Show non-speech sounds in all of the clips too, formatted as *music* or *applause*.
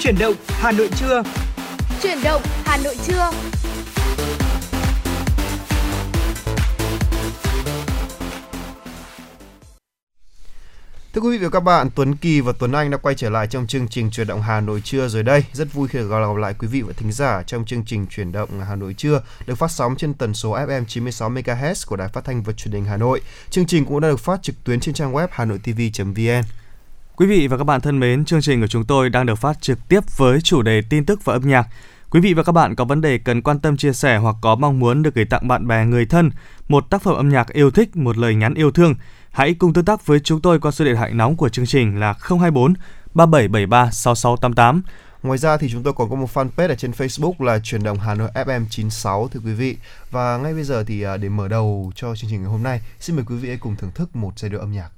Chuyển động Hà Nội trưa. Chuyển động Hà Nội trưa. Thưa quý vị và các bạn, Tuấn Kỳ và Tuấn Anh đã quay trở lại trong chương trình Chuyển động Hà Nội trưa rồi đây. Rất vui khi được gặp lại quý vị và thính giả trong chương trình Chuyển động Hà Nội trưa được phát sóng trên tần số FM 96 MHz của Đài Phát thanh và Truyền hình Hà Nội. Chương trình cũng đã được phát trực tuyến trên trang web hanoitv.vn. Quý vị và các bạn thân mến, chương trình của chúng tôi đang được phát trực tiếp với chủ đề tin tức và âm nhạc. Quý vị và các bạn có vấn đề cần quan tâm chia sẻ hoặc có mong muốn được gửi tặng bạn bè người thân một tác phẩm âm nhạc yêu thích, một lời nhắn yêu thương, hãy cùng tương tác với chúng tôi qua số điện thoại nóng của chương trình là 024 3773 6688. Ngoài ra thì chúng tôi còn có một fanpage ở trên Facebook là Truyền động Hà Nội FM 96 thưa quý vị. Và ngay bây giờ thì à, để mở đầu cho chương trình ngày hôm nay, xin mời quý vị hãy cùng thưởng thức một giai điệu âm nhạc.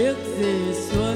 Tiếc gì xuân xa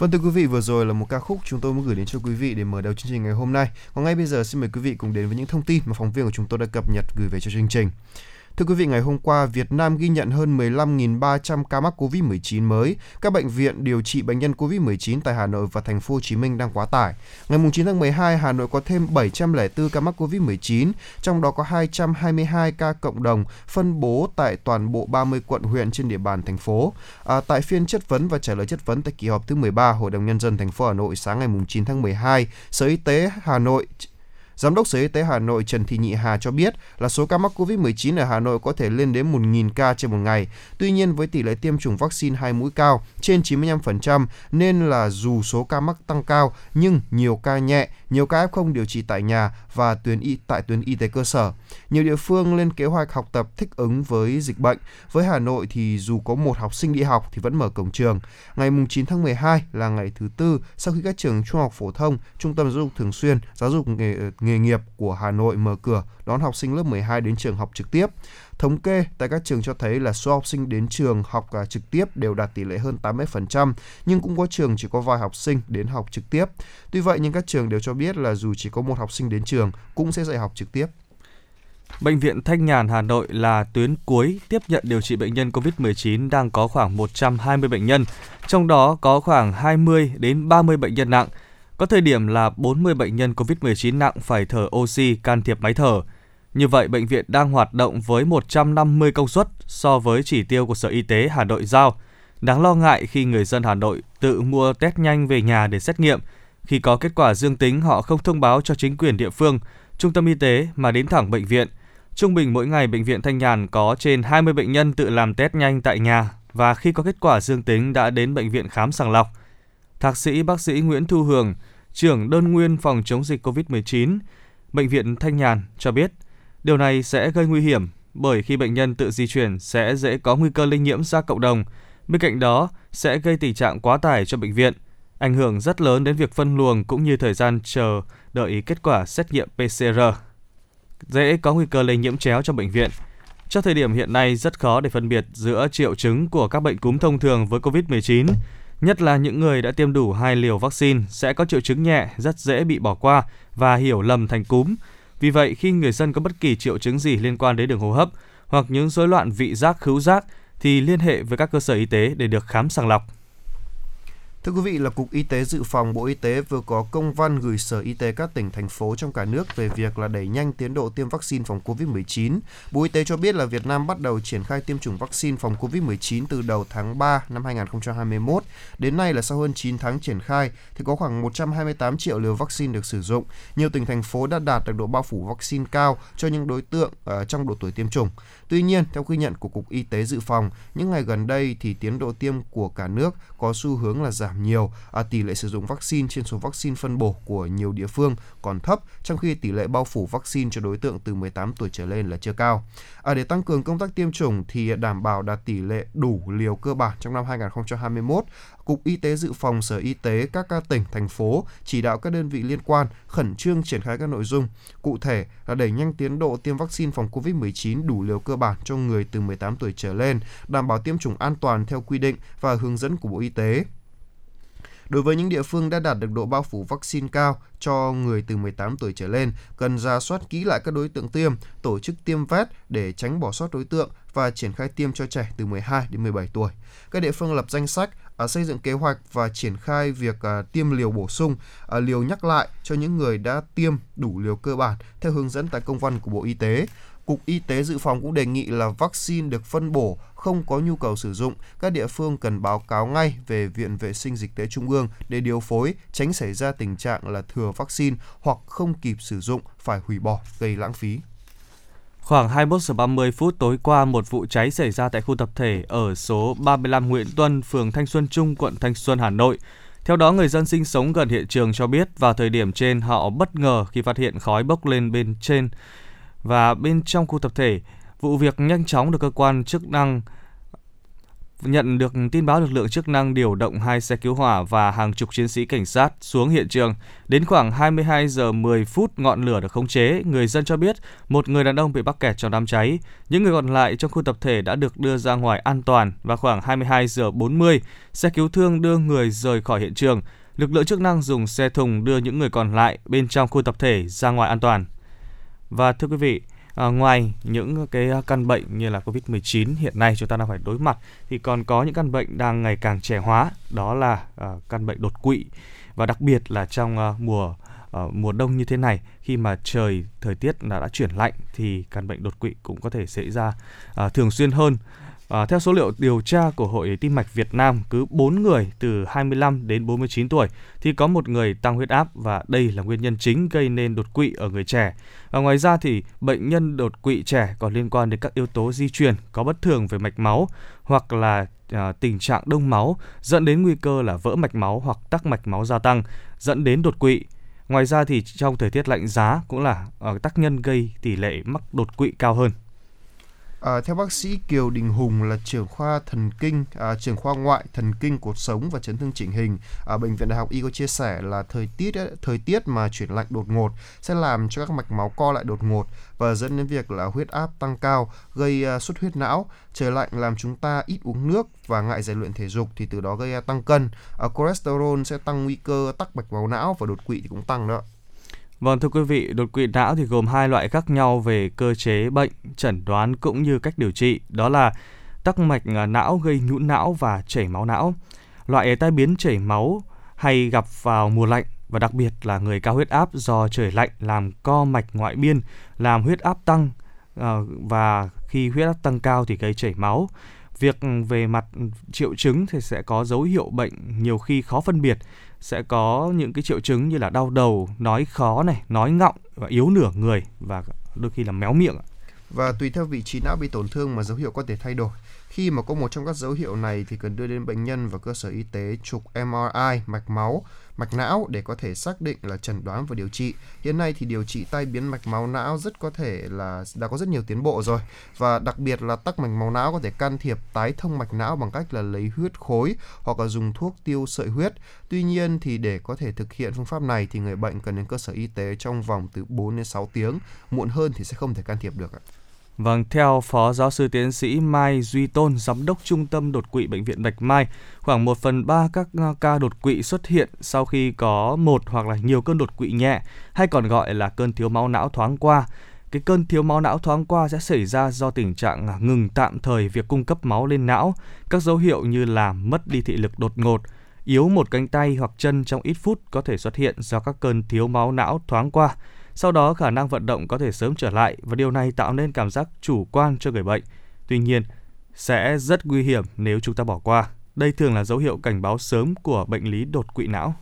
Vâng thưa quý vị, vừa rồi là một ca khúc chúng tôi muốn gửi đến cho quý vị để mở đầu chương trình ngày hôm nay. Còn ngay bây giờ xin mời quý vị cùng đến với những thông tin mà phóng viên của chúng tôi đã cập nhật gửi về cho chương trình. Thưa quý vị, ngày hôm qua, Việt Nam ghi nhận hơn 15.300 ca mắc COVID-19 mới. Các bệnh viện điều trị bệnh nhân COVID-19 tại Hà Nội và thành phố Hồ Chí Minh đang quá tải. Ngày 9 tháng 12, Hà Nội có thêm 704 ca mắc COVID-19, trong đó có 222 ca cộng đồng phân bố tại toàn bộ 30 quận huyện trên địa bàn thành phố. À, tại phiên chất vấn và trả lời chất vấn tại kỳ họp thứ 13 Hội đồng nhân dân thành phố Hà Nội sáng ngày 9 tháng 12, Sở Y tế Hà Nội Giám đốc Sở Y tế Hà Nội Trần Thị Nhị Hà cho biết là số ca mắc COVID-19 ở Hà Nội có thể lên đến 1.000 ca trên một ngày. Tuy nhiên với tỷ lệ tiêm chủng vaccine hai mũi cao trên 95% nên là dù số ca mắc tăng cao nhưng nhiều ca nhẹ, nhiều ca F0 điều trị tại nhà và tuyến y tại tuyến y tế cơ sở. Nhiều địa phương lên kế hoạch học tập thích ứng với dịch bệnh. Với Hà Nội thì dù có một học sinh đi học thì vẫn mở cổng trường. Ngày 9 tháng 12 là ngày thứ tư sau khi các trường trung học phổ thông, trung tâm giáo dục thường xuyên, giáo dục nghề, nghề nghiệp của Hà Nội mở cửa đón học sinh lớp 12 đến trường học trực tiếp. Thống kê tại các trường cho thấy là số học sinh đến trường học à, trực tiếp đều đạt tỷ lệ hơn 80%, nhưng cũng có trường chỉ có vài học sinh đến học trực tiếp. Tuy vậy nhưng các trường đều cho biết là dù chỉ có một học sinh đến trường cũng sẽ dạy học trực tiếp. Bệnh viện Thanh Nhàn Hà Nội là tuyến cuối tiếp nhận điều trị bệnh nhân COVID-19 đang có khoảng 120 bệnh nhân, trong đó có khoảng 20 đến 30 bệnh nhân nặng. Có thời điểm là 40 bệnh nhân COVID-19 nặng phải thở oxy can thiệp máy thở. Như vậy, bệnh viện đang hoạt động với 150 công suất so với chỉ tiêu của Sở Y tế Hà Nội giao. Đáng lo ngại khi người dân Hà Nội tự mua test nhanh về nhà để xét nghiệm. Khi có kết quả dương tính, họ không thông báo cho chính quyền địa phương, trung tâm y tế mà đến thẳng bệnh viện. Trung bình mỗi ngày bệnh viện Thanh Nhàn có trên 20 bệnh nhân tự làm test nhanh tại nhà và khi có kết quả dương tính đã đến bệnh viện khám sàng lọc. Thạc sĩ bác sĩ Nguyễn Thu Hường, trưởng đơn nguyên phòng chống dịch COVID-19, bệnh viện Thanh Nhàn cho biết, điều này sẽ gây nguy hiểm bởi khi bệnh nhân tự di chuyển sẽ dễ có nguy cơ lây nhiễm ra cộng đồng. Bên cạnh đó sẽ gây tình trạng quá tải cho bệnh viện, ảnh hưởng rất lớn đến việc phân luồng cũng như thời gian chờ đợi kết quả xét nghiệm PCR. Dễ có nguy cơ lây nhiễm chéo trong bệnh viện. Cho thời điểm hiện nay rất khó để phân biệt giữa triệu chứng của các bệnh cúm thông thường với COVID-19, nhất là những người đã tiêm đủ hai liều vaccine sẽ có triệu chứng nhẹ, rất dễ bị bỏ qua và hiểu lầm thành cúm. Vì vậy, khi người dân có bất kỳ triệu chứng gì liên quan đến đường hô hấp hoặc những rối loạn vị giác khứu giác thì liên hệ với các cơ sở y tế để được khám sàng lọc. Thưa quý vị, là Cục Y tế Dự phòng Bộ Y tế vừa có công văn gửi Sở Y tế các tỉnh, thành phố trong cả nước về việc là đẩy nhanh tiến độ tiêm vaccine phòng COVID-19. Bộ Y tế cho biết là Việt Nam bắt đầu triển khai tiêm chủng vaccine phòng COVID-19 từ đầu tháng 3 năm 2021. Đến nay là sau hơn 9 tháng triển khai thì có khoảng 128 triệu liều vaccine được sử dụng. Nhiều tỉnh, thành phố đã đạt được độ bao phủ vaccine cao cho những đối tượng uh, trong độ tuổi tiêm chủng. Tuy nhiên, theo ghi nhận của Cục Y tế Dự phòng, những ngày gần đây thì tiến độ tiêm của cả nước có xu hướng là giảm nhiều, à, tỷ lệ sử dụng vaccine trên số vaccine phân bổ của nhiều địa phương còn thấp, trong khi tỷ lệ bao phủ vaccine cho đối tượng từ 18 tuổi trở lên là chưa cao. À, để tăng cường công tác tiêm chủng thì đảm bảo đạt tỷ lệ đủ liều cơ bản trong năm 2021, Cục Y tế Dự phòng Sở Y tế các ca tỉnh, thành phố chỉ đạo các đơn vị liên quan khẩn trương triển khai các nội dung. Cụ thể là đẩy nhanh tiến độ tiêm vaccine phòng COVID-19 đủ liều cơ bản cho người từ 18 tuổi trở lên, đảm bảo tiêm chủng an toàn theo quy định và hướng dẫn của Bộ Y tế. Đối với những địa phương đã đạt được độ bao phủ vaccine cao cho người từ 18 tuổi trở lên, cần ra soát kỹ lại các đối tượng tiêm, tổ chức tiêm vét để tránh bỏ sót đối tượng và triển khai tiêm cho trẻ từ 12 đến 17 tuổi. Các địa phương lập danh sách, à, xây dựng kế hoạch và triển khai việc à, tiêm liều bổ sung, à, liều nhắc lại cho những người đã tiêm đủ liều cơ bản theo hướng dẫn tại công văn của Bộ Y tế. Cục Y tế Dự phòng cũng đề nghị là vaccine được phân bổ không có nhu cầu sử dụng, các địa phương cần báo cáo ngay về Viện Vệ sinh Dịch tế Trung ương để điều phối, tránh xảy ra tình trạng là thừa vaccine hoặc không kịp sử dụng phải hủy bỏ gây lãng phí. Khoảng 21 giờ 30 phút tối qua, một vụ cháy xảy ra tại khu tập thể ở số 35 Nguyễn Tuân, phường Thanh Xuân Trung, quận Thanh Xuân, Hà Nội. Theo đó, người dân sinh sống gần hiện trường cho biết vào thời điểm trên họ bất ngờ khi phát hiện khói bốc lên bên trên và bên trong khu tập thể. Vụ việc nhanh chóng được cơ quan chức năng nhận được tin báo lực lượng chức năng điều động hai xe cứu hỏa và hàng chục chiến sĩ cảnh sát xuống hiện trường. Đến khoảng 22 giờ 10 phút ngọn lửa được khống chế, người dân cho biết một người đàn ông bị mắc kẹt trong đám cháy. Những người còn lại trong khu tập thể đã được đưa ra ngoài an toàn và khoảng 22 giờ 40, xe cứu thương đưa người rời khỏi hiện trường. Lực lượng chức năng dùng xe thùng đưa những người còn lại bên trong khu tập thể ra ngoài an toàn. Và thưa quý vị, À, ngoài những cái căn bệnh như là Covid-19 hiện nay chúng ta đang phải đối mặt thì còn có những căn bệnh đang ngày càng trẻ hóa, đó là à, căn bệnh đột quỵ. Và đặc biệt là trong à, mùa à, mùa đông như thế này khi mà trời thời tiết đã, đã chuyển lạnh thì căn bệnh đột quỵ cũng có thể xảy ra à, thường xuyên hơn. À, theo số liệu điều tra của Hội Tim mạch Việt Nam, cứ 4 người từ 25 đến 49 tuổi thì có một người tăng huyết áp và đây là nguyên nhân chính gây nên đột quỵ ở người trẻ. Và ngoài ra thì bệnh nhân đột quỵ trẻ còn liên quan đến các yếu tố di truyền, có bất thường về mạch máu hoặc là à, tình trạng đông máu dẫn đến nguy cơ là vỡ mạch máu hoặc tắc mạch máu gia tăng dẫn đến đột quỵ. Ngoài ra thì trong thời tiết lạnh giá cũng là à, tác nhân gây tỷ lệ mắc đột quỵ cao hơn. À, theo bác sĩ Kiều Đình Hùng là trưởng khoa thần kinh, à, trưởng khoa ngoại thần kinh cột sống và chấn thương chỉnh hình ở bệnh viện Đại học Y có chia sẻ là thời tiết thời tiết mà chuyển lạnh đột ngột sẽ làm cho các mạch máu co lại đột ngột và dẫn đến việc là huyết áp tăng cao, gây à, xuất huyết não. Trời lạnh làm chúng ta ít uống nước và ngại rèn luyện thể dục thì từ đó gây à, tăng cân. À, cholesterol sẽ tăng nguy cơ tắc mạch máu não và đột quỵ thì cũng tăng nữa. Vâng thưa quý vị, đột quỵ não thì gồm hai loại khác nhau về cơ chế bệnh, chẩn đoán cũng như cách điều trị, đó là tắc mạch à, não gây nhũn não và chảy máu não. Loại tai biến chảy máu hay gặp vào mùa lạnh và đặc biệt là người cao huyết áp do trời lạnh làm co mạch ngoại biên, làm huyết áp tăng à, và khi huyết áp tăng cao thì gây chảy máu. Việc về mặt triệu chứng thì sẽ có dấu hiệu bệnh nhiều khi khó phân biệt sẽ có những cái triệu chứng như là đau đầu, nói khó này, nói ngọng và yếu nửa người và đôi khi là méo miệng. Và tùy theo vị trí não bị tổn thương mà dấu hiệu có thể thay đổi. Khi mà có một trong các dấu hiệu này thì cần đưa đến bệnh nhân vào cơ sở y tế chụp MRI mạch máu, mạch não để có thể xác định là chẩn đoán và điều trị. Hiện nay thì điều trị tai biến mạch máu não rất có thể là đã có rất nhiều tiến bộ rồi và đặc biệt là tắc mạch máu não có thể can thiệp tái thông mạch não bằng cách là lấy huyết khối hoặc là dùng thuốc tiêu sợi huyết. Tuy nhiên thì để có thể thực hiện phương pháp này thì người bệnh cần đến cơ sở y tế trong vòng từ 4 đến 6 tiếng, muộn hơn thì sẽ không thể can thiệp được ạ. Vâng, theo Phó Giáo sư Tiến sĩ Mai Duy Tôn, Giám đốc Trung tâm Đột quỵ Bệnh viện Bạch Mai, khoảng 1 phần 3 các à, ca đột quỵ xuất hiện sau khi có một hoặc là nhiều cơn đột quỵ nhẹ, hay còn gọi là cơn thiếu máu não thoáng qua. Cái cơn thiếu máu não thoáng qua sẽ xảy ra do tình trạng à, ngừng tạm thời việc cung cấp máu lên não. Các dấu hiệu như là mất đi thị lực đột ngột, yếu một cánh tay hoặc chân trong ít phút có thể xuất hiện do các cơn thiếu máu não thoáng qua sau đó khả năng vận động có thể sớm trở lại và điều này tạo nên cảm giác chủ quan cho người bệnh. Tuy nhiên, sẽ rất nguy hiểm nếu chúng ta bỏ qua. Đây thường là dấu hiệu cảnh báo sớm của bệnh lý đột quỵ não.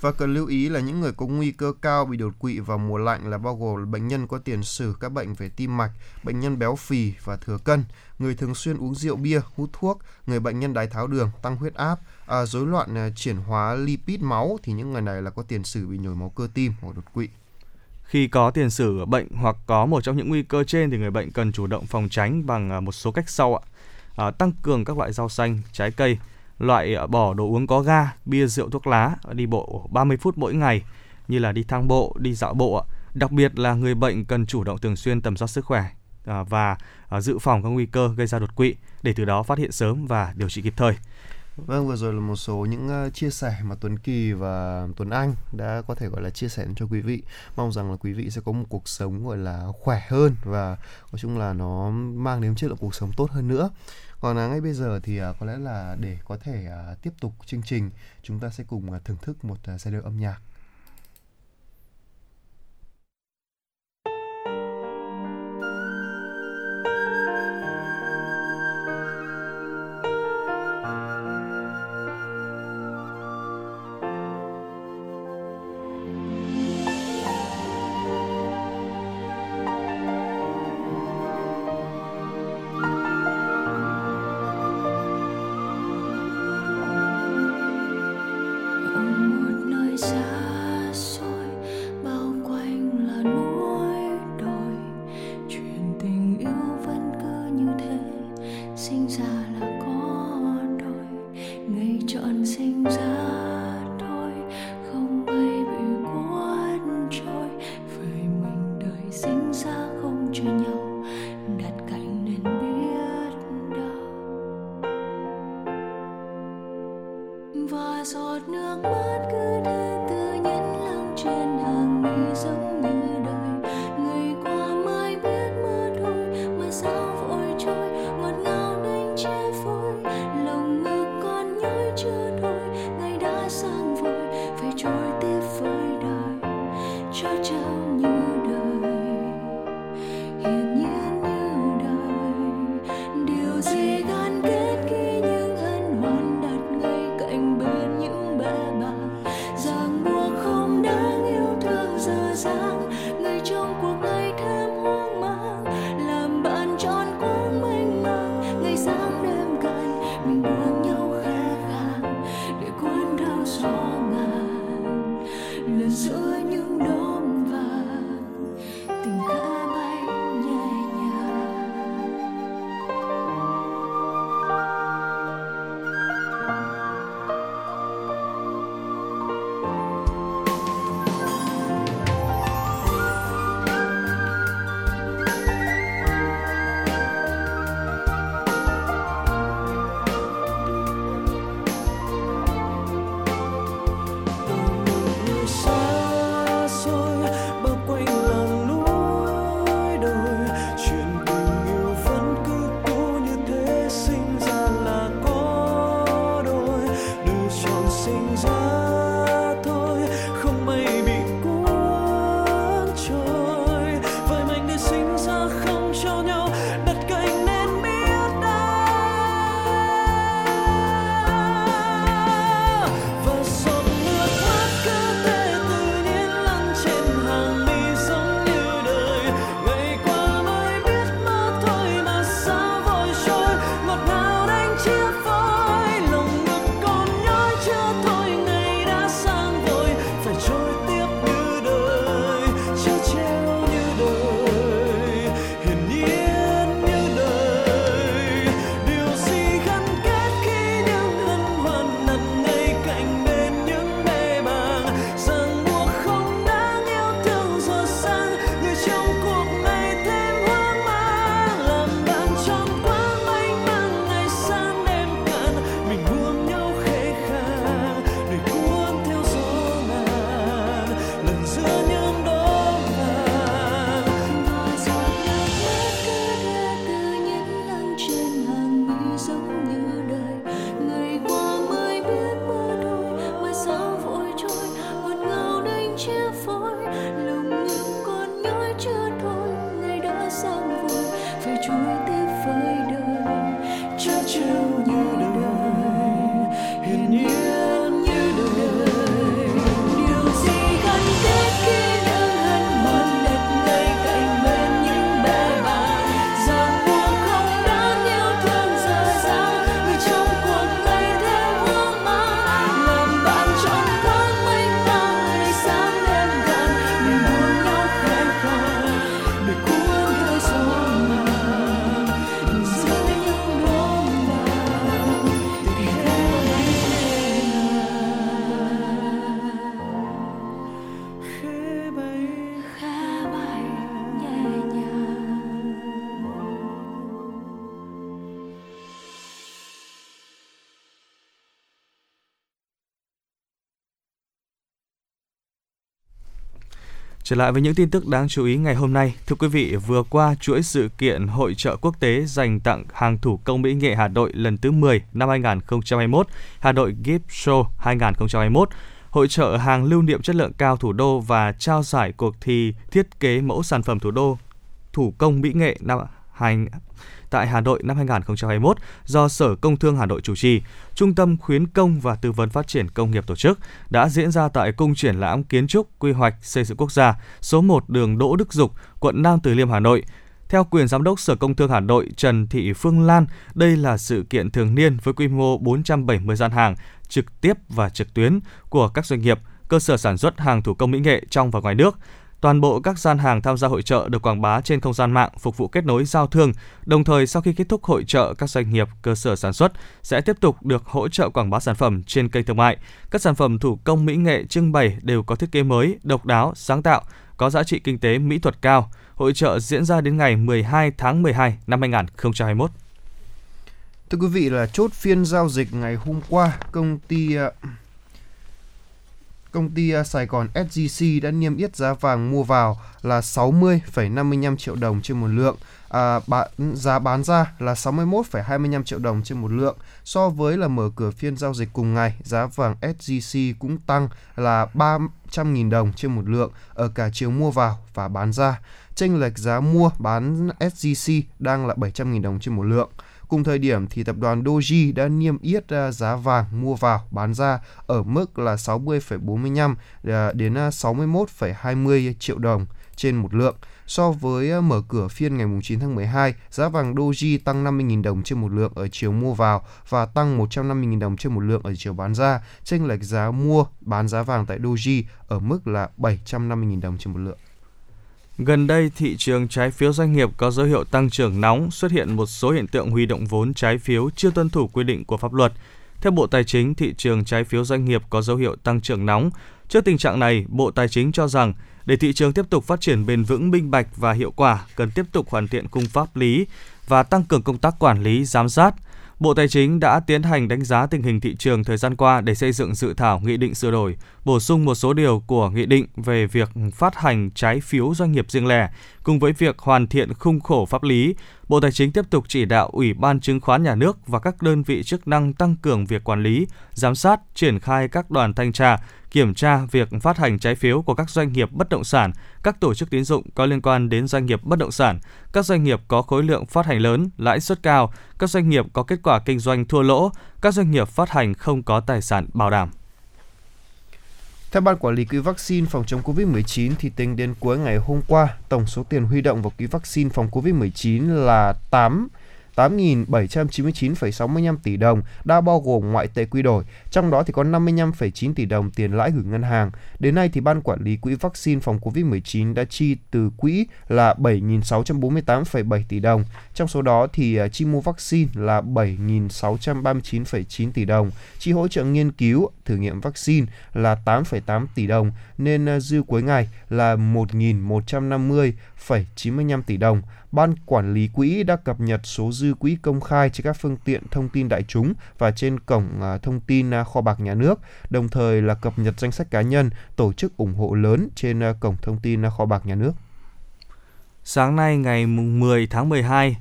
Và cần lưu ý là những người có nguy cơ cao bị đột quỵ vào mùa lạnh là bao gồm bệnh nhân có tiền sử các bệnh về tim mạch, bệnh nhân béo phì và thừa cân, người thường xuyên uống rượu bia, hút thuốc, người bệnh nhân đái tháo đường, tăng huyết áp, à, rối loạn à, chuyển hóa lipid máu thì những người này là có tiền sử bị nhồi máu cơ tim hoặc đột quỵ. Khi có tiền sử bệnh hoặc có một trong những nguy cơ trên thì người bệnh cần chủ động phòng tránh bằng à, một số cách sau ạ. À, tăng cường các loại rau xanh, trái cây, loại à, bỏ đồ uống có ga, bia rượu thuốc lá, đi bộ 30 phút mỗi ngày như là đi thang bộ, đi dạo bộ ạ. Đặc biệt là người bệnh cần chủ động thường xuyên tầm soát sức khỏe à, và dự phòng các nguy cơ gây ra đột quỵ để từ đó phát hiện sớm và điều trị kịp thời. Vâng, vừa rồi là một số những ờ, chia sẻ mà Tuấn Kỳ và Tuấn Anh đã có thể gọi là chia sẻ cho quý vị. Mong rằng là quý vị sẽ có một cuộc sống gọi là khỏe hơn và nói chung là nó mang đến chất lượng cuộc sống tốt hơn nữa. Còn à, ngay bây giờ thì à, có lẽ là để có thể à, tiếp tục chương trình, chúng ta sẽ cùng thưởng thức một giai điệu âm nhạc. lại với những tin tức đáng chú ý ngày hôm nay. Thưa quý vị, vừa qua chuỗi sự kiện hội trợ quốc tế dành tặng hàng thủ công mỹ nghệ Hà Nội lần thứ 10 năm 2021, Hà Nội Gift Show 2021 hội trợ hàng lưu niệm chất lượng cao thủ đô và trao giải cuộc thi thiết kế mẫu sản phẩm thủ đô thủ công mỹ nghệ năm hành tại Hà Nội năm 2021 do Sở Công Thương Hà Nội chủ trì, Trung tâm Khuyến công và Tư vấn Phát triển Công nghiệp tổ chức đã diễn ra tại Cung triển lãm Kiến trúc, Quy hoạch, Xây dựng Quốc gia số 1 đường Đỗ Đức Dục, quận Nam Từ Liêm, Hà Nội. Theo quyền giám đốc Sở Công Thương Hà Nội Trần Thị Phương Lan, đây là sự kiện thường niên với quy mô 470 gian hàng trực tiếp và trực tuyến của các doanh nghiệp, cơ sở sản xuất hàng thủ công mỹ nghệ trong và ngoài nước. Toàn bộ các gian hàng tham gia hội trợ được quảng bá trên không gian mạng phục vụ kết nối giao thương. Đồng thời sau khi kết thúc hội trợ, các doanh nghiệp, cơ sở sản xuất sẽ tiếp tục được hỗ trợ quảng bá sản phẩm trên kênh thương mại. Các sản phẩm thủ công mỹ nghệ trưng bày đều có thiết kế mới, độc đáo, sáng tạo, có giá trị kinh tế mỹ thuật cao. Hội trợ diễn ra đến ngày 12 tháng 12 năm 2021. Thưa quý vị là chốt phiên giao dịch ngày hôm qua, công ty à, công ty à, Sài Gòn SGC đã niêm yết giá vàng mua vào là 60,55 triệu đồng trên một lượng, à, bán, giá bán ra là 61,25 triệu đồng trên một lượng. So với là mở cửa phiên giao dịch cùng ngày, giá vàng SGC cũng tăng là 300.000 đồng trên một lượng ở cả chiều mua vào và bán ra. Chênh lệch giá mua bán SGC đang là 700.000 đồng trên một lượng. Cùng thời điểm thì tập đoàn Doji đã niêm yết à, giá vàng mua vào bán ra ở mức là 60,45 à, đến à, 61,20 triệu đồng trên một lượng. So với mở cửa phiên ngày 9 tháng 12, giá vàng Doji tăng 50.000 đồng trên một lượng ở chiều mua vào và tăng 150.000 đồng trên một lượng ở chiều bán ra. Chênh lệch giá mua bán giá vàng tại Doji ở mức là 750.000 đồng trên một lượng. Gần đây, thị trường trái phiếu doanh nghiệp có dấu hiệu tăng trưởng nóng, xuất hiện một số hiện tượng huy động vốn trái phiếu chưa tuân thủ quy định của pháp luật. Theo Bộ Tài chính, thị trường trái phiếu doanh nghiệp có dấu hiệu tăng trưởng nóng. Trước tình trạng này, Bộ Tài chính cho rằng để thị trường tiếp tục phát triển bền vững, minh bạch và hiệu quả, cần tiếp tục hoàn thiện khung pháp lý và tăng cường công tác quản lý, giám sát. Bộ Tài chính đã tiến hành đánh giá tình hình thị trường thời gian qua để xây dựng dự thảo nghị định sửa đổi, bổ sung một số điều của nghị định về việc phát hành trái phiếu doanh nghiệp riêng lẻ, cùng với việc hoàn thiện khung khổ pháp lý. Bộ Tài chính tiếp tục chỉ đạo Ủy ban Chứng khoán Nhà nước và các đơn vị chức năng tăng cường việc quản lý, giám sát, triển khai các đoàn thanh tra, kiểm tra việc phát hành trái phiếu của các doanh nghiệp bất động sản, các tổ chức tín dụng có liên quan đến doanh nghiệp bất động sản, các doanh nghiệp có khối lượng phát hành lớn, lãi suất cao, các doanh nghiệp có kết quả kinh doanh thua lỗ, các doanh nghiệp phát hành không có tài sản bảo đảm. Theo Ban Quản lý Quỹ vaccine phòng chống COVID-19 thì tính đến cuối ngày hôm qua, tổng số tiền huy động vào quỹ vaccine phòng COVID-19 là 8 8.799,65 tỷ đồng đã bao gồm ngoại tệ quy đổi, trong đó thì có 55,9 tỷ đồng tiền lãi gửi ngân hàng. Đến nay thì Ban Quản lý Quỹ vaccine phòng COVID-19 đã chi từ quỹ là 7.648,7 tỷ đồng. Trong số đó thì à, chi mua vaccine là 7.639,9 tỷ đồng, chi hỗ trợ nghiên cứu, thử nghiệm vaccine là 8,8 tỷ đồng, nên à, dư cuối ngày là 1 1.150,95 tỷ đồng. Ban quản lý quỹ đã cập nhật số dư quỹ công khai trên các phương tiện thông tin đại chúng và trên cổng à, thông tin à, kho bạc nhà nước, đồng thời là cập nhật danh sách cá nhân, tổ chức ủng hộ lớn trên à, cổng thông tin kho bạc nhà nước. Sáng nay ngày 10 tháng 12,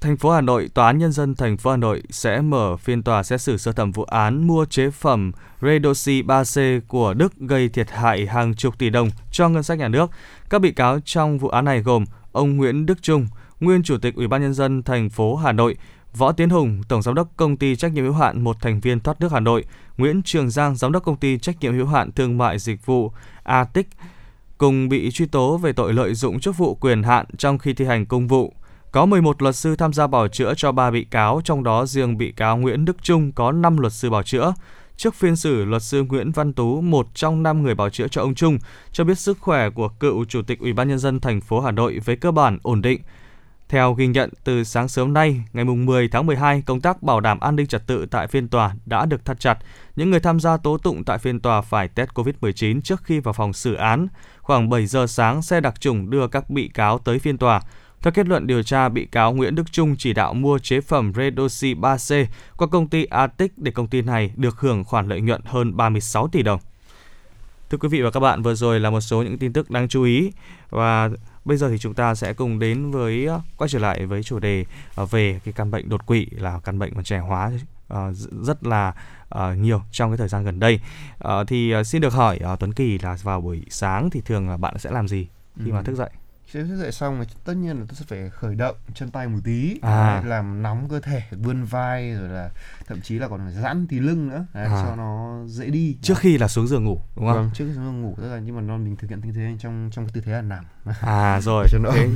Thành phố Hà Nội, Tòa án Nhân dân thành phố Hà Nội sẽ mở phiên tòa xét xử sơ thẩm vụ án mua chế phẩm Redoxy 3C của Đức gây thiệt hại hàng chục tỷ đồng cho ngân sách nhà nước. Các bị cáo trong vụ án này gồm ông Nguyễn Đức Trung, nguyên Chủ tịch Ủy ban Nhân dân thành phố Hà Nội, Võ Tiến Hùng, Tổng Giám đốc Công ty Trách nhiệm hữu hạn một thành viên thoát nước Hà Nội, Nguyễn Trường Giang, Giám đốc Công ty Trách nhiệm hữu hạn Thương mại Dịch vụ Atic, cùng bị truy tố về tội lợi dụng chức vụ quyền hạn trong khi thi hành công vụ. Có 11 luật sư tham gia bảo chữa cho 3 bị cáo, trong đó riêng bị cáo Nguyễn Đức Trung có 5 luật sư bảo chữa. Trước phiên xử, luật sư Nguyễn Văn Tú, một trong 5 người bảo chữa cho ông Trung, cho biết sức khỏe của cựu chủ tịch Ủy ban nhân dân thành phố Hà Nội với cơ bản ổn định. Theo ghi nhận từ sáng sớm nay, ngày 10 tháng 12, công tác bảo đảm an ninh trật tự tại phiên tòa đã được thắt chặt. Những người tham gia tố tụng tại phiên tòa phải test COVID-19 trước khi vào phòng xử án. Khoảng 7 giờ sáng, xe đặc trùng đưa các bị cáo tới phiên tòa. Theo kết luận điều tra, bị cáo Nguyễn Đức Trung chỉ đạo mua chế phẩm Redoxy 3C qua công ty Atic để công ty này được hưởng khoản lợi nhuận hơn 36 tỷ đồng. Thưa quý vị và các bạn, vừa rồi là một số những tin tức đáng chú ý và bây giờ thì chúng ta sẽ cùng đến với ờ, quay trở lại với chủ đề ờ, về cái căn bệnh đột quỵ là căn bệnh mà trẻ hóa ờ, rất là nhiều trong cái thời gian gần đây. thì xin được hỏi Tuấn Kỳ là vào buổi sáng thì thường là bạn sẽ làm gì khi mà Ừ. thức dậy? Khi thức dậy xong thì tất nhiên là tôi sẽ phải khởi động chân tay một tí À. Làm nóng cơ thể vươn vai rồi là thậm chí là còn giãn tí lưng nữa đấy, À. cho nó dễ đi Trước khi là xuống giường ngủ đúng không? vâng trước khi nó ngủ tức là nhưng mà nó mình thực hiện tư thế trong trong cái tư thế là nằm À *laughs* rồi, cho nó thế,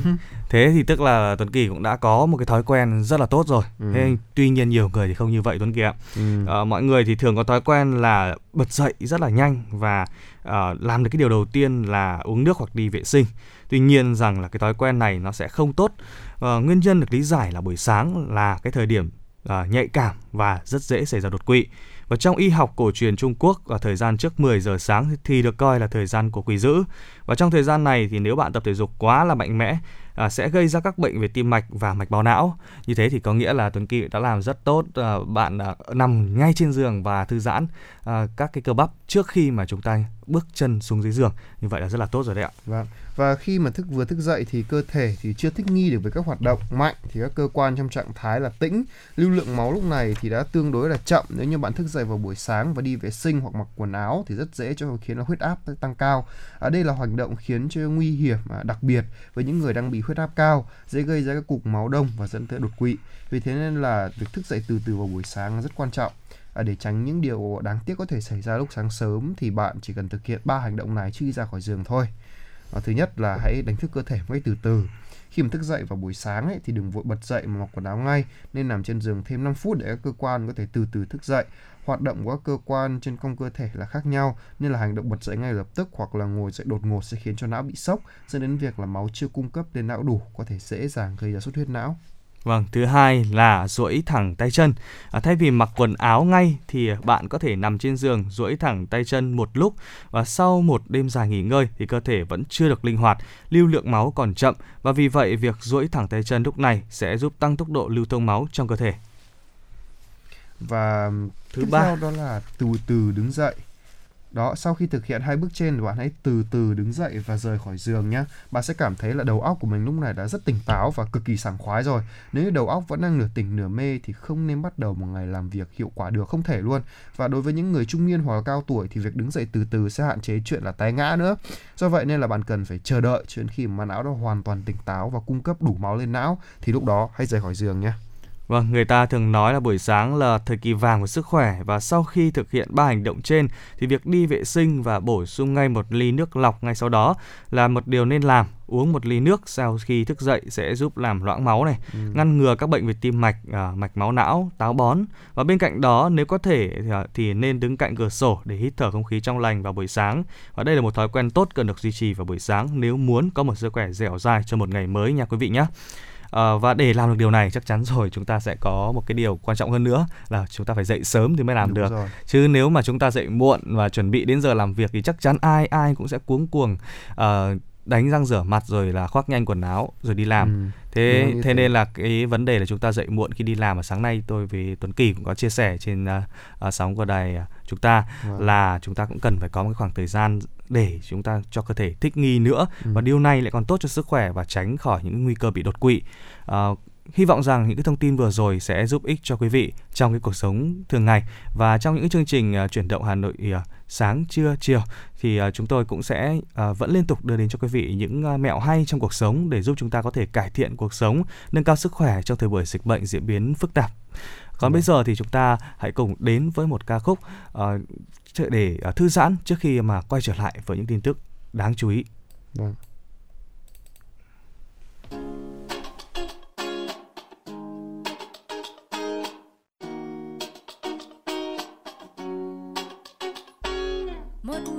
thế thì tức là Tuấn Kỳ cũng đã có một cái thói quen rất là tốt rồi. Ừ. Thế tuy nhiên nhiều người thì không như vậy Tuấn Kỳ ạ. ừ. Ờ, mọi người thì thường có thói quen là bật dậy rất là nhanh và ờ, làm được cái điều đầu tiên là uống nước hoặc đi vệ sinh. Tuy nhiên rằng là cái thói quen này nó sẽ không tốt. Ờ, nguyên nhân được lý giải là buổi sáng là cái thời điểm à, nhạy cảm và rất dễ xảy ra đột quỵ. Và trong y học cổ truyền Trung Quốc ở thời gian trước 10 giờ sáng thì được coi là thời gian của quỷ dữ. Và trong thời gian này thì nếu bạn tập thể dục quá là mạnh mẽ à, sẽ gây ra các bệnh về tim mạch và mạch máu não. Như thế thì có nghĩa là Tuấn Kỳ đã làm rất tốt. À, bạn à, nằm ngay trên giường và thư giãn à, các cái cơ bắp trước khi mà chúng ta bước chân xuống dưới giường. Như vậy là rất là tốt rồi đấy ạ. Vâng. Và khi mà thức vừa thức dậy thì cơ thể thì chưa thích nghi được với các hoạt động mạnh thì các cơ quan trong trạng thái là tĩnh, lưu lượng máu lúc này thì đã tương đối là chậm nếu như bạn thức dậy vào buổi sáng và đi vệ sinh hoặc mặc quần áo thì rất dễ cho khiến là huyết áp tăng cao. Ở đây là hành động khiến cho nguy hiểm à, đặc biệt với những người đang bị huyết áp cao, dễ gây ra các cục máu đông và dẫn tới đột quỵ. Vì thế nên là việc thức dậy từ từ vào buổi sáng rất quan trọng. À, để tránh những điều đáng tiếc có thể xảy ra lúc sáng sớm thì bạn chỉ cần thực hiện ba hành động này trước khi ra khỏi giường thôi. À, thứ nhất là hãy đánh thức cơ thể ngay từ từ. Khi mà thức dậy vào buổi sáng ấy, thì đừng vội bật dậy mà mặc quần áo ngay, nên nằm trên giường thêm 5 phút để các cơ quan có thể từ từ thức dậy. Hoạt động của các cơ quan trên cong cơ thể là khác nhau, nên là hành động bật dậy ngay lập tức hoặc là ngồi dậy đột ngột sẽ khiến cho não bị sốc, dẫn đến việc là máu chưa cung cấp lên não đủ, có thể dễ dàng gây ra xuất huyết não. Vâng, thứ hai là duỗi thẳng tay chân. À, thay vì mặc quần áo ngay thì bạn có thể nằm trên giường duỗi thẳng tay chân một lúc và sau một đêm dài nghỉ ngơi thì cơ thể vẫn chưa được linh hoạt, lưu lượng máu còn chậm và vì vậy việc duỗi thẳng tay chân lúc này sẽ giúp tăng tốc độ lưu thông máu trong cơ thể. Và Thứ tiếp ba. đó là từ từ đứng dậy. Đó, sau khi thực hiện hai bước trên thì bạn hãy từ từ đứng dậy và rời khỏi giường nhé. Bạn sẽ cảm thấy là đầu óc của mình lúc này đã rất tỉnh táo và cực kỳ sảng khoái rồi. Nếu như đầu óc vẫn đang nửa tỉnh nửa mê thì không nên bắt đầu một ngày làm việc hiệu quả được, không thể luôn. Và đối với những người trung niên hoặc là cao tuổi thì việc đứng dậy từ từ sẽ hạn chế chuyện là té ngã nữa. Do vậy nên là bạn cần phải chờ đợi cho đến khi mà não đã hoàn toàn tỉnh táo và cung cấp đủ máu lên não thì lúc đó hãy rời khỏi giường nhé. Vâng, người ta thường nói là buổi sáng là thời kỳ vàng của sức khỏe và sau khi thực hiện ba hành động trên thì việc đi vệ sinh và bổ sung ngay một ly nước lọc ngay sau đó là một điều nên làm. Uống một ly nước sau khi thức dậy sẽ giúp làm loãng máu này, ngăn ngừa các bệnh về tim mạch, à, mạch máu não, táo bón. Và bên cạnh đó nếu có thể thì, à, thì nên đứng cạnh cửa sổ để hít thở không khí trong lành vào buổi sáng. Và đây là một thói quen tốt cần được duy trì vào buổi sáng nếu muốn có một sức khỏe dẻo dai cho một ngày mới nha quý vị nhé. Ờ, và để làm được điều này chắc chắn rồi chúng ta sẽ có một cái điều quan trọng hơn nữa là chúng ta phải dậy sớm thì mới làm Đúng được rồi. chứ nếu mà chúng ta dậy muộn và chuẩn bị đến giờ làm việc thì chắc chắn ai ai cũng sẽ cuống cuồng ờ, đánh răng rửa mặt rồi là khoác nhanh quần áo rồi đi làm Ừ, thế thế nên là cái vấn đề là chúng ta dậy muộn khi đi làm và sáng nay tôi với Tuấn Kỳ cũng có chia sẻ trên uh, uh, sóng của đài uh, chúng ta Vâng. là chúng ta cũng cần phải có một cái khoảng thời gian để chúng ta cho cơ thể thích nghi nữa Ừ. và điều này lại còn tốt cho sức khỏe và tránh khỏi những nguy cơ bị đột quỵ. Ờ, hy vọng rằng những cái thông tin vừa rồi sẽ giúp ích cho quý vị trong cái cuộc sống thường ngày và trong những chương trình uh, chuyển động Hà Nội uh, sáng trưa chiều thì uh, chúng tôi cũng sẽ uh, vẫn liên tục đưa đến cho quý vị những uh, mẹo hay trong cuộc sống để giúp chúng ta có thể cải thiện cuộc sống, nâng cao sức khỏe trong thời buổi dịch bệnh diễn biến phức tạp. Còn bây giờ thì chúng ta hãy cùng đến với một ca khúc uh, để uh, thư giãn trước khi mà quay trở lại với những tin tức đáng chú ý. Vâng.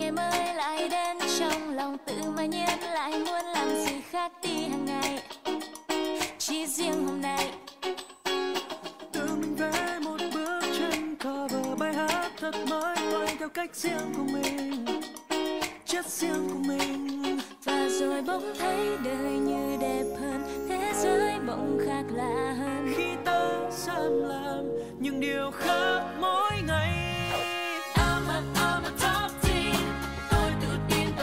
Ngày mới lại đến trong lòng tự mà nhiên lại muốn làm gì khác đi hàng ngày. Chỉ riêng hôm nay. Tự mình vẽ một bước chân cover bài hát thật mới toanh theo cách riêng của mình. Chất riêng của mình. Và rồi bỗng thấy đời như đẹp hơn thế giới bỗng khác lạ hơn. Khi ta dám làm những điều khác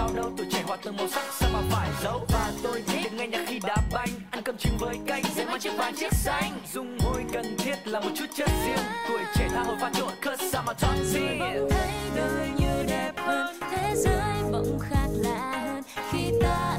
sao đâu tuổi trẻ hòa từng màu sắc sao mà phải giấu? Và tôi thích nghe nhạc khi đá banh ăn cơm chừng với canh dễ mang chiếc vàng chiếc xanh. Dung môi cần thiết là một chút chất riêng. Tuổi trẻ tha hồ pha trộn I'm a top Rồi bỗng thấy đời như đẹp hơn thế giới bỗng khác lạ hơn. Khi ta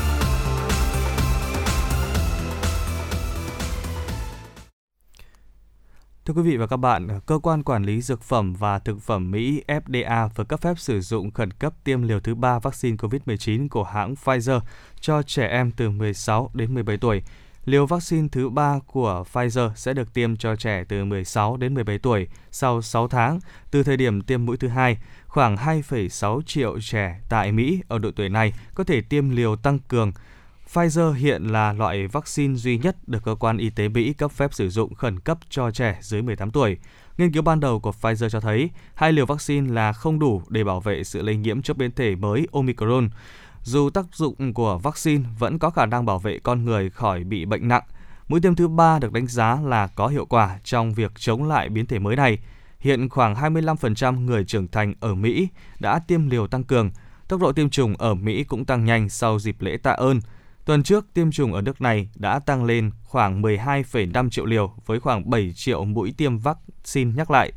Thưa quý vị và các bạn, cơ quan quản lý dược phẩm và thực phẩm Mỹ FDA vừa cấp phép sử dụng khẩn cấp tiêm liều thứ ba vaccine COVID-19 của hãng Pfizer cho trẻ em từ 16 đến 17 tuổi. Liều vaccine thứ ba của Pfizer sẽ được tiêm cho trẻ từ 16 đến 17 tuổi sau 6 tháng từ thời điểm tiêm mũi thứ hai. Khoảng 2,6 triệu trẻ tại Mỹ ở độ tuổi này có thể tiêm liều tăng cường Pfizer hiện là loại vaccine duy nhất được cơ quan y tế Mỹ cấp phép sử dụng khẩn cấp cho trẻ dưới 18 tuổi. Nghiên cứu ban đầu của Pfizer cho thấy hai liều vaccine là không đủ để bảo vệ sự lây nhiễm trước biến thể mới Omicron. Dù tác dụng của vaccine vẫn có khả năng bảo vệ con người khỏi bị bệnh nặng, mũi tiêm thứ ba được đánh giá là có hiệu quả trong việc chống lại biến thể mới này. Hiện khoảng 25% người trưởng thành ở Mỹ đã tiêm liều tăng cường. Tốc độ tiêm chủng ở Mỹ cũng tăng nhanh sau dịp lễ tạ ơn. Tuần trước, tiêm chủng ở nước này đã tăng lên khoảng 12,5 triệu liều với khoảng 7 triệu mũi tiêm vaccine nhắc lại.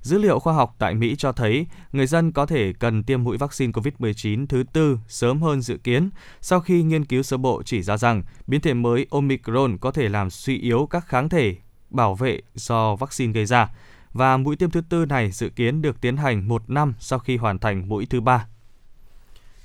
Dữ liệu khoa học tại Mỹ cho thấy người dân có thể cần tiêm mũi vaccine COVID-19 thứ tư sớm hơn dự kiến sau khi nghiên cứu sơ bộ chỉ ra rằng biến thể mới Omicron có thể làm suy yếu các kháng thể bảo vệ do vaccine gây ra. Và mũi tiêm thứ tư này dự kiến được tiến hành một năm sau khi hoàn thành mũi thứ ba.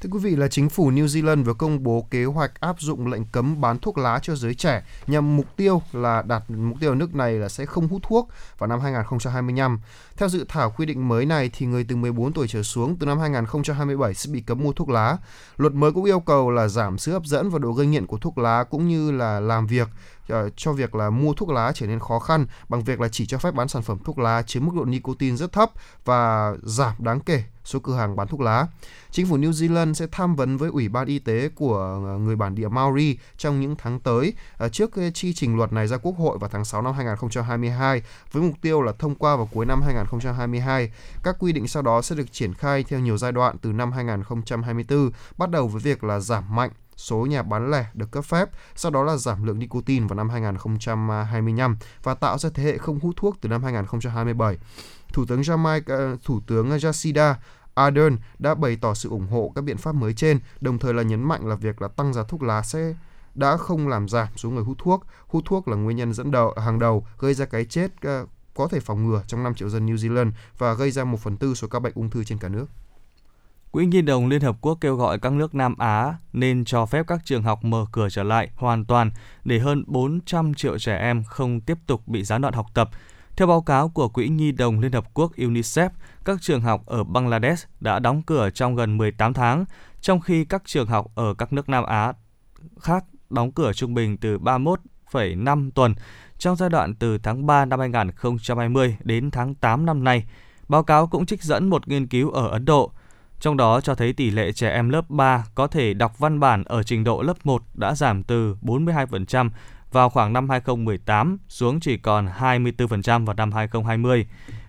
Thưa quý vị, là chính phủ New Zealand vừa công bố kế hoạch áp dụng lệnh cấm bán thuốc lá cho giới trẻ nhằm mục tiêu là đạt, mục tiêu ở nước này là sẽ không hút thuốc vào năm 2025. Theo dự thảo quy định mới này thì người từ 14 tuổi trở xuống từ năm 2027 sẽ bị cấm mua thuốc lá. Luật mới cũng yêu cầu là giảm sự hấp dẫn và độ gây nghiện của thuốc lá cũng như là làm việc ờ, cho việc là mua thuốc lá trở nên khó khăn bằng việc là chỉ cho phép bán sản phẩm thuốc lá chứa mức độ nicotine rất thấp và giảm đáng kể số cửa hàng bán thuốc lá. Chính phủ New Zealand sẽ tham vấn với Ủy ban Y tế của ờ, người bản địa Maori trong những tháng tới ờ, trước ờ, chi trình luật này ra Quốc hội vào tháng 6 năm 2022 với mục tiêu là thông qua vào cuối năm 2022. Các quy định sau đó sẽ được triển khai theo nhiều giai đoạn từ năm 2024, bắt đầu với việc là giảm mạnh số nhà bán lẻ được cấp phép, sau đó là giảm lượng nicotine vào năm 2025 và tạo ra thế hệ không hút thuốc từ năm 2027. Thủ tướng Jamaica, Thủ tướng Jacinda Ardern đã bày tỏ sự ủng hộ các biện pháp mới trên, đồng thời là nhấn mạnh là việc là tăng giá thuốc lá sẽ đã không làm giảm số người hút thuốc. Hút thuốc là nguyên nhân dẫn đầu hàng đầu gây ra cái chết ờ, có thể phòng ngừa trong 5 triệu dân New Zealand và gây ra 1 phần tư số ca bệnh ung thư trên cả nước. Quỹ Nhi đồng Liên Hợp Quốc kêu gọi các nước Nam Á nên cho phép các trường học mở cửa trở lại hoàn toàn để hơn 400 triệu trẻ em không tiếp tục bị gián đoạn học tập. Theo báo cáo của Quỹ Nhi đồng Liên Hợp Quốc UNICEF, các trường học ở Bangladesh đã đóng cửa trong gần 18 tháng, trong khi các trường học ở các nước Nam Á khác đóng cửa trung bình từ 31,5 tuần trong giai đoạn từ tháng 3 năm 2020 đến tháng 8 năm nay. Báo cáo cũng trích dẫn một nghiên cứu ở Ấn Độ, trong đó cho thấy tỷ lệ trẻ em lớp 3 có thể đọc văn bản ở trình độ lớp 1 đã giảm từ 42% vào khoảng năm 2018 xuống chỉ còn 24% vào năm 2020.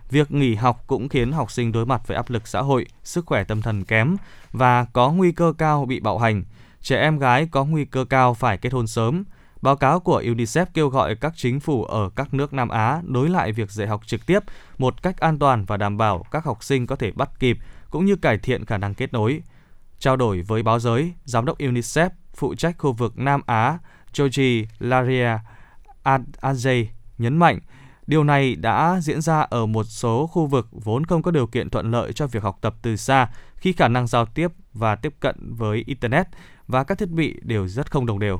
Việc nghỉ học cũng khiến học sinh đối mặt với áp lực xã hội, sức khỏe tâm thần kém và có nguy cơ cao bị bạo hành. Trẻ em gái có nguy cơ cao phải kết hôn sớm. Báo cáo của UNICEF kêu gọi các chính phủ ở các nước Nam Á nối lại việc dạy học trực tiếp một cách an toàn và đảm bảo các học sinh có thể bắt kịp cũng như cải thiện khả năng kết nối. Trao đổi với báo giới, Giám đốc UNICEF phụ trách khu vực Nam Á Georgi Laria Ajay nhấn mạnh, Điều này đã diễn ra ở một số khu vực vốn không có điều kiện thuận lợi cho việc học tập từ xa khi khả năng giao tiếp và tiếp cận với Internet và các thiết bị đều rất không đồng đều.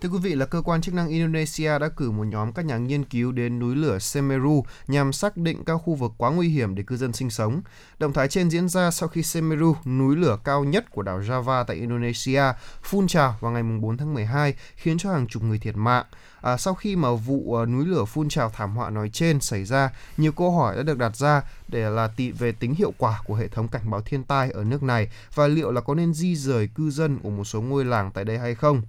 Thưa quý vị là cơ quan chức năng Indonesia đã cử một nhóm các nhà nghiên cứu đến núi lửa Semeru nhằm xác định các khu vực quá nguy hiểm để cư dân sinh sống. Động thái trên diễn ra sau khi Semeru, núi lửa cao nhất của đảo Java tại Indonesia, phun trào vào ngày 4 tháng 12 khiến cho hàng chục người thiệt mạng. À, sau khi mà vụ uh, núi lửa phun trào thảm họa nói trên xảy ra, nhiều câu hỏi đã được đặt ra để là tị về tính hiệu quả của hệ thống cảnh báo thiên tai ở nước này và liệu là có nên di rời cư dân của một số ngôi làng tại đây hay không.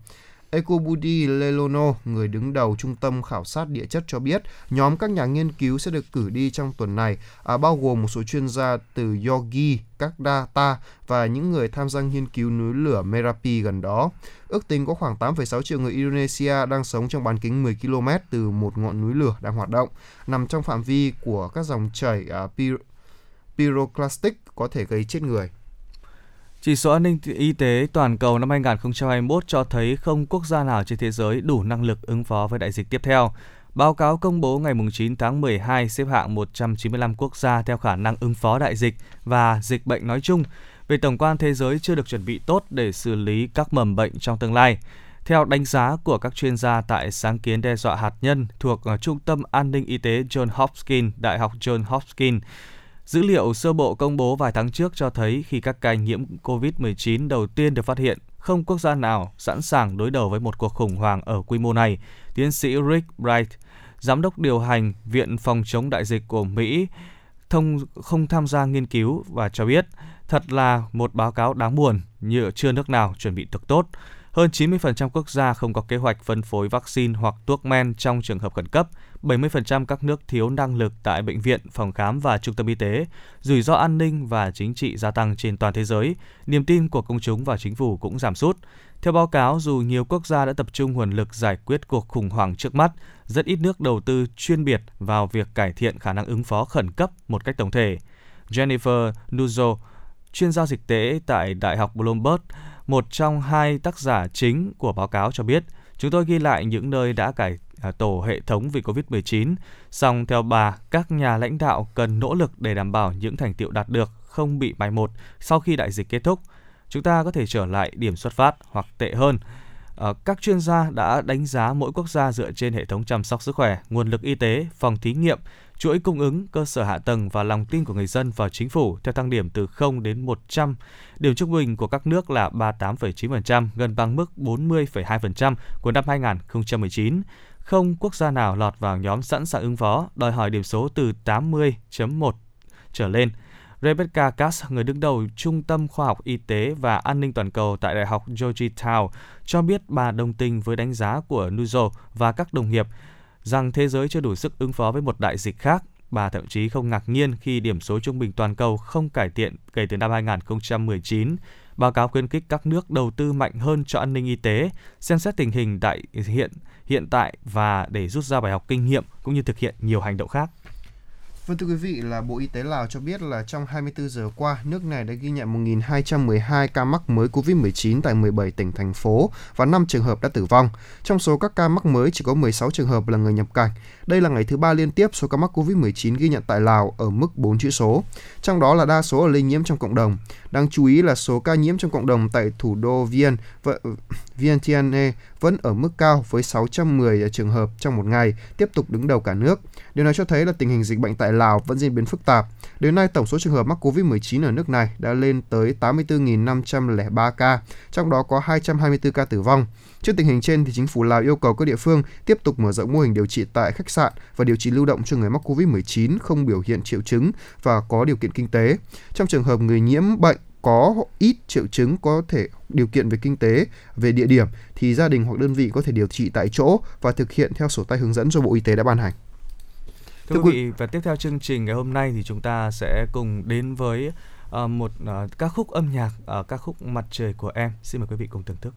Ekobudi Lelono, người đứng đầu trung tâm khảo sát địa chất cho biết, nhóm các nhà nghiên cứu sẽ được cử đi trong tuần này, à, bao gồm một số chuyên gia từ Yogi, các data và những người tham gia nghiên cứu núi lửa Merapi gần đó. Ước tính có khoảng 8,6 triệu người Indonesia đang sống trong bán kính 10 km từ một ngọn núi lửa đang hoạt động, nằm trong phạm vi của các dòng chảy uh, pyroclastic có thể gây chết người. Chỉ số an ninh y tế toàn cầu năm 2021 cho thấy không quốc gia nào trên thế giới đủ năng lực ứng phó với đại dịch tiếp theo. Báo cáo công bố ngày 9 tháng 12 xếp hạng 195 quốc gia theo khả năng ứng phó đại dịch và dịch bệnh nói chung. Về tổng quan thế giới chưa được chuẩn bị tốt để xử lý các mầm bệnh trong tương lai. Theo đánh giá của các chuyên gia tại sáng kiến đe dọa hạt nhân thuộc ờ, Trung tâm An ninh Y tế John Hopkins, Đại học John Hopkins, Dữ liệu sơ bộ công bố vài tháng trước cho thấy khi các ca nhiễm COVID-19 đầu tiên được phát hiện, không quốc gia nào sẵn sàng đối đầu với một cuộc khủng hoảng ở quy mô này. Tiến sĩ Rick Bright, giám đốc điều hành Viện Phòng chống đại dịch của Mỹ, thông không tham gia nghiên cứu và cho biết thật là một báo cáo đáng buồn như chưa nước nào chuẩn bị thực tốt. Hơn 90% quốc gia không có kế hoạch phân phối vaccine hoặc thuốc men trong trường hợp khẩn cấp. 70% các nước thiếu năng lực tại bệnh viện, phòng khám và trung tâm y tế. Rủi ro an ninh và chính trị gia tăng trên toàn thế giới. Niềm tin của công chúng và chính phủ cũng giảm sút. Theo báo cáo, dù nhiều quốc gia đã tập trung nguồn lực giải quyết cuộc khủng hoảng trước mắt, rất ít nước đầu tư chuyên biệt vào việc cải thiện khả năng ứng phó khẩn cấp một cách tổng thể. Jennifer Nuzzo, chuyên gia dịch tễ tại Đại học Bloomberg, một trong hai tác giả chính của báo cáo cho biết, chúng tôi ghi lại những nơi đã cải à, tổ hệ thống vì Covid-19. Song theo bà, các nhà lãnh đạo cần nỗ lực để đảm bảo những thành tiệu đạt được không bị mai một sau khi đại dịch kết thúc. Chúng ta có thể trở lại điểm xuất phát hoặc tệ hơn. Ờ, các chuyên gia đã đánh giá mỗi quốc gia dựa trên hệ thống chăm sóc sức khỏe, nguồn lực y tế, phòng thí nghiệm, chuỗi cung ứng, cơ sở hạ tầng và lòng tin của người dân vào chính phủ theo thang điểm từ 0 đến 100. Điểm trung bình của các nước là 38,9%, gần bằng mức 40,2% của năm 2019. Không quốc gia nào lọt vào nhóm sẵn sàng ứng phó, đòi hỏi điểm số từ 80.1 trở lên. Rebecca Cass, người đứng đầu Trung tâm Khoa học Y tế và An ninh Toàn cầu tại Đại học Georgetown, cho biết bà đồng tình với đánh giá của Nuzo và các đồng nghiệp rằng thế giới chưa đủ sức ứng phó với một đại dịch khác. Bà thậm chí không ngạc nhiên khi điểm số trung bình toàn cầu không cải thiện kể từ năm 2019. Báo cáo khuyến khích các nước đầu tư mạnh hơn cho an ninh y tế, xem xét tình hình đại hiện hiện tại và để rút ra bài học kinh nghiệm cũng như thực hiện nhiều hành động khác. Vâng thưa quý vị là Bộ Y tế Lào cho biết là trong 24 giờ qua, nước này đã ghi nhận 1.212 ca mắc mới COVID-19 tại 17 tỉnh thành phố và 5 trường hợp đã tử vong. Trong số các ca mắc mới chỉ có 16 trường hợp là người nhập cảnh. Đây là ngày thứ ba liên tiếp số ca mắc COVID-19 ghi nhận tại Lào ở mức 4 chữ số. Trong đó là đa số là lây nhiễm trong cộng đồng. Đáng chú ý là số ca nhiễm trong cộng đồng tại thủ đô Viên và Vientiane vẫn ở mức cao với 610 trường hợp trong một ngày, tiếp tục đứng đầu cả nước. Điều này cho thấy là tình hình dịch bệnh tại Lào vẫn diễn biến phức tạp. Đến nay, tổng số trường hợp mắc COVID-19 ở nước này đã lên tới 84.503 ca, trong đó có 224 ca tử vong. Trước tình hình trên, thì chính phủ Lào yêu cầu các địa phương tiếp tục mở rộng mô hình điều trị tại khách sạn và điều trị lưu động cho người mắc COVID-19 không biểu hiện triệu chứng và có điều kiện kinh tế. Trong trường hợp người nhiễm bệnh có ít triệu chứng có thể điều kiện về kinh tế, về địa điểm thì gia đình hoặc đơn vị có thể điều trị tại chỗ và thực hiện theo sổ tay hướng dẫn do Bộ Y tế đã ban hành. Thưa Thưa quý vị, và tiếp theo chương trình ngày hôm nay thì chúng ta sẽ cùng đến với ờ, một ờ, ca khúc âm nhạc, ờ, ca khúc Mặt trời của em. Xin mời quý vị cùng thưởng thức.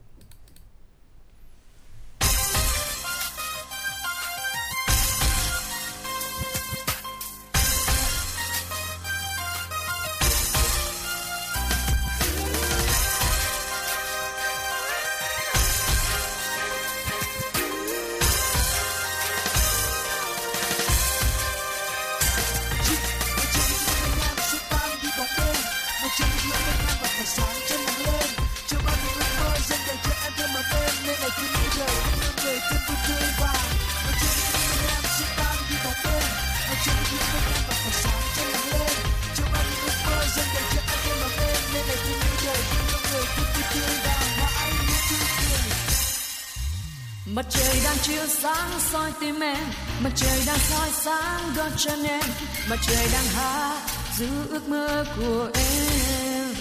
Của em.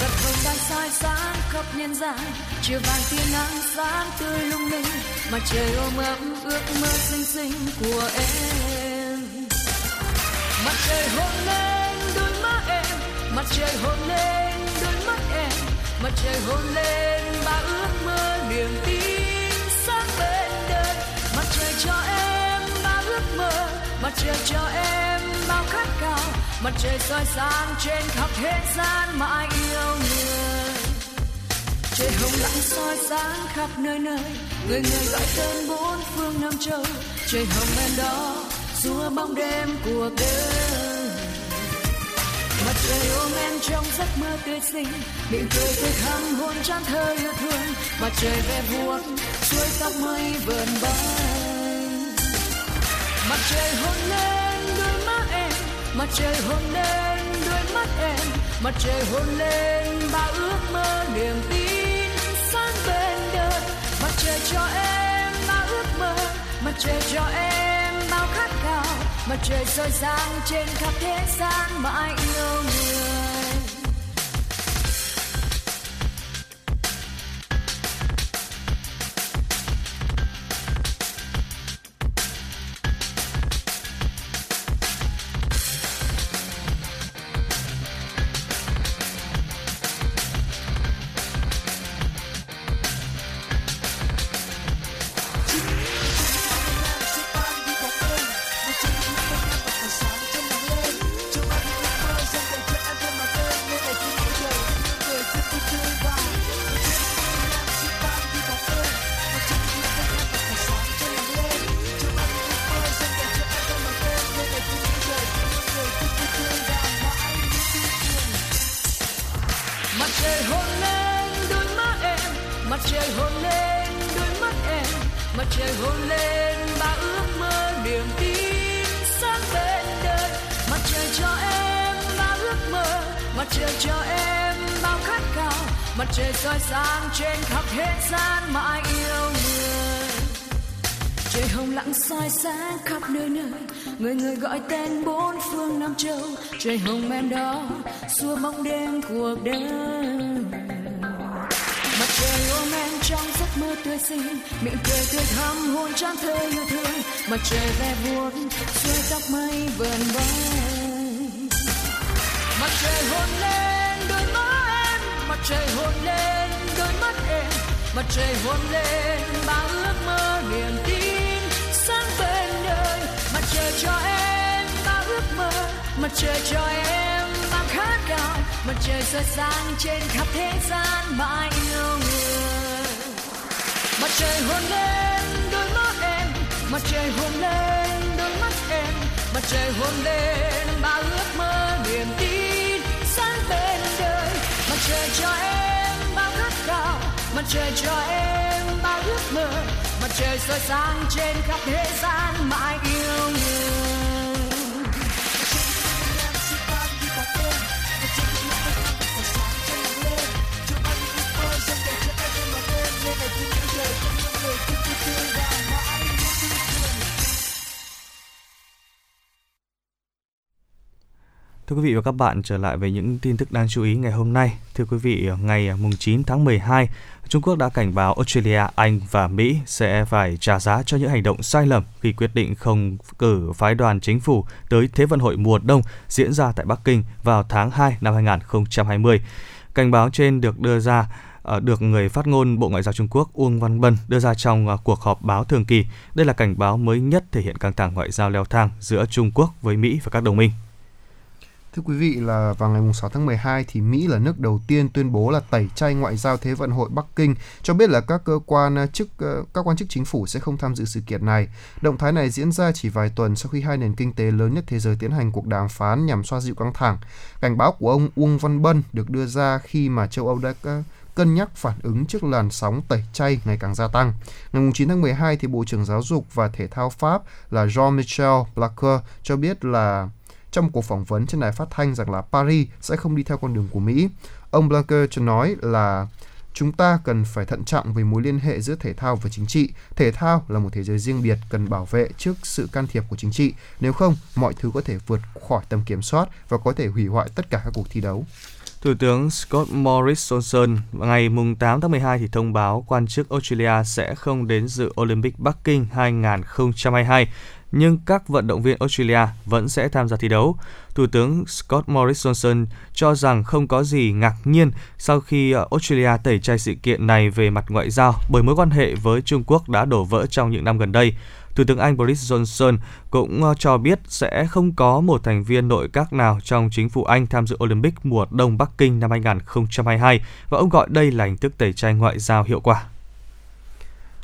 Giật hồng đang soi sáng khắp nhân gian, Chiều vàng tia nắng sáng tươi lung linh, Mặt trời ôm ấp ước mơ xinh xinh của em. Mặt trời hôn lên đôi mắt em, Mặt trời hôn lên đôi mắt em, Mặt trời hôn lên bao ước mơ niềm tin sáng bên đời. Mặt trời cho em bao ước mơ, Mặt trời cho em Mặt trời soi sáng trên khắp thế gian mãi yêu người. Trời hồng lặng soi sáng khắp nơi nơi, người người gọi tên bốn phương năm châu. Trời hồng em đó xua bóng đêm của đời mặt trời ôm em trong giấc mơ tươi xinh miệng cười tươi thắm hôn tràn thơ yêu thương. Mặt trời về vuốt, xuôi tóc mây vờn bay mặt trời hôn lên mặt trời hôn lên, đôi mắt em. Mặt trời hôn lên bao ước mơ niềm tin sáng bên đời. Mặt trời cho em bao ước mơ. Mặt trời cho em bao khát khao. Mặt trời soi sáng trên khắp thế gian mãi yêu người. Soi sáng khắp nơi nơi. Người người gọi tên bốn phương năm châu. Trời hồng em đó xua bóng đêm cuộc đời. Mặt trời ôm em trong giấc mơ tươi xinh. Miệng cười tươi thắm hôn trang thơ yêu thương. Mặt trời ve vuốt, xuôi tóc mây vờn bay mặt trời hôn lên đôi mắt em. Mặt trời hôn lên đôi mắt em. Mặt trời hôn lên bao ước mơ niềm mặt trời cho em mang khát khao, mặt trời soi sáng trên khắp thế gian mãi yêu người. Mặt trời hôn lên đôi mắt em, mặt trời hôn lên đôi mắt em, mặt trời hôn lên bao ước mơ niềm tin sáng bên đời. Mặt trời cho em bao khát khao, mặt trời cho em bao ước mơ, mặt trời soi sáng trên khắp thế gian mãi yêu người. Thưa quý vị và các bạn, trở lại với những tin tức đáng chú ý ngày hôm nay. Thưa quý vị, ngày à, mùng 9 tháng 12, Trung Quốc đã cảnh báo Australia, Anh và Mỹ sẽ phải trả giá cho những hành động sai lầm khi quyết định không cử phái đoàn chính phủ tới Thế vận hội mùa đông diễn ra tại Bắc Kinh vào tháng 2 năm 2020. Cảnh báo trên được đưa ra Ờ, được người phát ngôn Bộ Ngoại giao Trung Quốc Uông Văn Bân đưa ra trong ờ, cuộc họp báo thường kỳ. Đây là cảnh báo mới nhất thể hiện căng thẳng ngoại giao leo thang giữa Trung Quốc với Mỹ và các đồng minh. Thưa quý vị là vào ngày 6 tháng 12 thì Mỹ là nước đầu tiên tuyên bố là tẩy chay ngoại giao Thế vận hội Bắc Kinh, cho biết là các cơ quan ờ, chức các quan chức chính phủ sẽ không tham dự sự kiện này. Động thái này diễn ra chỉ vài tuần sau khi hai nền kinh tế lớn nhất thế giới tiến hành cuộc đàm phán nhằm xoa dịu căng thẳng. Cảnh báo của ông Uông Văn Bân được đưa ra khi mà châu Âu đã cân nhắc phản ứng trước làn sóng tẩy chay ngày càng gia tăng. Ngày 9 tháng 12 thì Bộ trưởng Giáo dục và Thể thao Pháp là Jean-Michel Blanquer cho biết là trong cuộc phỏng vấn trên đài phát thanh rằng là Paris sẽ không đi theo con đường của Mỹ. Ông Blanquer cho nói là chúng ta cần phải thận trọng về mối liên hệ giữa thể thao và chính trị. Thể thao là một thế giới riêng biệt cần bảo vệ trước sự can thiệp của chính trị. Nếu không, mọi thứ có thể vượt khỏi tầm kiểm soát và có thể hủy hoại tất cả các cuộc thi đấu. Thủ tướng Scott Morris Johnson ngày 8 tháng 12 thì thông báo quan chức Australia sẽ không đến dự Olympic Bắc Kinh 2022 nhưng các vận động viên Australia vẫn sẽ tham gia thi đấu. Thủ tướng Scott Morrison cho rằng không có gì ngạc nhiên sau khi ờ, Australia tẩy chay sự kiện này về mặt ngoại giao bởi mối quan hệ với Trung Quốc đã đổ vỡ trong những năm gần đây. Thủ tướng Anh Boris Johnson cũng ờ, cho biết sẽ không có một thành viên nội các nào trong chính phủ Anh tham dự Olympic mùa đông Bắc Kinh năm 2022 và ông gọi đây là hình thức tẩy chay ngoại giao hiệu quả.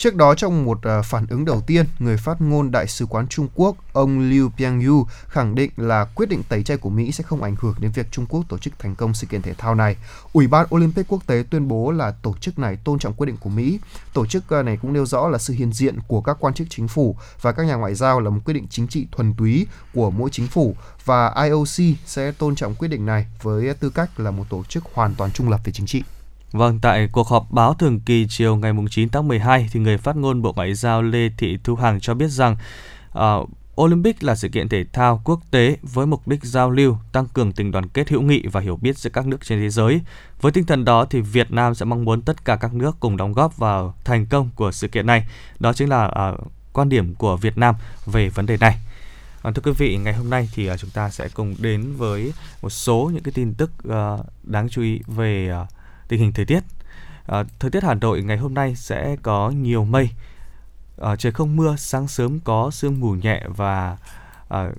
Trước đó trong một à, phản ứng đầu tiên, người phát ngôn Đại sứ quán Trung Quốc, ông Liu Piangyu khẳng định là quyết định tẩy chay của Mỹ sẽ không ảnh hưởng đến việc Trung Quốc tổ chức thành công sự kiện thể thao này. Ủy ban Olympic quốc tế tuyên bố là tổ chức này tôn trọng quyết định của Mỹ. Tổ chức à, này cũng nêu rõ là sự hiện diện của các quan chức chính phủ và các nhà ngoại giao là một quyết định chính trị thuần túy của mỗi chính phủ và IOC sẽ tôn trọng quyết định này với tư cách là một tổ chức hoàn toàn trung lập về chính trị. Vâng, tại cuộc họp báo thường kỳ chiều ngày 9 tháng 12 thì người phát ngôn Bộ Ngoại giao Lê Thị Thu Hằng cho biết rằng uh, Olympic là sự kiện thể thao quốc tế với mục đích giao lưu, tăng cường tình đoàn kết hữu nghị và hiểu biết giữa các nước trên thế giới. Với tinh thần đó thì Việt Nam sẽ mong muốn tất cả các nước cùng đóng góp vào thành công của sự kiện này. Đó chính là uh, quan điểm của Việt Nam về vấn đề này. À, thưa quý vị, ngày hôm nay thì uh, chúng ta sẽ cùng đến với một số những cái tin tức uh, đáng chú ý về uh, tình hình thời tiết. À, thời tiết Hà Nội ngày hôm nay sẽ có nhiều mây, à, trời không mưa, sáng sớm có sương mù nhẹ và à,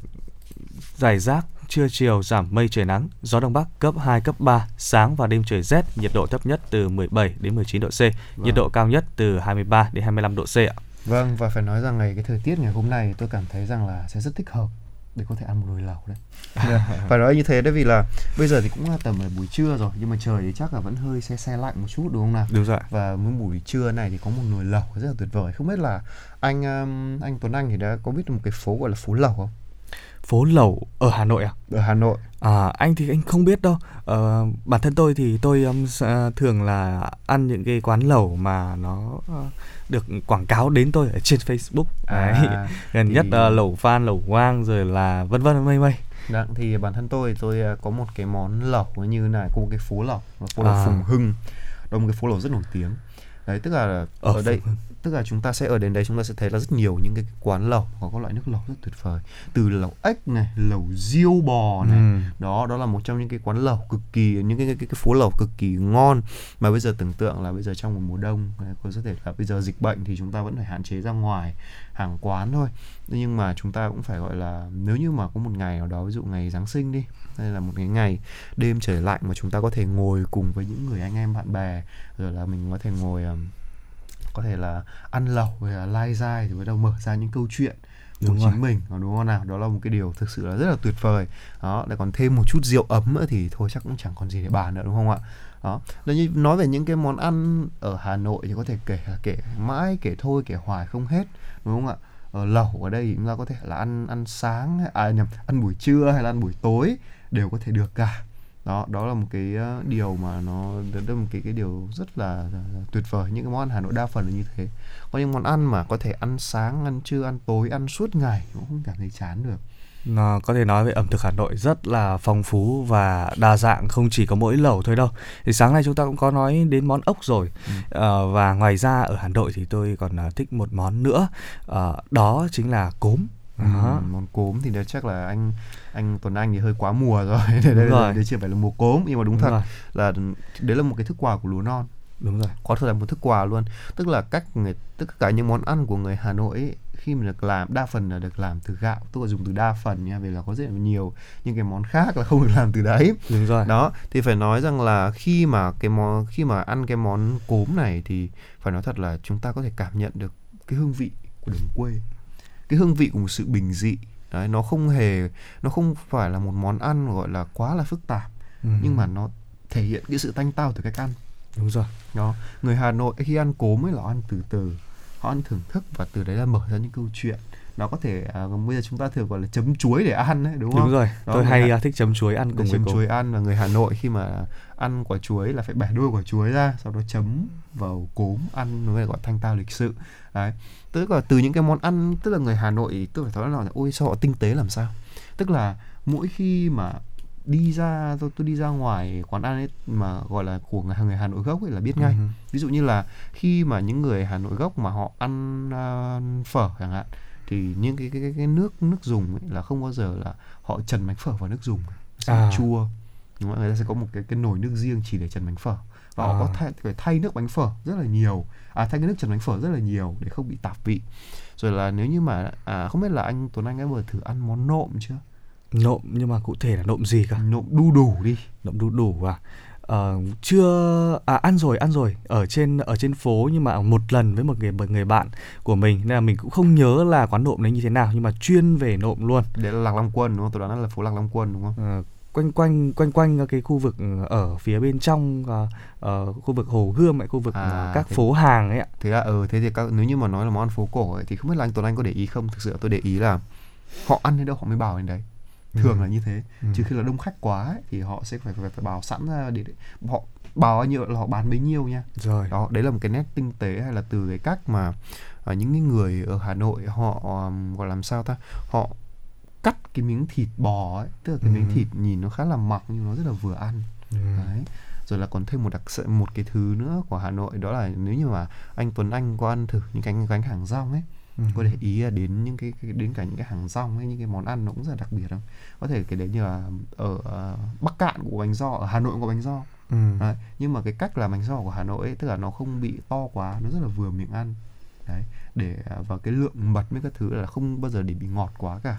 rải rác trưa chiều giảm mây trời nắng, gió đông bắc cấp 2 cấp 3, sáng và đêm trời rét, nhiệt độ thấp nhất từ 17 đến 19 độ C, vâng. nhiệt độ cao nhất từ 23 đến 25 độ C ạ. Vâng và phải nói rằng ngày cái thời tiết ngày hôm nay tôi cảm thấy rằng là sẽ rất thích hợp để có thể ăn một nồi lẩu đấy *laughs* phải nói như thế đấy vì là bây giờ thì cũng là tầm buổi trưa rồi nhưng mà trời thì chắc là vẫn hơi xe xe lạnh một chút đúng không nào đúng rồi và mỗi buổi trưa này thì có một nồi lẩu rất là tuyệt vời không biết là anh anh Tuấn Anh thì đã có biết một cái phố gọi là phố lẩu không phố lẩu ở Hà Nội à? Ở Hà Nội. À anh thì anh không biết đâu. Ờ, bản thân tôi thì tôi um, thường là ăn những cái quán lẩu mà nó uh, được quảng cáo đến tôi ở trên Facebook. À, Đấy. Gần thì... nhất uh, lẩu phan, lẩu quang rồi là vân vân mây mây. Đặng dạ, thì bản thân tôi tôi uh, có một cái món lẩu như này, một cái phố lẩu, phố lẩu à. Phùng Hưng. Đó một cái phố lẩu rất nổi tiếng. Đấy tức là ở, ở đây tức là chúng ta sẽ ở đến đấy chúng ta sẽ thấy là rất nhiều những cái quán lẩu có các loại nước lẩu rất tuyệt vời. Từ lẩu ếch này lẩu riêu bò này. Ừ. đó đó là một trong những cái quán lẩu cực kỳ những cái cái, cái, cái phố lẩu cực kỳ ngon. Mà bây giờ tưởng tượng là bây giờ trong một mùa đông có thể là bây giờ dịch bệnh thì chúng ta vẫn phải hạn chế ra ngoài hàng quán thôi. Nhưng mà chúng ta cũng phải gọi là nếu như mà có một ngày nào đó ví dụ ngày Giáng sinh đi hay là một cái ngày đêm trời lạnh mà chúng ta có thể ngồi cùng với những người anh em bạn bè rồi là mình có thể ngồi có thể là ăn lẩu hay là lai dai thì bắt đầu mở ra những câu chuyện của Đúng rồi. chính mình. Ờ, đúng không nào? Đó là một cái điều thực sự là rất là tuyệt vời. Đó lại còn thêm một chút rượu ấm nữa thì thôi chắc cũng chẳng còn gì để bàn nữa đúng không ạ? Đó Nếu như nói về những cái món ăn ở Hà Nội thì có thể kể kể mãi kể thôi kể hoài không hết đúng không ạ? Ở lẩu ở đây thì chúng ta có thể là ăn ăn sáng à nhầm ăn buổi trưa hay là ăn buổi tối đều có thể được cả đó đó là một cái ờ, điều mà nó đó là một cái cái điều rất là, là, là tuyệt vời những cái món ăn Hà Nội đa phần là như thế có những món ăn mà có thể ăn sáng ăn trưa ăn tối ăn suốt ngày cũng không cảm thấy chán được Nó có thể nói về ẩm thực Hà Nội rất là phong phú và đa dạng không chỉ có mỗi lẩu thôi đâu. Thì sáng nay chúng ta cũng có nói đến món ốc rồi. Ừ. Ờ, và ngoài ra ở Hà Nội thì tôi còn à, thích một món nữa. Ờ, đó chính là cốm. Ừ, món cốm thì đó chắc là anh anh Tuấn Anh thì hơi quá mùa rồi *laughs* đây, đây, rồi. đây chưa phải là mùa cốm nhưng mà đúng, Đúng thật rồi. là đấy là một cái thức quà của lúa non Đúng rồi. có thể là một thức quà luôn tức là cách người tất cả những món ăn của người Hà Nội ấy, khi mà được làm đa phần là được làm từ gạo tức là dùng từ đa phần nha vì là có rất là nhiều những cái món khác là không được làm từ đấy Đúng rồi. đó thì phải nói rằng là khi mà cái món khi mà ăn cái món cốm này thì phải nói thật là chúng ta có thể cảm nhận được cái hương vị của đồng quê cái hương vị của một sự bình dị đấy nó không hề nó không phải là một món ăn gọi là quá là phức tạp Ừ. nhưng mà nó thể hiện cái sự tanh tao từ cách ăn đúng rồi. đó người Hà Nội khi ăn cốm ấy là ăn từ từ họ ăn thưởng thức và từ đấy là mở ra những câu chuyện nó có thể à, bây giờ chúng ta thường gọi là chấm chuối để ăn đấy đúng không Đúng rồi. Đó, tôi hay Hà- à, thích chấm chuối ăn cùng với chấm cốm. chuối ăn và người Hà Nội khi mà ăn quả chuối là phải bẻ đuôi quả chuối ra sau đó chấm vào cốm ăn nó gọi thanh tao lịch sự đấy tức là từ những cái món ăn tức là người Hà Nội tôi phải nói là ôi sao họ tinh tế làm sao tức là mỗi khi mà đi ra tôi, tôi đi ra ngoài quán ăn ấy mà gọi là của người, người Hà Nội gốc ấy là biết ngay Ừ. ví dụ như là khi mà những người Hà Nội gốc mà họ ăn à, phở chẳng hạn thì những cái cái cái, nước nước dùng ấy là không bao giờ là họ trần bánh phở vào nước dùng À. chua đúng không? người ta sẽ có một cái cái nồi nước riêng chỉ để trần bánh phở và họ À. có thay phải thay nước bánh phở rất là nhiều à thay cái nước trần bánh phở rất là nhiều để không bị tạp vị. Rồi là nếu như mà à, không biết là anh Tuấn Anh đã vừa thử ăn món nộm chưa? Nộm nhưng mà cụ thể là nộm gì cả? nộm đu đủ đi. Nộm đu đủ à? Ờ, chưa à ăn rồi ăn rồi. Ở trên ở trên phố nhưng mà một lần với một người một người bạn của mình nên là mình cũng không nhớ là quán nộm đấy như thế nào nhưng mà chuyên về nộm luôn. Để là Lạc Long Quân đúng không? Tôi đoán là phố Lạc Long Quân đúng không? Ờ, quanh quanh quanh quanh cái khu vực ở phía bên trong ờ, ờ, khu vực hồ gươm ấy khu vực À, ờ, các thế- phố hàng ấy ạ. Thế là ừ thế thì các nếu như mà nói là món ăn phố cổ ấy thì không biết là anh Tuấn Anh có để ý không? Thực sự tôi để ý là họ ăn đến đâu họ mới bảo đến đấy. Thường Ừ. là như thế. Ừ. trừ khi là đông khách quá ấy, thì họ sẽ phải phải, phải bảo sẵn ra để, để họ bảo bao nhiêu là họ bán bấy nhiêu nha. Rồi. Đó đấy là một cái nét tinh tế hay là từ cái cách mà à, những cái người ở Hà Nội họ um, gọi làm sao ta? Họ cắt cái miếng thịt bò ấy tức là cái miếng Ừ. thịt nhìn nó khá là mỏng nhưng nó rất là vừa ăn Ừ. đấy rồi là còn thêm một đặc sự một cái thứ nữa của Hà Nội đó là nếu như mà anh Tuấn Anh có ăn thử những cái gánh hàng rong ấy Ừ. có để ý là đến những cái, cái đến cả những cái hàng rong ấy những cái món ăn nó cũng rất là đặc biệt không có thể cái đấy như là ở ờ, Bắc Cạn của bánh do ở Hà Nội có bánh do Ừ. đấy. nhưng mà cái cách làm bánh do của Hà Nội ấy, tức là nó không bị to quá nó rất là vừa miệng ăn đấy để à, và cái lượng mật với các thứ là không bao giờ để bị ngọt quá cả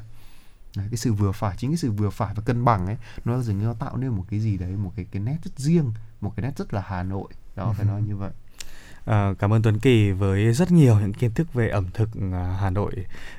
đấy, cái sự vừa phải chính cái sự vừa phải và cân bằng ấy nó dường như nó tạo nên một cái gì đấy một cái cái nét rất riêng một cái nét rất là Hà Nội đó phải nói như vậy À, cảm ơn Tuấn Kỳ với rất nhiều những kiến thức về ẩm thực à, Hà Nội.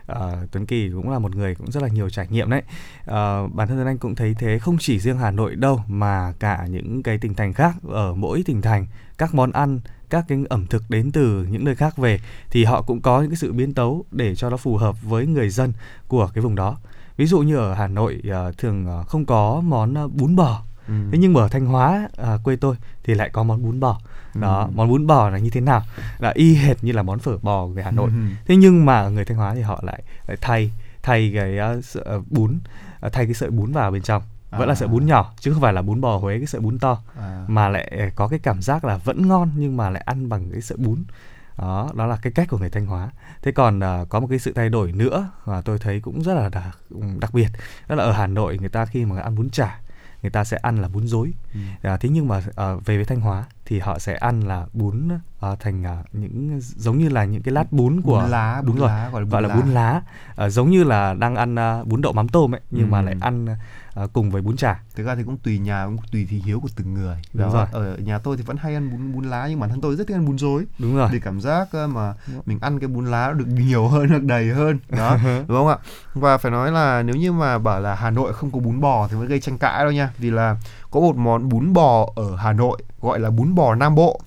À, Tuấn Kỳ cũng là một người cũng rất là nhiều trải nghiệm đấy. À, bản thân Tuấn Anh cũng thấy thế không chỉ riêng Hà Nội đâu mà cả những cái tỉnh thành khác ở mỗi tỉnh thành các món ăn các cái ẩm thực đến từ những nơi khác về thì họ cũng có những cái sự biến tấu để cho nó phù hợp với người dân của cái vùng đó. Ví dụ như ở Hà Nội à, thường à, không có món à, bún bò. ừ. Thế nhưng mà ở Thanh Hóa à, quê tôi thì lại có món bún bò. Đó, Ừ. món bún bò là như thế nào? Là y hệt như là món phở bò người Hà Nội. Ừ. Thế nhưng mà người Thanh Hóa thì họ lại, lại thay thay cái uh, sợi, bún uh, thay cái sợi bún vào bên trong. Vẫn là À. sợi bún nhỏ chứ không phải là bún bò Huế cái sợi bún to à. mà lại có cái cảm giác là vẫn ngon nhưng mà lại ăn bằng cái sợi bún. Đó, đó là cái cách của người Thanh Hóa. Thế còn uh, có một cái sự thay đổi nữa mà tôi thấy cũng rất là đặc, đặc biệt. Đó là ở Hà Nội người ta khi mà ăn bún chả người ta sẽ ăn là bún rối Ừ. à, thế nhưng mà ờ, về với Thanh Hóa thì họ sẽ ăn là bún à, thành à, những giống như là những cái lát bún của bún lá đúng bún rồi lá gọi là bún gọi là lá. bún lá. à, giống như là đang ăn à, bún đậu mắm tôm ấy nhưng mà Ừ. lại ăn à, cùng với bún chả. Thực ra thì cũng tùy nhà cũng tùy thị hiếu của từng người. Đúng rồi. ở nhà tôi thì vẫn hay ăn bún bún lá nhưng bản thân tôi rất thích ăn bún rối. Đúng rồi. Vì cảm giác mà mình ăn cái bún lá được nhiều hơn được đầy hơn. Đó *laughs* đúng không ạ? Và phải nói là nếu như mà bảo là Hà Nội không có bún bò thì mới gây tranh cãi đâu nha. Vì là có một món bún bò ở Hà Nội gọi là bún bò Nam Bộ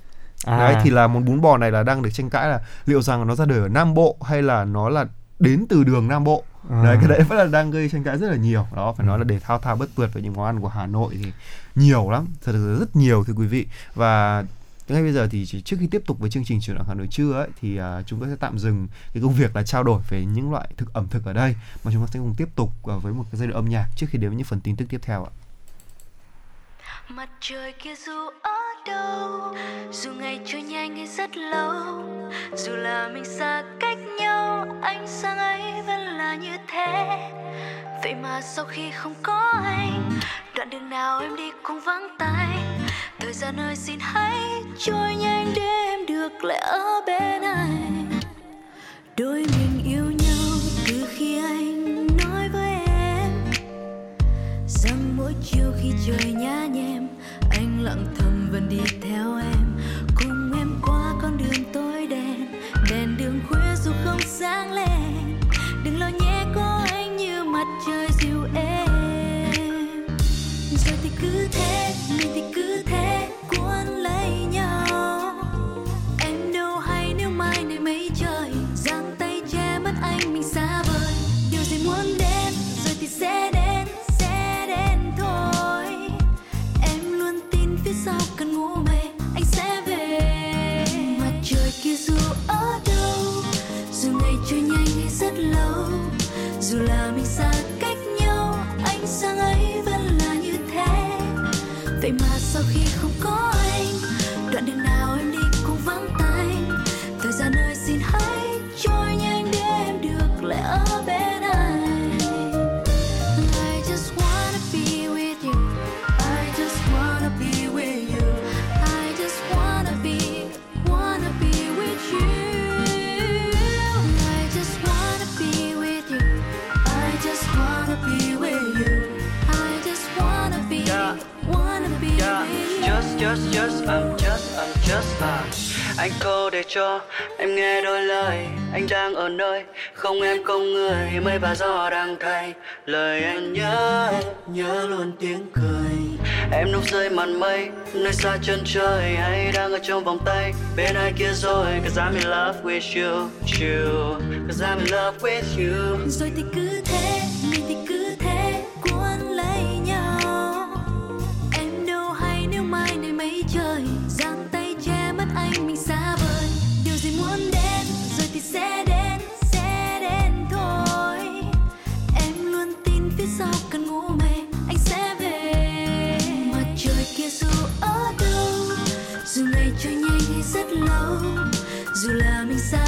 à, đấy thì là món bún bò này là đang được tranh cãi là liệu rằng nó ra đời ở Nam Bộ hay là nó là đến từ đường Nam Bộ? À, đấy cái đấy vẫn là đang gây tranh cãi rất là nhiều. Đó phải nói là để thao thao bất tuyệt với những món ăn của Hà Nội thì nhiều lắm thật sự rất nhiều thưa quý vị. Và ngay bây giờ thì chỉ trước khi tiếp tục với chương trình chuyển động Hà Nội trưa ấy thì à, chúng tôi sẽ tạm dừng cái công việc là trao đổi về những loại thực ẩm thực ở đây. Mà chúng ta sẽ cùng tiếp tục à, với một cái giai đoạn âm nhạc trước khi đến với những phần tin tức tiếp theo ạ mặt trời kia dù ở đâu, dù ngày trôi nhanh hay rất lâu, dù là mình xa cách nhau, ánh sáng ấy vẫn là như thế. Vậy mà sau khi không có anh, đoạn đường nào em đi cũng vắng tay. Thời gian ơi, xin hãy trôi nhanh để em được lại ở bên anh. Đôi mình chiều khi trời nhá nhem, anh lặng thầm vẫn đi theo em. Cùng em qua con đường tối đen, đèn đường khuya dù không sáng lên. Đừng lo nhé, có anh như mặt trời dù just, just, I'm just, I'm just, à. Anh câu để cho em nghe đôi lời. Anh đang ở nơi không em không người. Mây và gió đang thay lời anh nhớ Nhớ luôn tiếng cười. Em núp rơi màn mây Nơi xa chân trời. Hay đang ở trong vòng tay Bên ai kia rồi? Cause I'm in love with you, you. Cause I'm in love with you. Rồi thì cứ thế. Dù ở đâu dù ngày trôi nhanh hay rất lâu dù là mình xa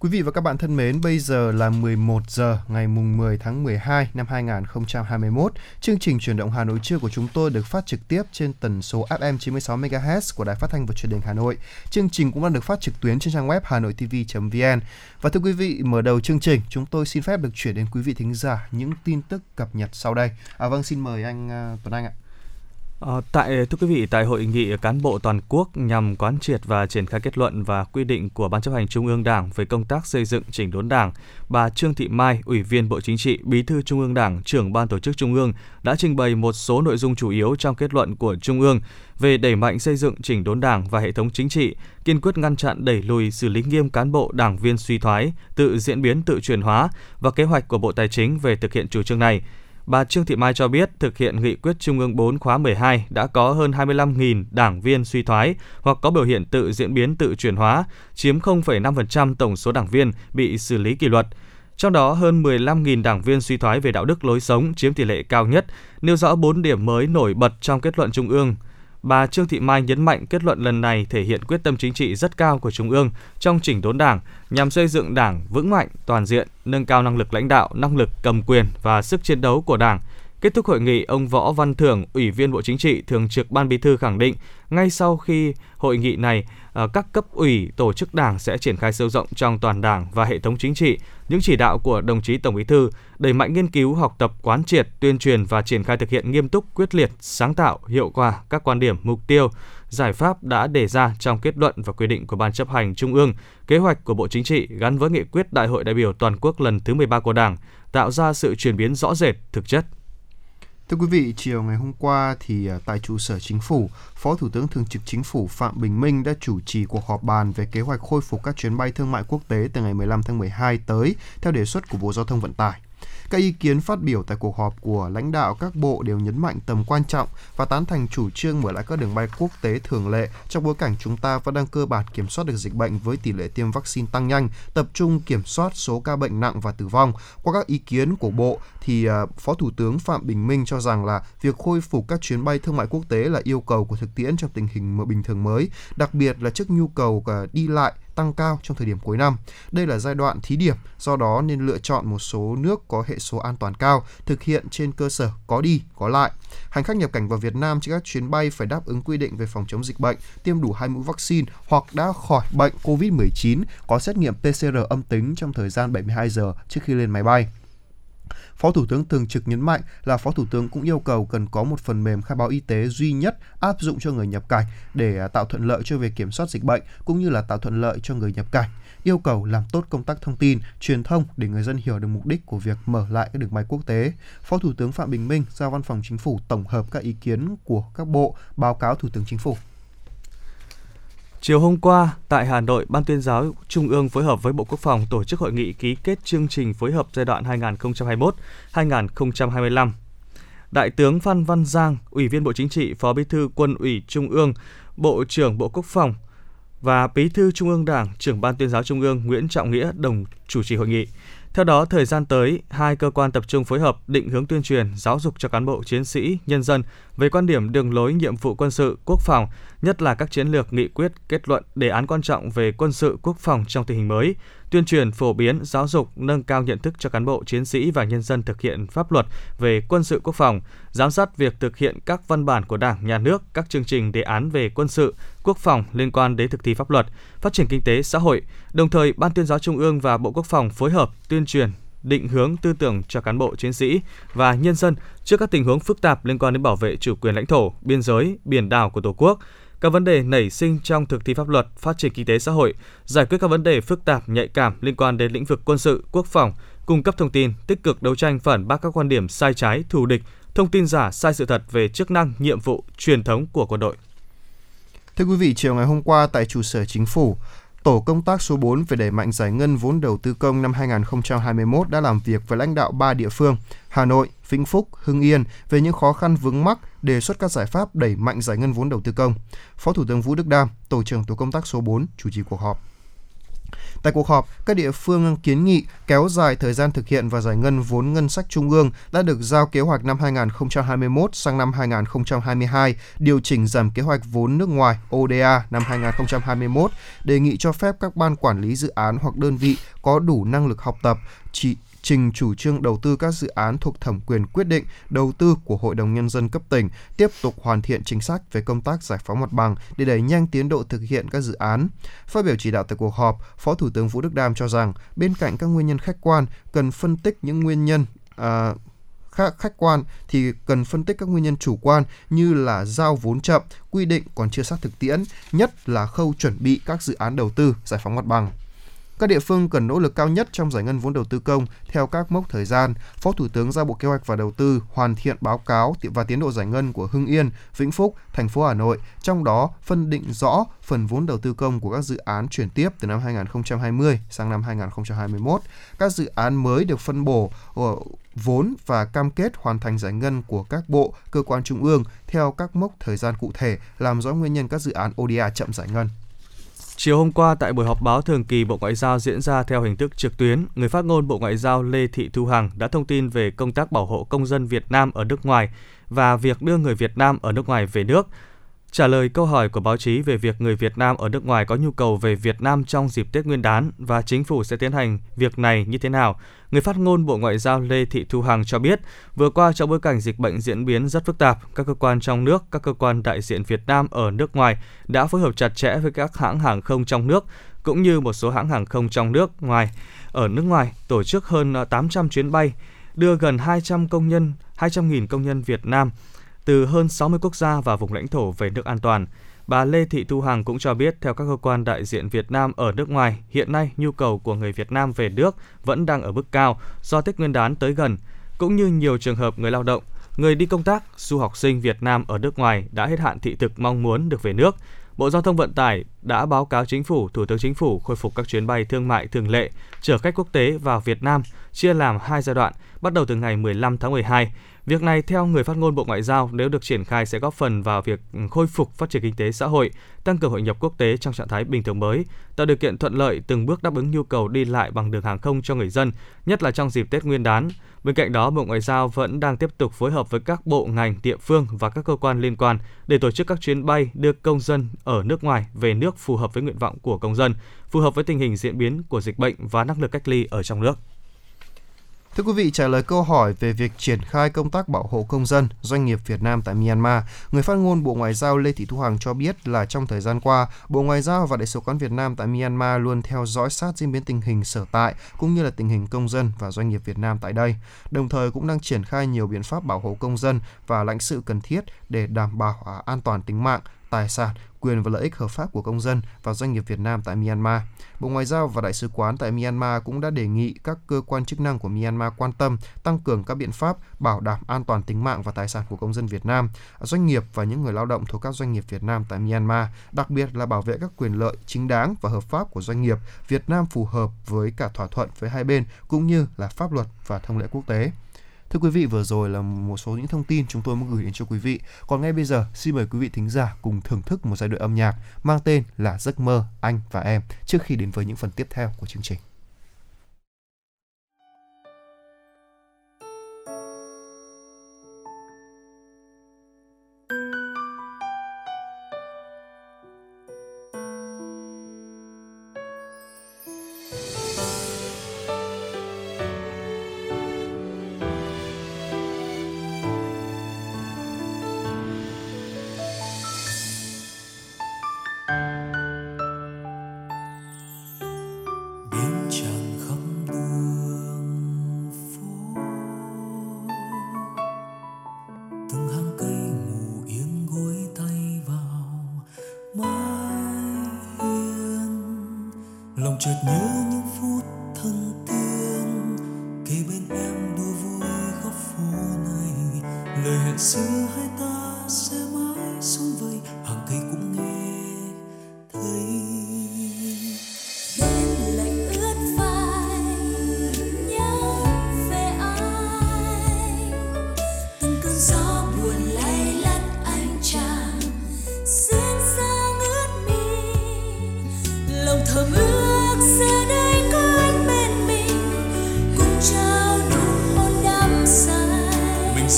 Quý vị và các bạn thân mến, bây giờ là 11 giờ ngày mùng 10 tháng 12 năm 2021. Chương trình chuyển động Hà Nội trưa của chúng tôi được phát trực tiếp trên tần số FM 96 MHz của Đài Phát thanh và Truyền hình Hà Nội. Chương trình cũng đang được phát trực tuyến trên trang web hanoitv.vn. Và thưa quý vị, mở đầu chương trình, chúng tôi xin phép được chuyển đến quý vị thính giả những tin tức cập nhật sau đây. À vâng, xin mời anh uh, Tuấn Anh ạ. À, tại thưa quý vị tại hội nghị cán bộ toàn quốc nhằm quán triệt và triển khai kết luận và quy định của ban chấp hành trung ương đảng về công tác xây dựng chỉnh đốn đảng bà trương thị mai ủy viên bộ chính trị bí thư trung ương đảng trưởng ban tổ chức trung ương đã trình bày một số nội dung chủ yếu trong kết luận của trung ương về đẩy mạnh xây dựng chỉnh đốn đảng và hệ thống chính trị kiên quyết ngăn chặn đẩy lùi xử lý nghiêm cán bộ đảng viên suy thoái tự diễn biến tự chuyển hóa và kế hoạch của bộ tài chính về thực hiện chủ trương này. Bà Trương Thị Mai cho biết thực hiện nghị quyết Trung ương 4 khóa 12 đã có hơn 25.000 đảng viên suy thoái hoặc có biểu hiện tự diễn biến tự chuyển hóa, chiếm 0,5% tổng số đảng viên bị xử lý kỷ luật. Trong đó hơn 15.000 đảng viên suy thoái về đạo đức lối sống chiếm tỷ lệ cao nhất, nêu rõ 4 điểm mới nổi bật trong kết luận Trung ương Bà Trương Thị Mai nhấn mạnh kết luận lần này thể hiện quyết tâm chính trị rất cao của Trung ương trong chỉnh đốn Đảng nhằm xây dựng Đảng vững mạnh, toàn diện, nâng cao năng lực lãnh đạo, năng lực cầm quyền và sức chiến đấu của Đảng. Kết thúc hội nghị, ông Võ Văn Thưởng, Ủy viên Bộ Chính trị, Thường trực Ban Bí thư khẳng định, ngay sau khi hội nghị này, ờ, các cấp ủy, tổ chức đảng sẽ triển khai sâu rộng trong toàn đảng và hệ thống chính trị những chỉ đạo của đồng chí Tổng Bí thư, đẩy mạnh nghiên cứu, học tập, quán triệt, tuyên truyền và triển khai thực hiện nghiêm túc, quyết liệt, sáng tạo, hiệu quả các quan điểm, mục tiêu, giải pháp đã đề ra trong kết luận và quy định của Ban chấp hành Trung ương, kế hoạch của Bộ Chính trị gắn với nghị quyết Đại hội đại biểu toàn quốc lần thứ 13 của Đảng, tạo ra sự chuyển biến rõ rệt, thực chất. Thưa quý vị, chiều ngày hôm qua thì à, tại trụ sở chính phủ, Phó Thủ tướng Thường trực Chính phủ Phạm Bình Minh đã chủ trì cuộc họp bàn về kế hoạch khôi phục các chuyến bay thương mại quốc tế từ ngày 15 tháng 12 tới theo đề xuất của Bộ Giao thông Vận tải. Các ý kiến phát biểu tại cuộc họp của lãnh đạo các bộ đều nhấn mạnh tầm quan trọng và tán thành chủ trương mở lại các đường bay quốc tế thường lệ trong bối cảnh chúng ta vẫn đang cơ bản kiểm soát được dịch bệnh với tỷ lệ tiêm vaccine tăng nhanh, tập trung kiểm soát số ca bệnh nặng và tử vong. Qua các ý kiến của bộ thì à, Phó Thủ tướng Phạm Bình Minh cho rằng là việc khôi phục các chuyến bay thương mại quốc tế là yêu cầu của thực tiễn trong tình hình bình thường mới, đặc biệt là trước nhu cầu à, đi lại tăng cao trong thời điểm cuối năm. Đây là giai đoạn thí điểm, do đó nên lựa chọn một số nước có hệ số an toàn cao, thực hiện trên cơ sở có đi, có lại. Hành khách nhập cảnh vào Việt Nam trên các chuyến bay phải đáp ứng quy định về phòng chống dịch bệnh, tiêm đủ hai mũi vaccine hoặc đã khỏi bệnh COVID-19, có xét nghiệm PCR âm tính trong thời gian 72 giờ trước khi lên máy bay. Phó Thủ tướng thường trực nhấn mạnh là Phó Thủ tướng cũng yêu cầu cần có một phần mềm khai báo y tế duy nhất áp dụng cho người nhập cảnh để à, tạo thuận lợi cho việc kiểm soát dịch bệnh cũng như là tạo thuận lợi cho người nhập cảnh yêu cầu làm tốt công tác thông tin, truyền thông để người dân hiểu được mục đích của việc mở lại các đường bay quốc tế. Phó Thủ tướng Phạm Bình Minh giao Văn phòng Chính phủ tổng hợp các ý kiến của các bộ báo cáo Thủ tướng Chính phủ. Chiều hôm qua, tại Hà Nội, Ban tuyên giáo Trung ương phối hợp với Bộ Quốc phòng tổ chức hội nghị ký kết chương trình phối hợp giai đoạn 2021-2025. Đại tướng Phan Văn Giang, Ủy viên Bộ Chính trị, Phó Bí thư Quân ủy Trung ương, Bộ trưởng Bộ Quốc phòng và Bí thư Trung ương Đảng, trưởng Ban tuyên giáo Trung ương Nguyễn Trọng Nghĩa đồng chủ trì hội nghị. Theo đó, thời gian tới, hai cơ quan tập trung phối hợp định hướng tuyên truyền, giáo dục cho cán bộ chiến sĩ, nhân dân về quan điểm đường lối nhiệm vụ quân sự, quốc phòng, nhất là các chiến lược, nghị quyết, kết luận, đề án quan trọng về quân sự, quốc phòng trong tình hình mới, tuyên truyền, phổ biến, giáo dục, nâng cao nhận thức cho cán bộ, chiến sĩ và nhân dân thực hiện pháp luật về quân sự quốc phòng, giám sát việc thực hiện các văn bản của Đảng, Nhà nước, các chương trình đề án về quân sự, quốc phòng liên quan đến thực thi pháp luật, phát triển kinh tế xã hội. Đồng thời, Ban tuyên giáo Trung ương và Bộ Quốc phòng phối hợp tuyên truyền định hướng tư tưởng cho cán bộ chiến sĩ và nhân dân trước các tình huống phức tạp liên quan đến bảo vệ chủ quyền lãnh thổ, biên giới, biển đảo của Tổ quốc, các vấn đề nảy sinh trong thực thi pháp luật, phát triển kinh tế xã hội, giải quyết các vấn đề phức tạp nhạy cảm liên quan đến lĩnh vực quân sự, quốc phòng, cung cấp thông tin, tích cực đấu tranh phản bác các quan điểm sai trái, thù địch, thông tin giả sai sự thật về chức năng, nhiệm vụ, truyền thống của quân đội. Thưa quý vị, chiều ngày hôm qua tại trụ sở chính phủ, Tổ công tác số 4 về đẩy mạnh giải ngân vốn đầu tư công năm 2021 đã làm việc với lãnh đạo 3 địa phương Hà Nội, Vĩnh Phúc, Hưng Yên về những khó khăn vướng mắc, đề xuất các giải pháp đẩy mạnh giải ngân vốn đầu tư công. Phó Thủ tướng Vũ Đức Đam, Tổ trưởng Tổ công tác số 4 chủ trì cuộc họp. Tại cuộc họp, các địa phương kiến nghị kéo dài thời gian thực hiện và giải ngân vốn ngân sách trung ương đã được giao kế hoạch năm 2021 sang năm 2022, điều chỉnh giảm kế hoạch vốn nước ngoài ODA năm 2021, đề nghị cho phép các ban quản lý dự án hoặc đơn vị có đủ năng lực học tập, chỉ trình chủ trương đầu tư các dự án thuộc thẩm quyền quyết định đầu tư của Hội đồng Nhân dân cấp tỉnh, tiếp tục hoàn thiện chính sách về công tác giải phóng mặt bằng để đẩy nhanh tiến độ thực hiện các dự án. Phát biểu chỉ đạo tại cuộc họp, Phó Thủ tướng Vũ Đức Đam cho rằng bên cạnh các nguyên nhân khách quan, cần phân tích những nguyên nhân à, khách khách quan thì cần phân tích các nguyên nhân chủ quan như là giao vốn chậm, quy định còn chưa sát thực tiễn, nhất là khâu chuẩn bị các dự án đầu tư, giải phóng mặt bằng. Các địa phương cần nỗ lực cao nhất trong giải ngân vốn đầu tư công theo các mốc thời gian. Phó Thủ tướng giao Bộ Kế hoạch và Đầu tư hoàn thiện báo cáo và tiến độ giải ngân của Hưng Yên, Vĩnh Phúc, thành phố Hà Nội, trong đó phân định rõ phần vốn đầu tư công của các dự án chuyển tiếp từ năm 2020 sang năm 2021. Các dự án mới được phân bổ ờ, vốn và cam kết hoàn thành giải ngân của các bộ, cơ quan trung ương theo các mốc thời gian cụ thể, làm rõ nguyên nhân các dự án ODA chậm giải ngân. Chiều hôm qua tại buổi họp báo thường kỳ Bộ Ngoại giao diễn ra theo hình thức trực tuyến, người phát ngôn Bộ Ngoại giao Lê Thị Thu Hằng đã thông tin về công tác bảo hộ công dân Việt Nam ở nước ngoài và việc đưa người Việt Nam ở nước ngoài về nước. Trả lời câu hỏi của báo chí về việc người Việt Nam ở nước ngoài có nhu cầu về Việt Nam trong dịp Tết Nguyên đán và chính phủ sẽ tiến hành việc này như thế nào, người phát ngôn Bộ Ngoại giao Lê Thị Thu Hằng cho biết, vừa qua trong bối cảnh dịch bệnh diễn biến rất phức tạp, các cơ quan trong nước, các cơ quan đại diện Việt Nam ở nước ngoài đã phối hợp chặt chẽ với các hãng hàng không trong nước cũng như một số hãng hàng không trong nước ngoài. Ở nước ngoài tổ chức hơn 800 chuyến bay đưa gần 200 công nhân, 200.000 công nhân Việt Nam từ hơn 60 quốc gia và vùng lãnh thổ về nước an toàn. Bà Lê Thị Thu Hằng cũng cho biết theo các cơ quan đại diện Việt Nam ở nước ngoài, hiện nay nhu cầu của người Việt Nam về nước vẫn đang ở mức cao do Tết Nguyên đán tới gần, cũng như nhiều trường hợp người lao động, người đi công tác, du học sinh Việt Nam ở nước ngoài đã hết hạn thị thực mong muốn được về nước. Bộ Giao thông Vận tải đã báo cáo Chính phủ, Thủ tướng Chính phủ khôi phục các chuyến bay thương mại thường lệ chở khách quốc tế vào Việt Nam, chia làm hai giai đoạn, bắt đầu từ ngày 15 tháng 12. Việc này theo người phát ngôn Bộ Ngoại giao nếu được triển khai sẽ góp phần vào việc khôi phục phát triển kinh tế xã hội, tăng cường hội nhập quốc tế trong trạng thái bình thường mới, tạo điều kiện thuận lợi từng bước đáp ứng nhu cầu đi lại bằng đường hàng không cho người dân, nhất là trong dịp Tết Nguyên đán. Bên cạnh đó, Bộ Ngoại giao vẫn đang tiếp tục phối hợp với các bộ ngành, địa phương và các cơ quan liên quan để tổ chức các chuyến bay đưa công dân ở nước ngoài về nước phù hợp với nguyện vọng của công dân, phù hợp với tình hình diễn biến của dịch bệnh và năng lực cách ly ở trong nước. Thưa quý vị, trả lời câu hỏi về việc triển khai công tác bảo hộ công dân, doanh nghiệp Việt Nam tại Myanmar, người phát ngôn Bộ Ngoại giao Lê Thị Thu Hằng cho biết là trong thời gian qua, Bộ Ngoại giao và Đại sứ quán Việt Nam tại Myanmar luôn theo dõi sát diễn biến tình hình sở tại cũng như là tình hình công dân và doanh nghiệp Việt Nam tại đây. Đồng thời cũng đang triển khai nhiều biện pháp bảo hộ công dân và lãnh sự cần thiết để đảm bảo à, an toàn tính mạng, tài sản, quyền và lợi ích hợp pháp của công dân và doanh nghiệp Việt Nam tại Myanmar. Bộ Ngoại giao và Đại sứ quán tại Myanmar cũng đã đề nghị các cơ quan chức năng của Myanmar quan tâm tăng cường các biện pháp bảo đảm an toàn tính mạng và tài sản của công dân Việt Nam, doanh nghiệp và những người lao động thuộc các doanh nghiệp Việt Nam tại Myanmar, đặc biệt là bảo vệ các quyền lợi chính đáng và hợp pháp của doanh nghiệp Việt Nam phù hợp với cả thỏa thuận với hai bên cũng như là pháp luật và thông lệ quốc tế. Thưa quý vị, vừa rồi là một số những thông tin chúng tôi muốn gửi đến cho quý vị. Còn ngay bây giờ, xin mời quý vị thính giả cùng thưởng thức một giai đoạn âm nhạc mang tên là Giấc mơ anh và em trước khi đến với những phần tiếp theo của chương trình.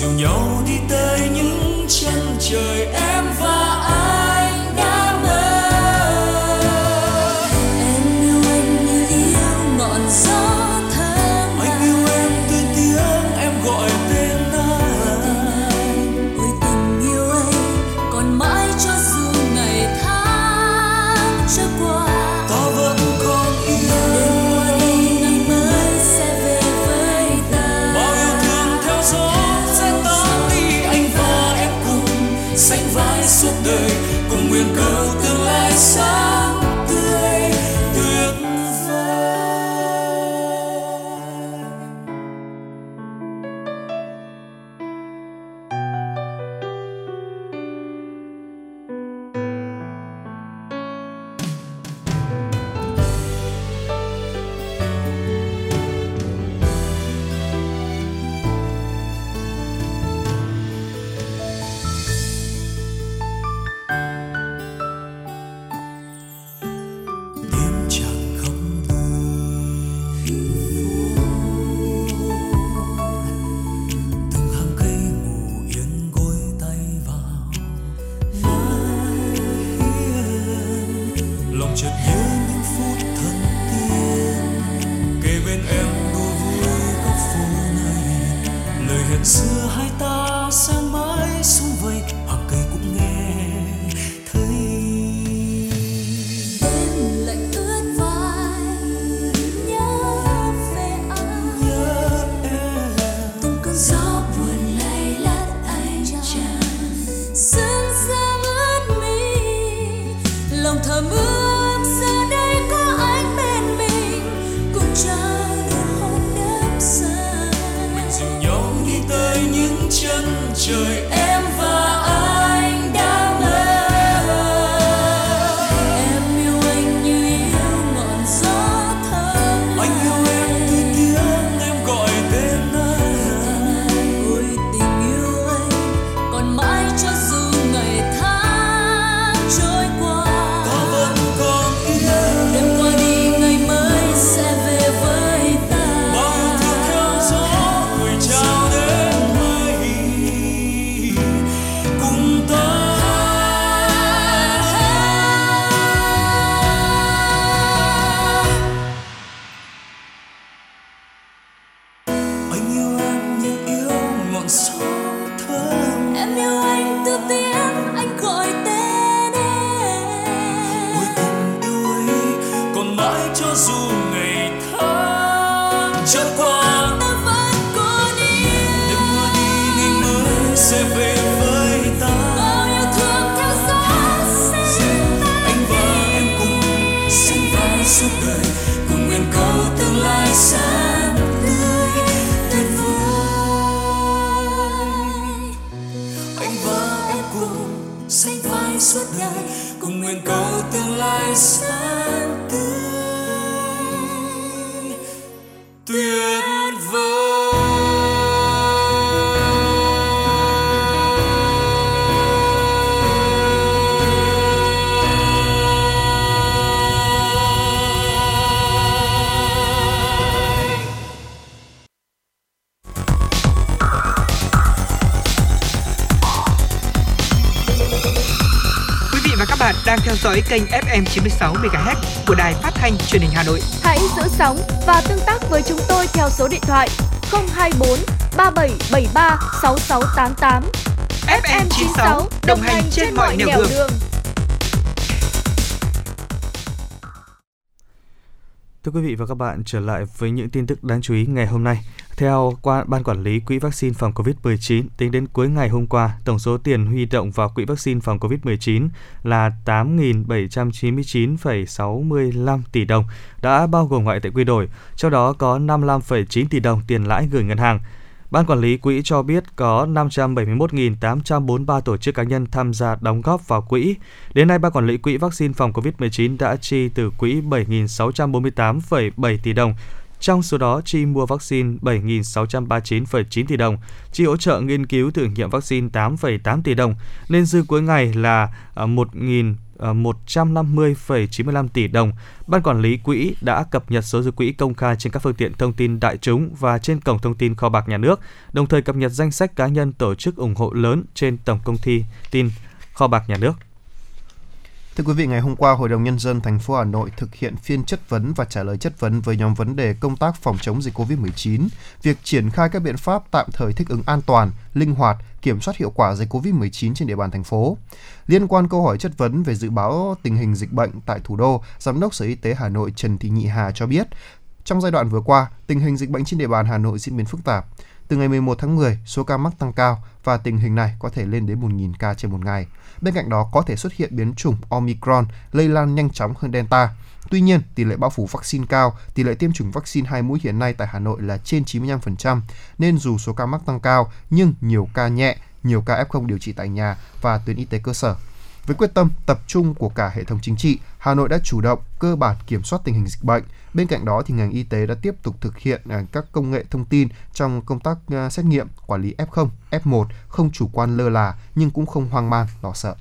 dìu nhau đi tới những chân trời em vắng đang theo dõi kênh FM 96 MHz của đài phát thanh truyền hình Hà Nội. Hãy giữ sóng và tương tác với chúng tôi theo số điện thoại 024 3773 6688. FM 96 đồng hành trên mọi nẻo đường. Thưa quý vị và các bạn, trở lại với những tin tức đáng chú ý ngày hôm nay. Theo Ban Quản lý Quỹ Vaccine phòng COVID-19, tính đến cuối ngày hôm qua, tổng số tiền huy động vào Quỹ Vaccine phòng COVID-19 là 8.799,65 tỷ đồng, đã bao gồm ngoại tệ quy đổi, trong đó có 55,9 tỷ đồng tiền lãi gửi ngân hàng. Ban quản lý quỹ cho biết có 571.843 tổ chức cá nhân tham gia đóng góp vào quỹ. Đến nay, Ban quản lý quỹ vaccine phòng COVID-19 đã chi từ quỹ 7.648,7 tỷ đồng, trong số đó chi mua vaccine 7.639,9 tỷ đồng, chi hỗ trợ nghiên cứu thử nghiệm vaccine 8,8 tỷ đồng, nên dư cuối ngày là à, 1.000 150,95 à, tỷ đồng. Ban quản lý quỹ đã cập nhật số dư quỹ công khai trên các phương tiện thông tin đại chúng và trên cổng thông tin kho bạc nhà nước, đồng thời cập nhật danh sách cá nhân tổ chức ủng hộ lớn trên tổng công ty tin kho bạc nhà nước. Thưa quý vị, ngày hôm qua, Hội đồng Nhân dân thành phố Hà Nội thực hiện phiên chất vấn và trả lời chất vấn với nhóm vấn đề công tác phòng chống dịch COVID-19, việc triển khai các biện pháp tạm thời thích ứng an toàn, linh hoạt, kiểm soát hiệu quả dịch COVID-19 trên địa bàn thành phố. Liên quan câu hỏi chất vấn về dự báo tình hình dịch bệnh tại thủ đô, Giám đốc Sở Y tế Hà Nội Trần Thị Nhị Hà cho biết, trong giai đoạn vừa qua, tình hình dịch bệnh trên địa bàn Hà Nội diễn biến phức tạp. Từ ngày 11 tháng 10, số ca mắc tăng cao và tình hình này có thể lên đến 1.000 ca trên một ngày. Bên cạnh đó có thể xuất hiện biến chủng Omicron lây lan nhanh chóng hơn Delta. Tuy nhiên, tỷ lệ bao phủ vaccine cao, tỷ lệ tiêm chủng vaccine hai mũi hiện nay tại Hà Nội là trên 95%, nên dù số ca mắc tăng cao nhưng nhiều ca nhẹ, nhiều ca F0 điều trị tại nhà và tuyến y tế cơ sở. Với quyết tâm tập trung của cả hệ thống chính trị, Hà Nội đã chủ động cơ bản kiểm soát tình hình dịch bệnh. Bên cạnh đó thì ngành y tế đã tiếp tục thực hiện à, các công nghệ thông tin trong công tác à, xét nghiệm, quản lý F0, F1, không chủ quan lơ là nhưng cũng không hoang mang, lo sợ.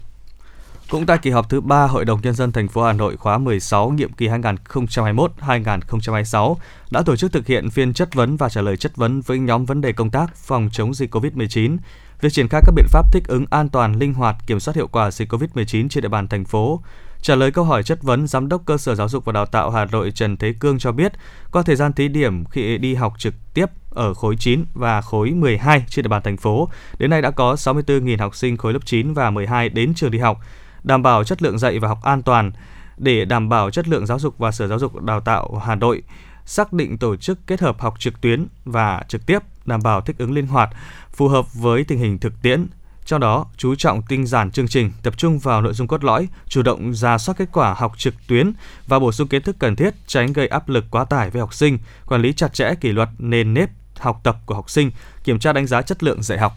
Cũng tại kỳ họp thứ 3 Hội đồng nhân dân thành phố Hà Nội khóa 16 nhiệm kỳ 2021-2026 đã tổ chức thực hiện phiên chất vấn và trả lời chất vấn với nhóm vấn đề công tác phòng chống dịch COVID-19, việc triển khai các biện pháp thích ứng an toàn, linh hoạt, kiểm soát hiệu quả dịch COVID-19 trên địa bàn thành phố. Trả lời câu hỏi chất vấn, Giám đốc Cơ sở Giáo dục và Đào tạo Hà Nội Trần Thế Cương cho biết, qua thời gian thí điểm khi đi học trực tiếp ở khối 9 và khối 12 trên địa bàn thành phố, đến nay đã có 64.000 học sinh khối lớp 9 và 12 đến trường đi học, đảm bảo chất lượng dạy và học an toàn. Để đảm bảo chất lượng giáo dục và Sở Giáo dục Đào tạo Hà Nội xác định tổ chức kết hợp học trực tuyến và trực tiếp, đảm bảo thích ứng linh hoạt, phù hợp với tình hình thực tiễn, trong đó, chú trọng tinh giản chương trình, tập trung vào nội dung cốt lõi, chủ động ra soát kết quả học trực tuyến và bổ sung kiến thức cần thiết, tránh gây áp lực quá tải với học sinh, quản lý chặt chẽ kỷ luật nền nếp học tập của học sinh, kiểm tra đánh giá chất lượng dạy học.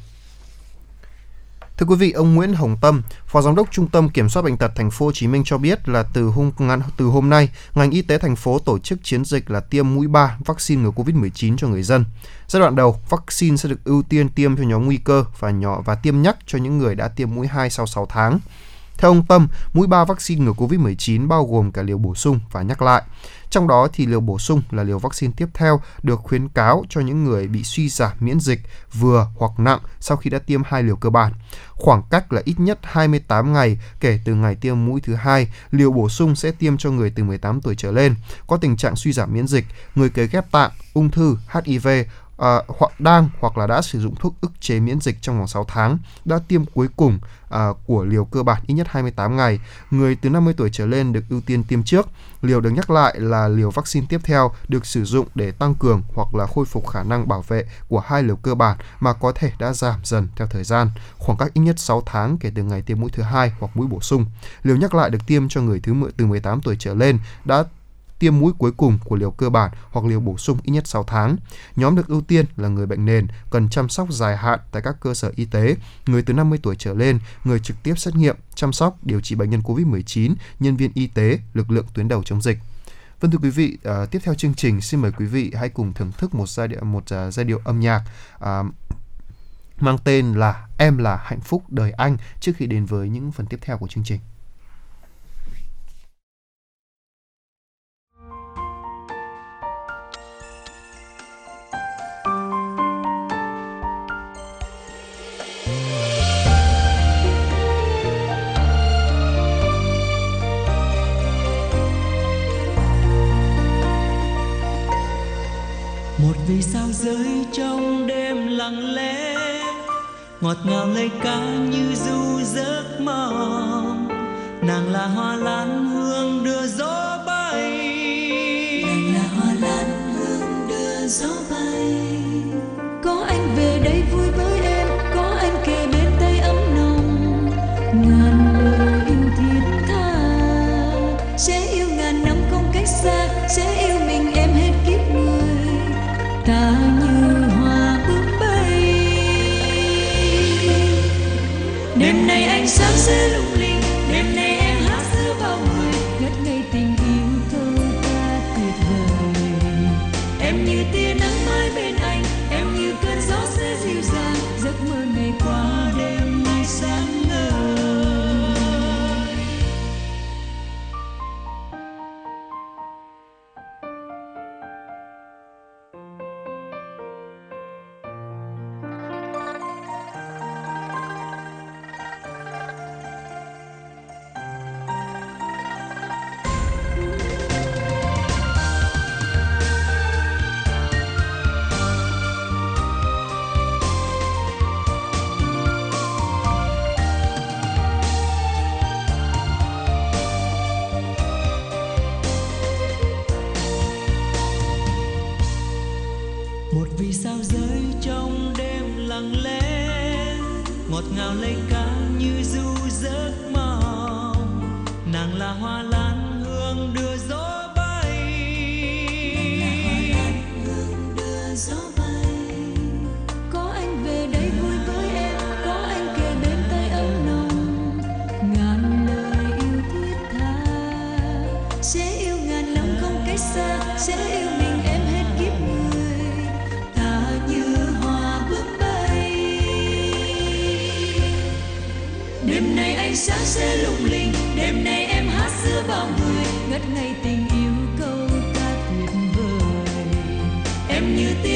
Thưa quý vị, ông Nguyễn Hồng Tâm, Phó Giám đốc Trung tâm Kiểm soát bệnh tật Thành phố Hồ Chí Minh cho biết là từ hôm từ hôm nay, ngành y tế thành phố tổ chức chiến dịch là tiêm mũi 3 vaccine ngừa Covid-19 cho người dân. Giai đoạn đầu, vaccine sẽ được ưu tiên tiêm cho nhóm nguy cơ và nhỏ và tiêm nhắc cho những người đã tiêm mũi 2 sau 6 tháng. Theo ông Tâm, mũi 3 vaccine ngừa COVID-19 bao gồm cả liều bổ sung và nhắc lại. Trong đó thì liều bổ sung là liều vaccine tiếp theo được khuyến cáo cho những người bị suy giảm miễn dịch vừa hoặc nặng sau khi đã tiêm hai liều cơ bản. Khoảng cách là ít nhất 28 ngày kể từ ngày tiêm mũi thứ hai, liều bổ sung sẽ tiêm cho người từ 18 tuổi trở lên, có tình trạng suy giảm miễn dịch, người cấy ghép tạng, ung thư, HIV, à, hoặc đang hoặc là đã sử dụng thuốc ức chế miễn dịch trong vòng 6 tháng, đã tiêm cuối cùng à, của liều cơ bản ít nhất 28 ngày. Người từ 50 tuổi trở lên được ưu tiên tiêm trước. Liều được nhắc lại là liều vaccine tiếp theo được sử dụng để tăng cường hoặc là khôi phục khả năng bảo vệ của hai liều cơ bản mà có thể đã giảm dần theo thời gian, khoảng cách ít nhất 6 tháng kể từ ngày tiêm mũi thứ hai hoặc mũi bổ sung. Liều nhắc lại được tiêm cho người thứ mười- từ 18 tuổi trở lên đã tiêm mũi cuối cùng của liều cơ bản hoặc liều bổ sung ít nhất 6 tháng. Nhóm được ưu tiên là người bệnh nền, cần chăm sóc dài hạn tại các cơ sở y tế, người từ 50 tuổi trở lên, người trực tiếp xét nghiệm, chăm sóc, điều trị bệnh nhân COVID-19, nhân viên y tế, lực lượng tuyến đầu chống dịch. Vâng thưa quý vị, à, tiếp theo chương trình xin mời quý vị hãy cùng thưởng thức một giai điệu một uh, giai điệu âm nhạc à, mang tên là Em là hạnh phúc đời anh trước khi đến với những phần tiếp theo của chương trình. Vì sao rơi trong đêm lặng lẽ? Ngọt ngào lời ca như du giấc mộng. Nàng là hoa lan hương đưa gió bay. Nàng là hoa lan hương đưa gió bay. Ánh sáng sẽ lung linh. Đêm nay em hát giữa bao người, ngất ngây tình yêu câu ca tuyệt vời. Em như tiếng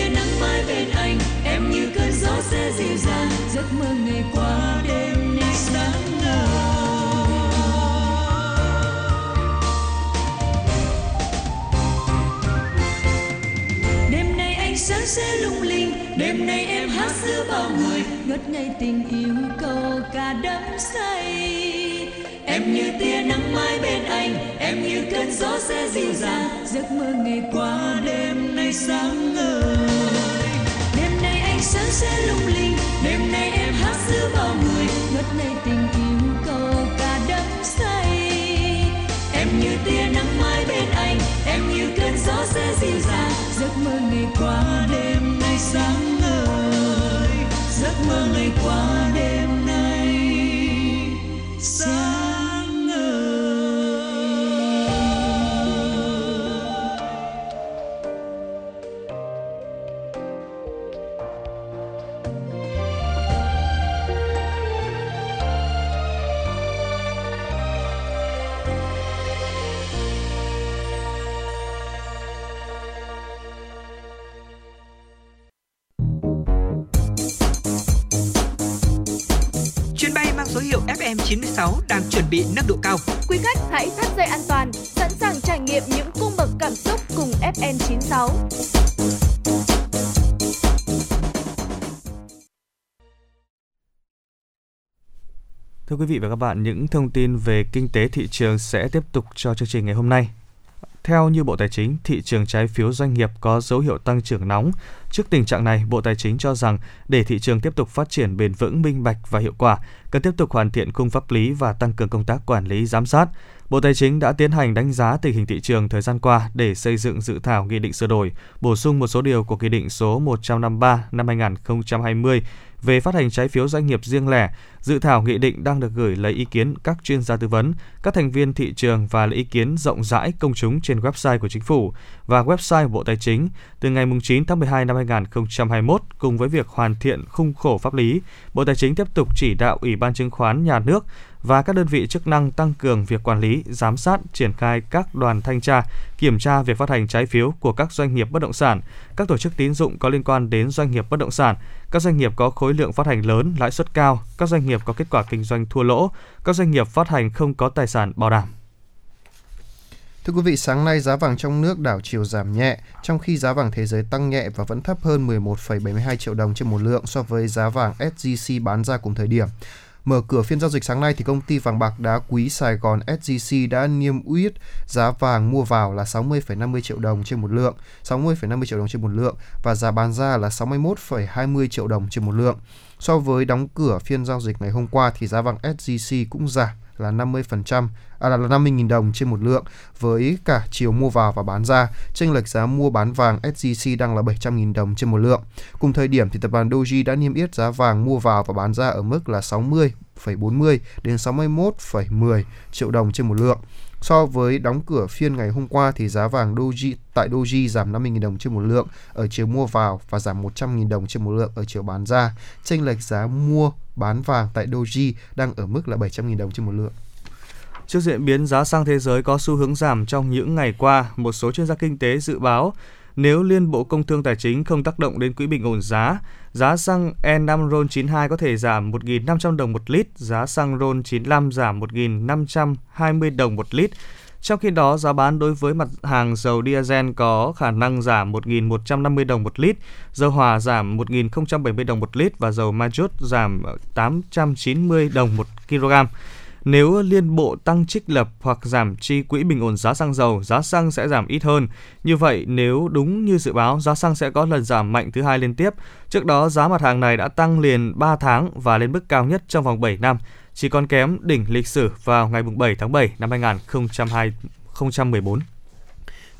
đêm nay em hát giữa bao người, ngất ngây tình yêu câu ca đắm say. Em như tia nắng mai bên anh, em như cơn gió sẽ dịu dàng. Giấc mơ ngày qua, đêm nay sáng ngời. Đêm nay ánh sáng sẽ lung linh, đêm nay em hát giữa bao người, ngất ngây tình yêu câu ca đắm say. Em như tia nắng mai bên anh, em như cơn gió sẽ dịu dàng. Giấc mơ ngày qua, đêm nay bị nâng độ cao. Quý khách hãy thắt dây an toàn, sẵn sàng trải nghiệm những cung bậc cảm xúc cùng FN 96. Thưa quý vị và các bạn, những thông tin về kinh tế thị trường sẽ tiếp tục cho chương trình ngày hôm nay. Theo như Bộ Tài chính, thị trường trái phiếu doanh nghiệp có dấu hiệu tăng trưởng nóng. Trước tình trạng này, Bộ Tài chính cho rằng để thị trường tiếp tục phát triển bền vững, minh bạch và hiệu quả, cần tiếp tục hoàn thiện khung pháp lý và tăng cường công tác quản lý giám sát. Bộ Tài chính đã tiến hành đánh giá tình hình thị trường thời gian qua để xây dựng dự thảo nghị định sửa đổi, bổ sung một số điều của nghị định số 153 năm 2020 về phát hành trái phiếu doanh nghiệp riêng lẻ. Dự thảo nghị định đang được gửi lấy ý kiến các chuyên gia tư vấn, các thành viên thị trường và lấy ý kiến rộng rãi công chúng trên website của chính phủ và website của Bộ Tài chính từ ngày 9 tháng 12 năm 2021 cùng với việc hoàn thiện khung khổ pháp lý. Bộ Tài chính tiếp tục chỉ đạo Ủy ban chứng khoán nhà nước và các đơn vị chức năng tăng cường việc quản lý, giám sát, triển khai các đoàn thanh tra, kiểm tra việc phát hành trái phiếu của các doanh nghiệp bất động sản, các tổ chức tín dụng có liên quan đến doanh nghiệp bất động sản, các doanh nghiệp có khối lượng phát hành lớn, lãi suất cao, các doanh nghiệp có kết quả kinh doanh thua lỗ, các doanh nghiệp phát hành không có tài sản bảo đảm. Thưa quý vị, sáng nay giá vàng trong nước đảo chiều giảm nhẹ, trong khi giá vàng thế giới tăng nhẹ và vẫn thấp hơn 11,72 triệu đồng trên một lượng so với giá vàng SJC bán ra cùng thời điểm. Mở cửa phiên giao dịch sáng nay thì công ty vàng bạc đá quý Sài Gòn SJC đã niêm yết giá vàng mua vào là 60,50 triệu đồng trên một lượng, 60,50 triệu đồng trên một lượng và giá bán ra là 61,20 triệu đồng trên một lượng. So với đóng cửa phiên giao dịch ngày hôm qua thì giá vàng SJC cũng giảm là 50% à là 50.000 đồng trên một lượng với cả chiều mua vào và bán ra. Chênh lệch giá mua bán vàng SJC đang là 700.000 đồng trên một lượng. Cùng thời điểm thì tập đoàn Doji đã niêm yết giá vàng mua vào và bán ra ở mức là 60,40 đến 61,10 triệu đồng trên một lượng. So với đóng cửa phiên ngày hôm qua thì giá vàng Doji tại Doji giảm 50.000 đồng trên một lượng ở chiều mua vào và giảm 100.000 đồng trên một lượng ở chiều bán ra. Chênh lệch giá mua bán vàng tại Doji đang ở mức là 700.000 đồng trên một lượng. Trước diễn biến giá xăng thế giới có xu hướng giảm trong những ngày qua, một số chuyên gia kinh tế dự báo nếu Liên Bộ Công Thương Tài chính không tác động đến quỹ bình ổn giá, giá xăng E5 RON 92 có thể giảm 1.500 đồng một lít, giá xăng RON 95 giảm 1.520 đồng một lít. Trong khi đó, giá bán đối với mặt hàng dầu diesel có khả năng giảm 1.150 đồng một lít, dầu hỏa giảm 1.070 đồng một lít và dầu mazut giảm 890 đồng một kg. Nếu liên bộ tăng trích lập hoặc giảm chi quỹ bình ổn giá xăng dầu, giá xăng sẽ giảm ít hơn. Như vậy, nếu đúng như dự báo, giá xăng sẽ có lần giảm mạnh thứ hai liên tiếp. Trước đó, giá mặt hàng này đã tăng liền 3 tháng và lên mức cao nhất trong vòng 7 năm, chỉ còn kém đỉnh lịch sử vào ngày 7 tháng 7 năm 2014.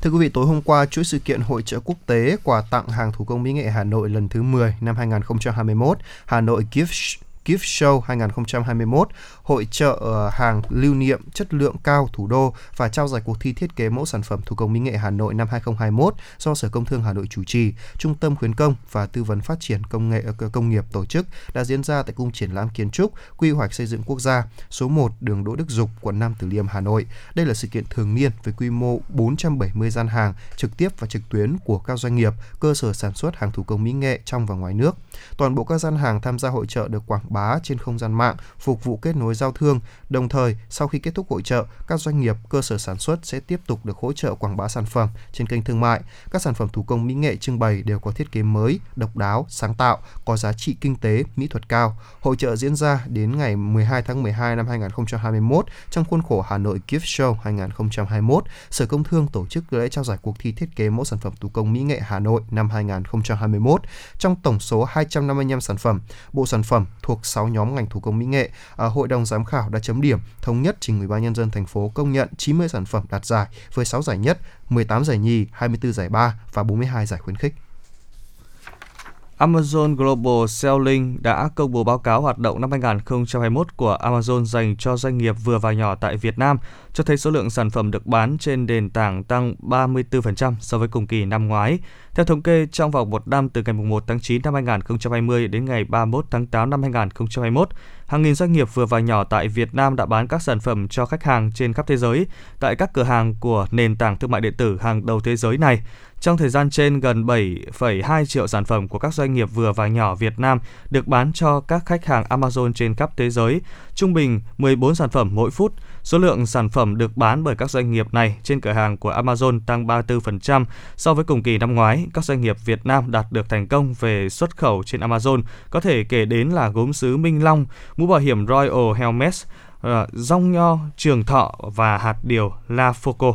Thưa quý vị, tối hôm qua, chuỗi sự kiện hội trợ quốc tế quà tặng hàng thủ công mỹ nghệ Hà Nội lần thứ 10 năm 2021, Hà Nội Gift Gift Show 2021, hội trợ ờ, hàng lưu niệm chất lượng cao thủ đô và trao giải cuộc thi thiết kế mẫu sản phẩm thủ công mỹ nghệ Hà Nội năm 2021 do Sở Công Thương Hà Nội chủ trì, Trung tâm khuyến công và tư vấn phát triển công nghệ ờ, công nghiệp tổ chức đã diễn ra tại cung triển lãm kiến trúc quy hoạch xây dựng quốc gia số 1 đường Đỗ Đức Dục, quận Nam Từ Liêm, Hà Nội. Đây là sự kiện thường niên với quy mô 470 gian hàng trực tiếp và trực tuyến của các doanh nghiệp, cơ sở sản xuất hàng thủ công mỹ nghệ trong và ngoài nước. Toàn bộ các gian hàng tham gia hội trợ được quảng bá trên không gian mạng, phục vụ kết nối giao thương. Đồng thời, sau khi kết thúc hội trợ, các doanh nghiệp, cơ sở sản xuất sẽ tiếp tục được hỗ trợ quảng bá sản phẩm trên kênh thương mại. Các sản phẩm thủ công mỹ nghệ trưng bày đều có thiết kế mới, độc đáo, sáng tạo, có giá trị kinh tế, mỹ thuật cao. Hội trợ diễn ra đến ngày 12 tháng 12 năm 2021 trong khuôn khổ Hà Nội Gift Show 2021. Sở Công Thương tổ chức lễ trao giải cuộc thi thiết kế mẫu sản phẩm thủ công mỹ nghệ Hà Nội năm 2021. Trong tổng số 255 sản phẩm, bộ sản phẩm thuộc 6 nhóm ngành thủ công mỹ nghệ, à, Hội đồng giám khảo đã chấm điểm thống nhất trình Ủy ban nhân dân thành phố công nhận 90 sản phẩm đạt giải với 6 giải nhất, 18 giải nhì, 24 giải ba và 42 giải khuyến khích. Amazon Global Selling đã công bố báo cáo hoạt động năm 2021 của Amazon dành cho doanh nghiệp vừa và nhỏ tại Việt Nam, cho thấy số lượng sản phẩm được bán trên nền tảng tăng 34% so với cùng kỳ năm ngoái. Theo thống kê, trong vòng một năm từ ngày 1 tháng 9 năm 2020 đến ngày 31 tháng 8 năm 2021, hàng nghìn doanh nghiệp vừa và nhỏ tại Việt Nam đã bán các sản phẩm cho khách hàng trên khắp thế giới tại các cửa hàng của nền tảng thương mại điện tử hàng đầu thế giới này. Trong thời gian trên, gần 7,2 triệu sản phẩm của các doanh nghiệp vừa và nhỏ Việt Nam được bán cho các khách hàng Amazon trên khắp thế giới, trung bình 14 sản phẩm mỗi phút. Số lượng sản phẩm được bán bởi các doanh nghiệp này trên cửa hàng của Amazon tăng 34% so với cùng kỳ năm ngoái. Các doanh nghiệp Việt Nam đạt được thành công về xuất khẩu trên Amazon có thể kể đến là gốm sứ Minh Long, mũ bảo hiểm Royal Helmets ờ, rong nho Trường Thọ và hạt điều La Foco.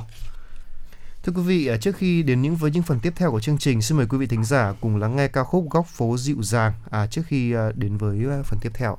Thưa quý vị, à, trước khi đến những với những phần tiếp theo của chương trình, xin mời quý vị thính giả cùng lắng nghe ca khúc Góc phố dịu dàng à, trước khi à, đến với à, phần tiếp theo.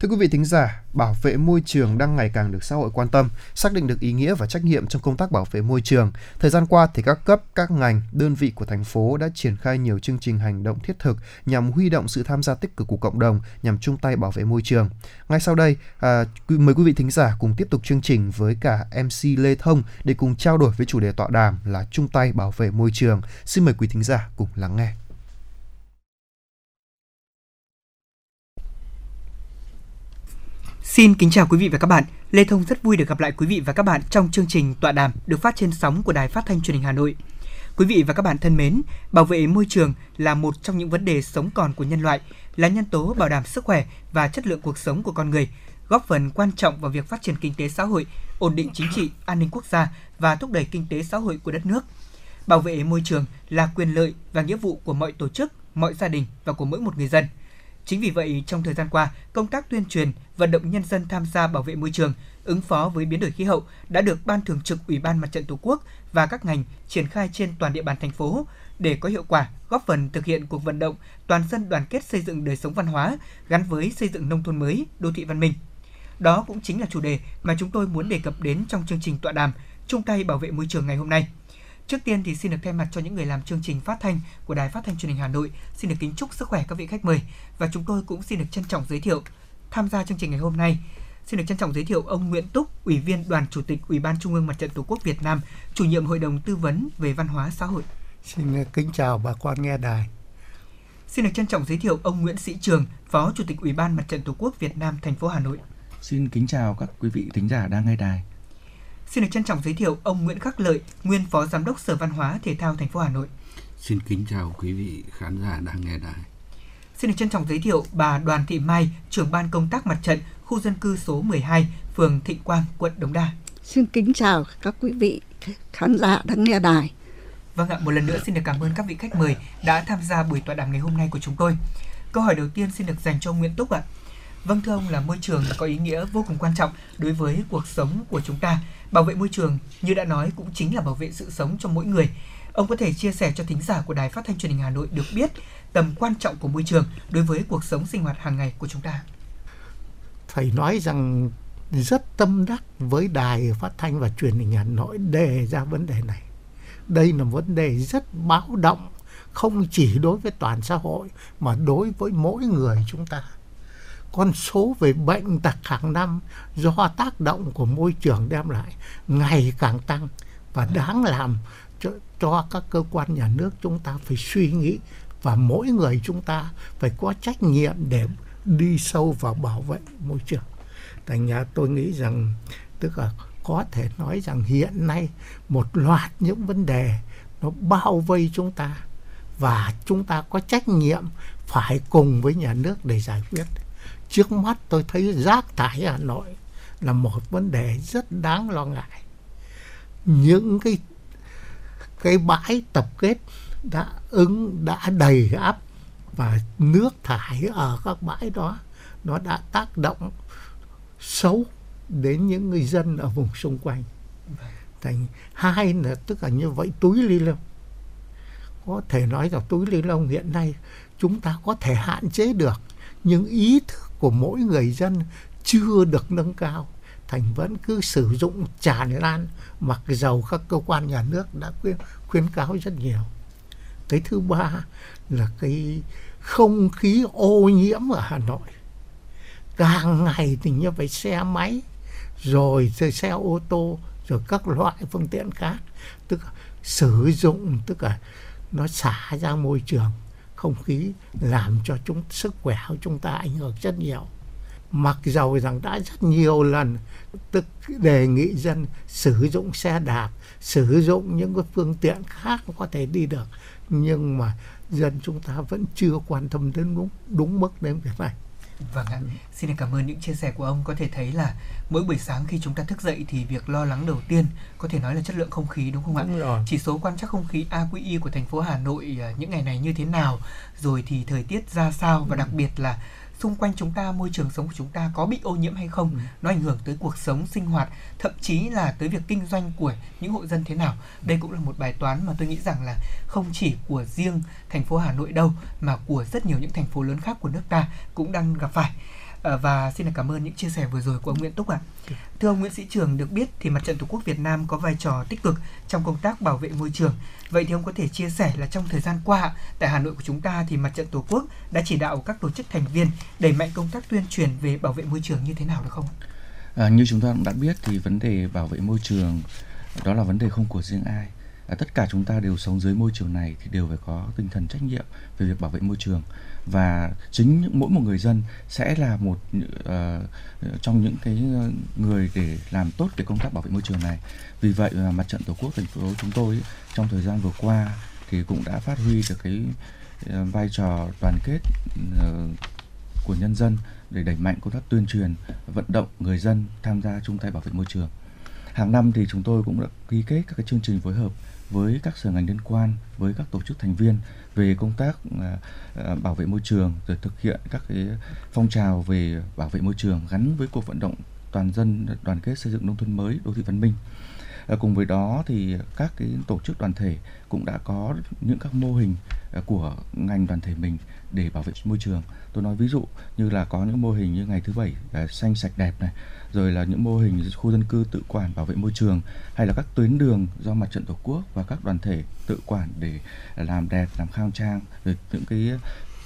Thưa quý vị thính giả, bảo vệ môi trường đang ngày càng được xã hội quan tâm, xác định được ý nghĩa và trách nhiệm trong công tác bảo vệ môi trường. Thời gian qua thì các cấp, các ngành, đơn vị của thành phố đã triển khai nhiều chương trình hành động thiết thực nhằm huy động sự tham gia tích cực của cộng đồng nhằm chung tay bảo vệ môi trường. Ngay sau đây, à, mời quý vị thính giả cùng tiếp tục chương trình với cả MC Lê Thông để cùng trao đổi với chủ đề tọa đàm là chung tay bảo vệ môi trường. Xin mời quý thính giả cùng lắng nghe. Xin kính chào quý vị và các bạn. Lê Thông rất vui được gặp lại quý vị và các bạn trong chương trình tọa đàm được phát trên sóng của Đài Phát thanh Truyền hình Hà Nội. Quý vị và các bạn thân mến, bảo vệ môi trường là một trong những vấn đề sống còn của nhân loại, là nhân tố bảo đảm sức khỏe và chất lượng cuộc sống của con người. góp phần quan trọng vào việc phát triển kinh tế xã hội, ổn định chính trị, an ninh quốc gia và thúc đẩy kinh tế xã hội của đất nước. Bảo vệ môi trường là quyền lợi và nghĩa vụ của mọi tổ chức, mọi gia đình và của mỗi một người dân. Chính vì vậy, trong thời gian qua, công tác tuyên truyền, vận động nhân dân tham gia bảo vệ môi trường, ứng phó với biến đổi khí hậu đã được Ban Thường trực Ủy ban Mặt trận Tổ quốc và các ngành triển khai trên toàn địa bàn thành phố để có hiệu quả góp phần thực hiện cuộc vận động toàn dân đoàn kết xây dựng đời sống văn hóa gắn với xây dựng nông thôn mới, đô thị văn minh. Đó cũng chính là chủ đề mà chúng tôi muốn đề cập đến trong chương trình tọa đàm chung tay bảo vệ môi trường ngày hôm nay. Trước tiên thì xin được thay mặt cho những người làm chương trình phát thanh của Đài Phát thanh Truyền hình Hà Nội, xin được kính chúc sức khỏe các vị khách mời và chúng tôi cũng xin được trân trọng giới thiệu tham gia chương trình ngày hôm nay. Xin được trân trọng giới thiệu ông Nguyễn Túc, Ủy viên Đoàn Chủ tịch Ủy ban Trung ương Mặt trận Tổ quốc Việt Nam, chủ nhiệm Hội đồng tư vấn về văn hóa xã hội. Xin kính chào bà con nghe đài. Xin được trân trọng giới thiệu ông Nguyễn Sĩ Trường, Phó Chủ tịch Ủy ban Mặt trận Tổ quốc Việt Nam thành phố Hà Nội. Xin kính chào các quý vị thính giả đang nghe đài. Xin được trân trọng giới thiệu ông Nguyễn Khắc Lợi, nguyên Phó Giám đốc Sở Văn hóa Thể thao thành phố Hà Nội. Xin kính chào quý vị khán giả đang nghe đài. Xin được trân trọng giới thiệu bà Đoàn Thị Mai, trưởng ban công tác mặt trận khu dân cư số 12, phường Thịnh Quang, quận Đống Đa. Xin kính chào các quý vị khán giả đang nghe đài. Vâng ạ, một lần nữa xin được cảm ơn các vị khách mời đã tham gia buổi tọa đàm ngày hôm nay của chúng tôi. Câu hỏi đầu tiên xin được dành cho Nguyễn Túc ạ. Vâng thưa ông là môi trường có ý nghĩa vô cùng quan trọng đối với cuộc sống của chúng ta. Bảo vệ môi trường, như đã nói, cũng chính là bảo vệ sự sống cho mỗi người. Ông có thể chia sẻ cho thính giả của Đài Phát thanh Truyền hình Hà Nội được biết tầm quan trọng của môi trường đối với cuộc sống sinh hoạt hàng ngày của chúng ta. Phải nói rằng rất tâm đắc với đài phát thanh và truyền hình Hà Nội đề ra vấn đề này. Đây là vấn đề rất báo động, không chỉ đối với toàn xã hội, mà đối với mỗi người chúng ta. Con số về bệnh tật hàng năm do tác động của môi trường đem lại ngày càng tăng và đáng làm cho, cho các cơ quan nhà nước chúng ta phải suy nghĩ và mỗi người chúng ta phải có trách nhiệm để đi sâu vào bảo vệ môi trường. Thành ra tôi nghĩ rằng tức là có thể nói rằng hiện nay một loạt những vấn đề nó bao vây chúng ta và chúng ta có trách nhiệm phải cùng với nhà nước để giải quyết. Trước mắt tôi thấy rác thải Hà Nội là một vấn đề rất đáng lo ngại. Những cái cái bãi tập kết đã ứng, đã đầy áp và nước thải ở các bãi đó, nó đã tác động xấu đến những người dân ở vùng xung quanh thành hai là, tức là như vậy, túi ly lông có thể nói rằng túi ly lông hiện nay chúng ta có thể hạn chế được, nhưng ý thức của mỗi người dân chưa được nâng cao thành vẫn cứ sử dụng tràn lan mặc dầu các cơ quan nhà nước đã khuyên, khuyến cáo rất nhiều. Cái thứ ba là cái không khí ô nhiễm ở Hà Nội. Càng ngày thì như vậy xe máy rồi xe ô tô rồi các loại phương tiện khác tức là sử dụng tức là nó xả ra môi trường không khí làm cho chúng, sức khỏe của chúng ta ảnh hưởng rất nhiều. Mặc dầu rằng đã rất nhiều lần tức đề nghị dân sử dụng xe đạp, sử dụng những cái phương tiện khác có thể đi được, nhưng mà dân chúng ta vẫn chưa quan tâm đến đúng đúng mức đến việc này. Vâng ạ, xin cảm ơn những chia sẻ của ông. Có thể thấy là mỗi buổi sáng khi chúng ta thức dậy thì việc lo lắng đầu tiên có thể nói là chất lượng không khí đúng không ạ? Đúng rồi. Chỉ số quan trắc không khí AQI của thành phố Hà Nội à, những ngày này như thế nào, rồi thì thời tiết ra sao và đặc biệt là xung quanh chúng ta môi trường sống của chúng ta có bị ô nhiễm hay không Ừ. nó ảnh hưởng tới cuộc sống sinh hoạt thậm chí là tới việc kinh doanh của những hộ dân thế nào đây cũng là một bài toán mà tôi nghĩ rằng là không chỉ của riêng thành phố Hà Nội đâu mà của rất nhiều những thành phố lớn khác của nước ta cũng đang gặp phải và xin cảm ơn những chia sẻ vừa rồi của ông Nguyễn Túc ạ. Thưa ông Nguyễn Sĩ Trường, được biết thì Mặt trận Tổ quốc Việt Nam có vai trò tích cực trong công tác bảo vệ môi trường. Vậy thì ông có thể chia sẻ là trong thời gian qua tại Hà Nội của chúng ta thì Mặt trận Tổ quốc đã chỉ đạo các tổ chức thành viên đẩy mạnh công tác tuyên truyền về bảo vệ môi trường như thế nào được không? À, như chúng ta cũng đã biết thì vấn đề bảo vệ môi trường đó là vấn đề không của riêng ai. À, tất cả chúng ta đều sống dưới môi trường này thì đều phải có tinh thần trách nhiệm về việc bảo vệ môi trường và chính những- mỗi một người dân sẽ là một uh, trong những cái người để làm tốt cái công tác bảo vệ môi trường này. Vì vậy mà mặt trận tổ quốc thành phố chúng tôi trong thời gian vừa qua thì cũng đã phát huy được cái ờ, vai trò đoàn kết ờ, của nhân dân để đẩy mạnh công tác tuyên truyền, vận động người dân tham gia chung tay bảo vệ môi trường. Hàng năm thì chúng tôi cũng đã ký kết các cái chương trình phối hợp với các sở ngành liên quan, với các tổ chức thành viên về công tác à, à, bảo vệ môi trường rồi thực hiện các cái phong trào về bảo vệ môi trường gắn với cuộc vận động toàn dân đoàn kết xây dựng nông thôn mới, đô thị văn minh. À, cùng với đó thì các cái tổ chức đoàn thể cũng đã có những các mô hình à, của ngành đoàn thể mình để bảo vệ môi trường. Tôi nói ví dụ như là có những mô hình như ngày thứ bảy à, xanh sạch đẹp này, rồi là những mô hình khu dân cư tự quản bảo vệ môi trường hay là các tuyến đường do mặt trận tổ quốc và các đoàn thể tự quản để làm đẹp, làm khang trang, rồi những cái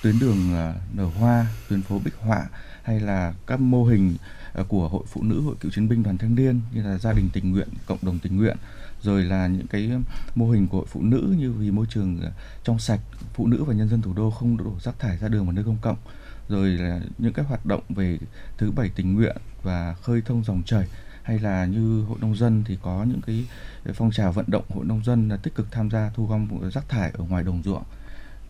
tuyến đường à, nở hoa, tuyến phố bích họa hay là các mô hình à, của hội phụ nữ, hội cựu chiến binh, đoàn thanh niên như là gia đình tình nguyện, cộng đồng tình nguyện rồi là những cái mô hình của hội phụ nữ như vì môi trường à, trong sạch, phụ nữ và nhân dân thủ đô không đổ rác thải ra đường và nơi công cộng rồi là những cái hoạt động về thứ bảy tình nguyện và khơi thông dòng chảy hay là như hội nông dân thì có những cái phong trào vận động hội nông dân là tích cực tham gia thu gom rác thải ở ngoài đồng ruộng.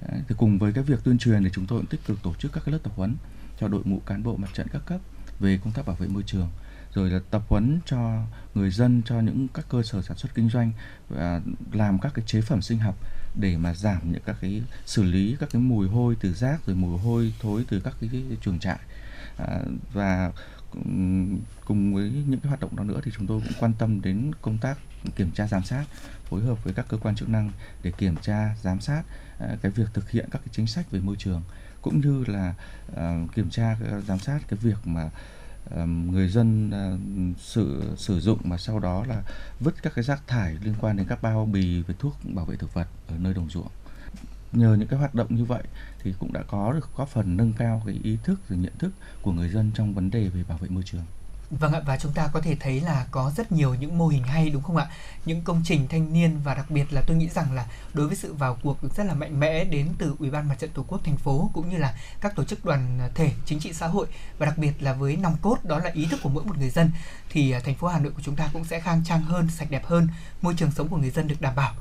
Đấy, thì cùng với cái việc tuyên truyền thì chúng tôi cũng tích cực tổ chức các cái lớp tập huấn cho đội ngũ cán bộ mặt trận các cấp về công tác bảo vệ môi trường rồi là tập huấn cho người dân cho những các cơ sở sản xuất kinh doanh và làm các cái chế phẩm sinh học để mà giảm những các cái xử lý các cái mùi hôi từ rác rồi mùi hôi thối từ các cái, cái chuồng trại. À, và cùng với những cái hoạt động đó nữa thì chúng tôi cũng quan tâm đến công tác kiểm tra giám sát, phối hợp với các cơ quan chức năng để kiểm tra, giám sát à, cái việc thực hiện các cái chính sách về môi trường, cũng như là à, kiểm tra, giám sát cái việc mà à, người dân sử sử dụng mà sau đó là vứt các cái rác thải liên quan đến các bao bì về thuốc bảo vệ thực vật ở nơi đồng ruộng nhờ những cái hoạt động như vậy thì cũng đã có được góp phần nâng cao cái ý thức rồi nhận thức của người dân trong vấn đề về bảo vệ môi trường Vâng ạ và chúng ta có thể thấy là có rất nhiều những mô hình hay đúng không ạ? Những công trình thanh niên và đặc biệt là tôi nghĩ rằng là đối với sự vào cuộc rất là mạnh mẽ đến từ Ủy ban Mặt trận Tổ quốc thành phố cũng như là các tổ chức đoàn thể chính trị xã hội và đặc biệt là với nòng cốt đó là ý thức của mỗi một người dân thì à, thành phố Hà Nội của chúng ta cũng sẽ khang trang hơn, sạch đẹp hơn, môi trường sống của người dân được đảm bảo.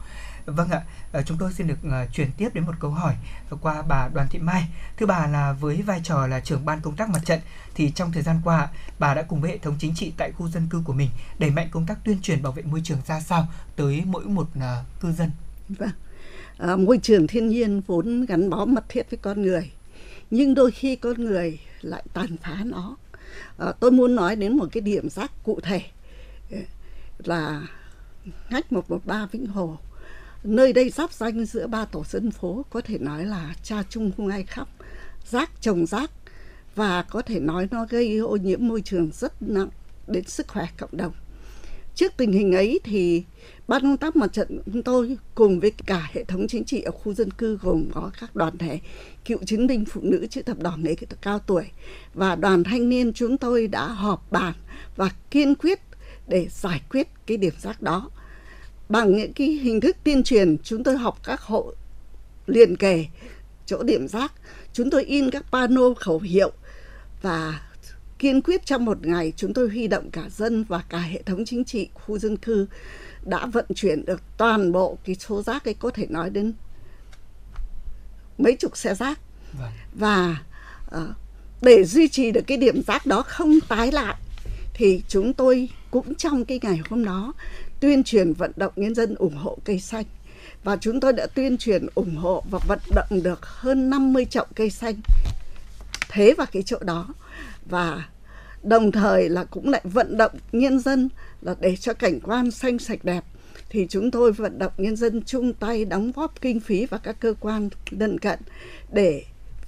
Vâng ạ, ờ, chúng tôi xin được ờ, chuyển tiếp đến một câu hỏi qua bà Đoàn Thị Mai. Thưa bà là với vai trò là trưởng ban công tác mặt trận thì trong thời gian qua bà đã cùng với hệ thống chính trị tại khu dân cư của mình đẩy mạnh công tác tuyên truyền bảo vệ môi trường ra sao tới mỗi một ờ, cư dân. Vâng. À, môi trường thiên nhiên vốn gắn bó mật thiết với con người nhưng đôi khi con người lại tàn phá nó à, tôi muốn nói đến một cái điểm rác cụ thể là ngách 113 Vĩnh Hồ nơi đây giáp danh giữa ba tổ dân phố, có thể nói là cha chung không ai khóc rác trồng rác, và có thể nói nó gây ô nhiễm môi trường rất nặng đến sức khỏe cộng đồng. Trước tình hình ấy thì ban công tác mặt trận chúng tôi cùng với cả hệ thống chính trị ở khu dân cư gồm có các đoàn thể, cựu chiến binh phụ nữ chữ thập đỏ người cao tuổi và đoàn thanh niên chúng tôi đã họp bàn và kiên quyết để giải quyết cái điểm rác đó bằng những cái hình thức tuyên truyền chúng tôi học các hộ liền kề chỗ điểm rác chúng tôi in các pano khẩu hiệu và kiên quyết trong một ngày chúng tôi huy động cả dân và cả hệ thống chính trị khu dân cư đã vận chuyển được toàn bộ cái số rác ấy có thể nói đến mấy chục xe rác Vâng. và ờ, để duy trì được cái điểm rác đó không tái lại thì chúng tôi cũng trong cái ngày hôm đó tuyên truyền vận động nhân dân ủng hộ cây xanh. Và chúng tôi đã tuyên truyền ủng hộ và vận động được hơn 50 chậu cây xanh thế vào cái chỗ đó. Và đồng thời là cũng lại vận động nhân dân là để cho cảnh quan xanh sạch đẹp. Thì chúng tôi vận động nhân dân chung tay đóng góp kinh phí và các cơ quan lân cận để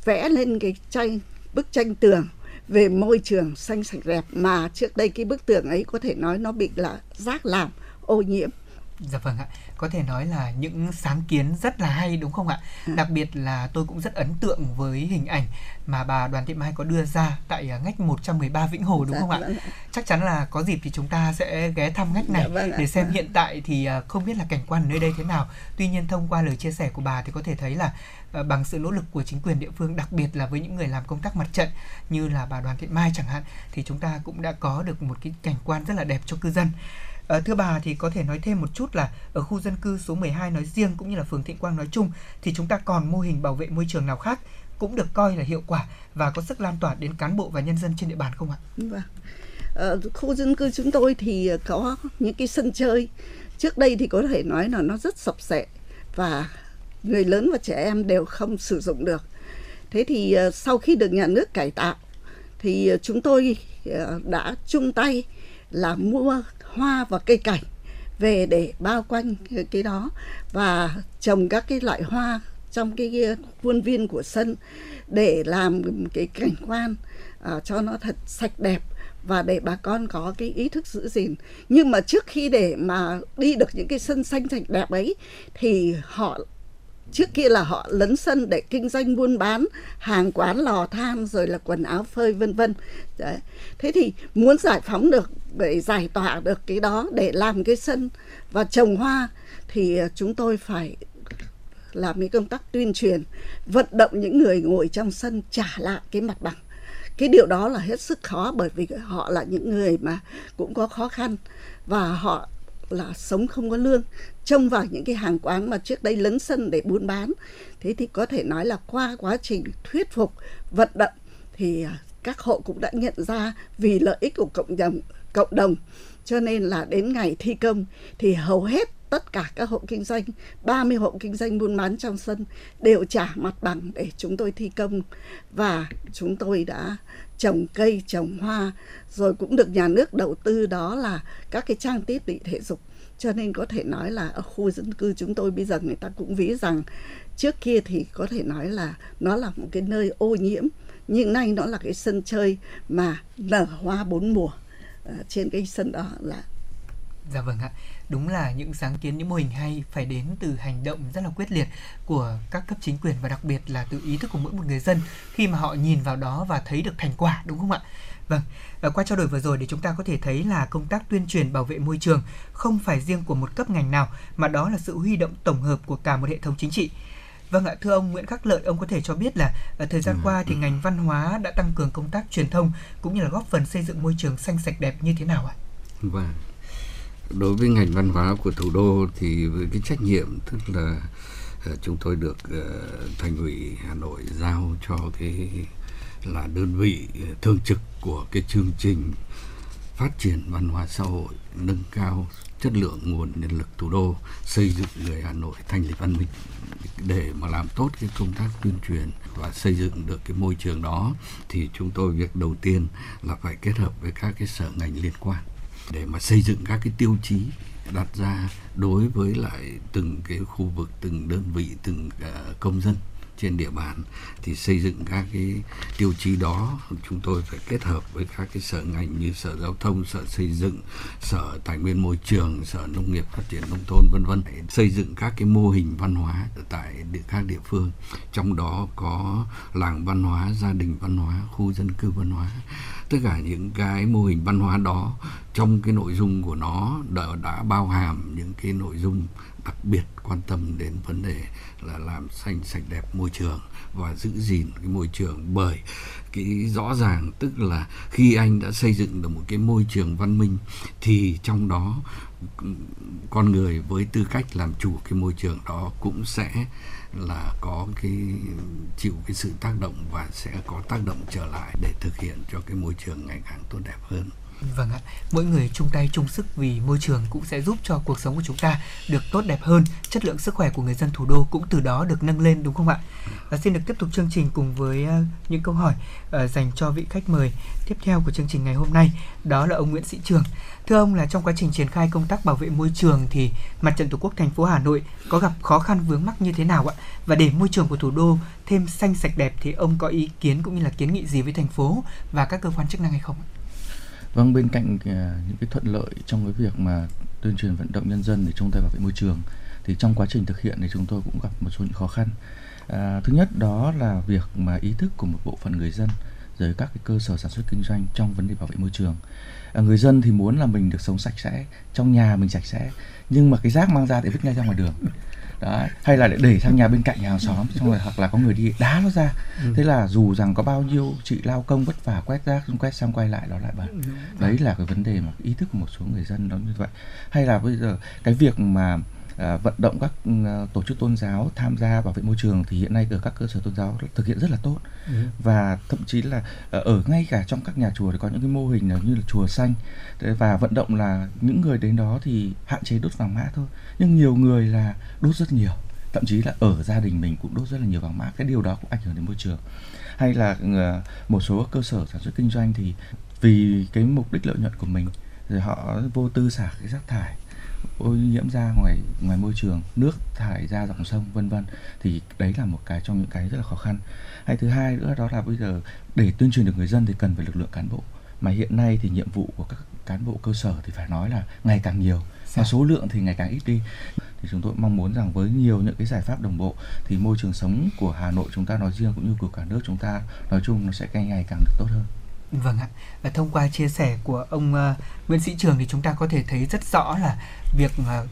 vẽ lên cái tranh, bức tranh tường về môi trường xanh sạch đẹp mà trước đây cái bức tường ấy có thể nói nó bị là rác làm ô nhiễm Dạ vâng ạ, có thể nói là những sáng kiến rất là hay đúng không ạ? Đặc biệt là tôi cũng rất ấn tượng với hình ảnh mà bà Đoàn Thị Mai có đưa ra tại à, ngách 113 Vĩnh Hồ đúng Dạ không ạ? vâng. Chắc chắn là có dịp thì chúng ta sẽ ghé thăm ngách này Dạ vâng để xem hiện tại thì à, không biết là cảnh quan ở nơi đây thế nào. Tuy nhiên thông qua lời chia sẻ của bà thì có thể thấy là à, bằng sự nỗ lực của chính quyền địa phương đặc biệt là với những người làm công tác mặt trận như là bà Đoàn Thị Mai chẳng hạn thì chúng ta cũng đã có được một cái cảnh quan rất là đẹp cho cư dân. À, thưa bà thì có thể nói thêm một chút là ở khu dân cư số 12 nói riêng cũng như là phường Thịnh Quang nói chung thì chúng ta còn mô hình bảo vệ môi trường nào khác cũng được coi là hiệu quả và có sức lan tỏa đến cán bộ và nhân dân trên địa bàn không ạ? Vâng. Ở khu dân cư chúng tôi thì có những cái sân chơi trước đây thì có thể nói là nó rất sập sệ và người lớn và trẻ em đều không sử dụng được thế thì ờ, sau khi được nhà nước cải tạo thì chúng tôi đã chung tay là mua hoa và cây cảnh về để bao quanh cái đó và trồng các cái loại hoa trong cái khuôn viên của sân để làm cái cảnh quan à, cho nó thật sạch đẹp và để bà con có cái ý thức giữ gìn. Nhưng mà trước khi để mà đi được những cái sân xanh sạch đẹp ấy thì họ trước kia là họ lấn sân để kinh doanh buôn bán hàng quán lò than rồi là quần áo phơi vân vân. Thế thì muốn giải phóng được để giải tỏa được cái đó, để làm cái sân và trồng hoa, thì ờ, chúng tôi phải làm cái công tác tuyên truyền, vận động những người ngồi trong sân trả lại cái mặt bằng. Cái điều đó là hết sức khó bởi vì họ là những người mà cũng có khó khăn và họ là sống không có lương. Trông vào những cái hàng quán mà trước đây lấn sân để buôn bán, thế thì có thể nói là qua quá trình thuyết phục, vận động thì ờ, các hộ cũng đã nhận ra vì lợi ích của cộng đồng cộng đồng. Cho nên là đến ngày thi công thì hầu hết tất cả các hộ kinh doanh 30 hộ kinh doanh buôn bán trong sân đều trả mặt bằng để chúng tôi thi công. Và chúng tôi đã trồng cây, trồng hoa, rồi cũng được nhà nước đầu tư, đó là các cái trang thiết bị thể dục. Cho nên có thể nói là ở khu dân cư chúng tôi bây giờ người ta cũng ví rằng trước kia thì có thể nói là nó là một cái nơi ô nhiễm, nhưng nay nó là cái sân chơi mà nở hoa bốn mùa. Ờ, trên cái sân đó là Dạ vâng ạ, đúng là những sáng kiến, những mô hình hay phải đến từ hành động rất là quyết liệt của các cấp chính quyền và đặc biệt là từ ý thức của mỗi một người dân khi mà họ nhìn vào đó và thấy được thành quả đúng không ạ? Vâng, và qua trao đổi vừa rồi để chúng ta có thể thấy là công tác tuyên truyền bảo vệ môi trường không phải riêng của một cấp ngành nào mà đó là sự huy động tổng hợp của cả một hệ thống chính trị. Vâng ạ, thưa ông Nguyễn Khắc Lợi, ông có thể cho biết là ở thời gian qua thì ngành văn hóa đã tăng cường công tác truyền thông cũng như là góp phần xây dựng môi trường xanh sạch đẹp như thế nào ạ? Vâng. Đối với ngành văn hóa của thủ đô thì với cái trách nhiệm tức là uh, chúng tôi được uh, thành ủy Hà Nội giao cho cái là đơn vị thường trực của cái chương trình phát triển văn hóa xã hội nâng cao chất lượng nguồn nhân lực thủ đô, xây dựng người Hà Nội thành lịch văn minh để mà làm tốt cái công tác tuyên truyền và xây dựng được cái môi trường đó, thì chúng tôi việc đầu tiên là phải kết hợp với các cái sở ngành liên quan để mà xây dựng các cái tiêu chí đặt ra đối với lại từng cái khu vực, từng đơn vị, từng ờ, công dân trên địa bàn thì xây dựng các cái tiêu chí đó chúng tôi phải kết hợp với các cái sở ngành như sở giao thông sở xây dựng sở tài nguyên môi trường sở nông nghiệp phát triển nông thôn vân vân. Xây dựng các cái mô hình văn hóa tại địa các địa phương. Trong đó có làng văn hóa gia đình văn hóa khu dân cư văn hóa. Tất cả những cái mô hình văn hóa đó trong cái nội dung của nó đã, đã bao hàm những cái nội dung đặc biệt quan tâm đến vấn đề là làm xanh sạch đẹp môi trường và giữ gìn cái môi trường bởi cái rõ ràng, tức là khi anh đã xây dựng được một cái môi trường văn minh thì trong đó, con người với tư cách làm chủ cái môi trường đó cũng sẽ là có cái, chịu cái sự tác động và sẽ có tác động trở lại để thực hiện cho cái môi trường ngày càng tốt đẹp hơn. Vâng ạ, mỗi người chung tay chung sức vì môi trường cũng sẽ giúp cho cuộc sống của chúng ta được tốt đẹp hơn, chất lượng sức khỏe của người dân thủ đô cũng từ đó được nâng lên đúng không ạ? Và xin được tiếp tục chương trình cùng với ờ, những câu hỏi ờ, dành cho vị khách mời tiếp theo của chương trình ngày hôm nay, đó là ông Nguyễn Sĩ Trường. Thưa ông là trong quá trình triển khai công tác bảo vệ môi trường thì Mặt trận Tổ quốc thành phố Hà Nội có gặp khó khăn vướng mắc như thế nào ạ? Và để môi trường của thủ đô thêm xanh sạch đẹp thì ông có ý kiến cũng như là kiến nghị gì với thành phố và các cơ quan chức năng hay không ạ? Vâng, bên cạnh uh, những cái thuận lợi trong cái việc mà tuyên truyền vận động nhân dân để chung tay bảo vệ môi trường thì trong quá trình thực hiện thì chúng tôi cũng gặp một số những khó khăn. À, thứ nhất đó là việc mà ý thức của một bộ phận người dân rồi các cái cơ sở sản xuất kinh doanh trong vấn đề bảo vệ môi trường. À, người dân thì muốn là mình được sống sạch sẽ, trong nhà mình sạch sẽ, nhưng mà cái rác mang ra thì vứt ngay ra ngoài đường. Đấy. hay là để đẩy sang nhà bên cạnh nhà hàng xóm xong rồi hoặc là có người đi đá nó ra ừ. thế là dù rằng có bao nhiêu chị lao công vất vả quét rác quét xong quay lại đó lại bẩn đấy là cái vấn đề mà ý thức của một số người dân đó như vậy hay là bây giờ cái việc mà à, vận động các ừ, tổ chức tôn giáo tham gia bảo vệ môi trường thì hiện nay ở các cơ sở tôn giáo thực hiện rất là tốt. Ừ. và thậm chí là ờ, ở ngay cả trong các nhà chùa thì có những cái mô hình như là chùa xanh. Và vận động là những người đến đó thì hạn chế đốt vàng mã thôi. Nhưng nhiều người là đốt rất nhiều. Thậm chí là ở gia đình mình cũng đốt rất là nhiều vàng mã. Cái điều đó cũng ảnh hưởng đến môi trường. Hay là một số cơ sở sản xuất kinh doanh thì vì cái mục đích lợi nhuận của mình rồi họ vô tư xả cái rác thải ô nhiễm ra ngoài ngoài môi trường nước thải ra dòng sông vân vân. Thì đấy là một cái trong những cái rất là khó khăn. Hay thứ hai nữa đó là bây giờ để tuyên truyền được người dân thì cần phải lực lượng cán bộ. Mà hiện nay thì nhiệm vụ của các cán bộ cơ sở thì phải nói là ngày càng nhiều. Và số lượng thì ngày càng ít đi. Thì chúng tôi mong muốn rằng với nhiều những cái giải pháp đồng bộ thì môi trường sống của Hà Nội chúng ta nói riêng cũng như của cả nước chúng ta nói chung nó sẽ càng ngày càng được tốt hơn. Vâng ạ. Và thông qua chia sẻ của ông uh, Nguyễn Sĩ Trường thì chúng ta có thể thấy rất rõ là việc uh,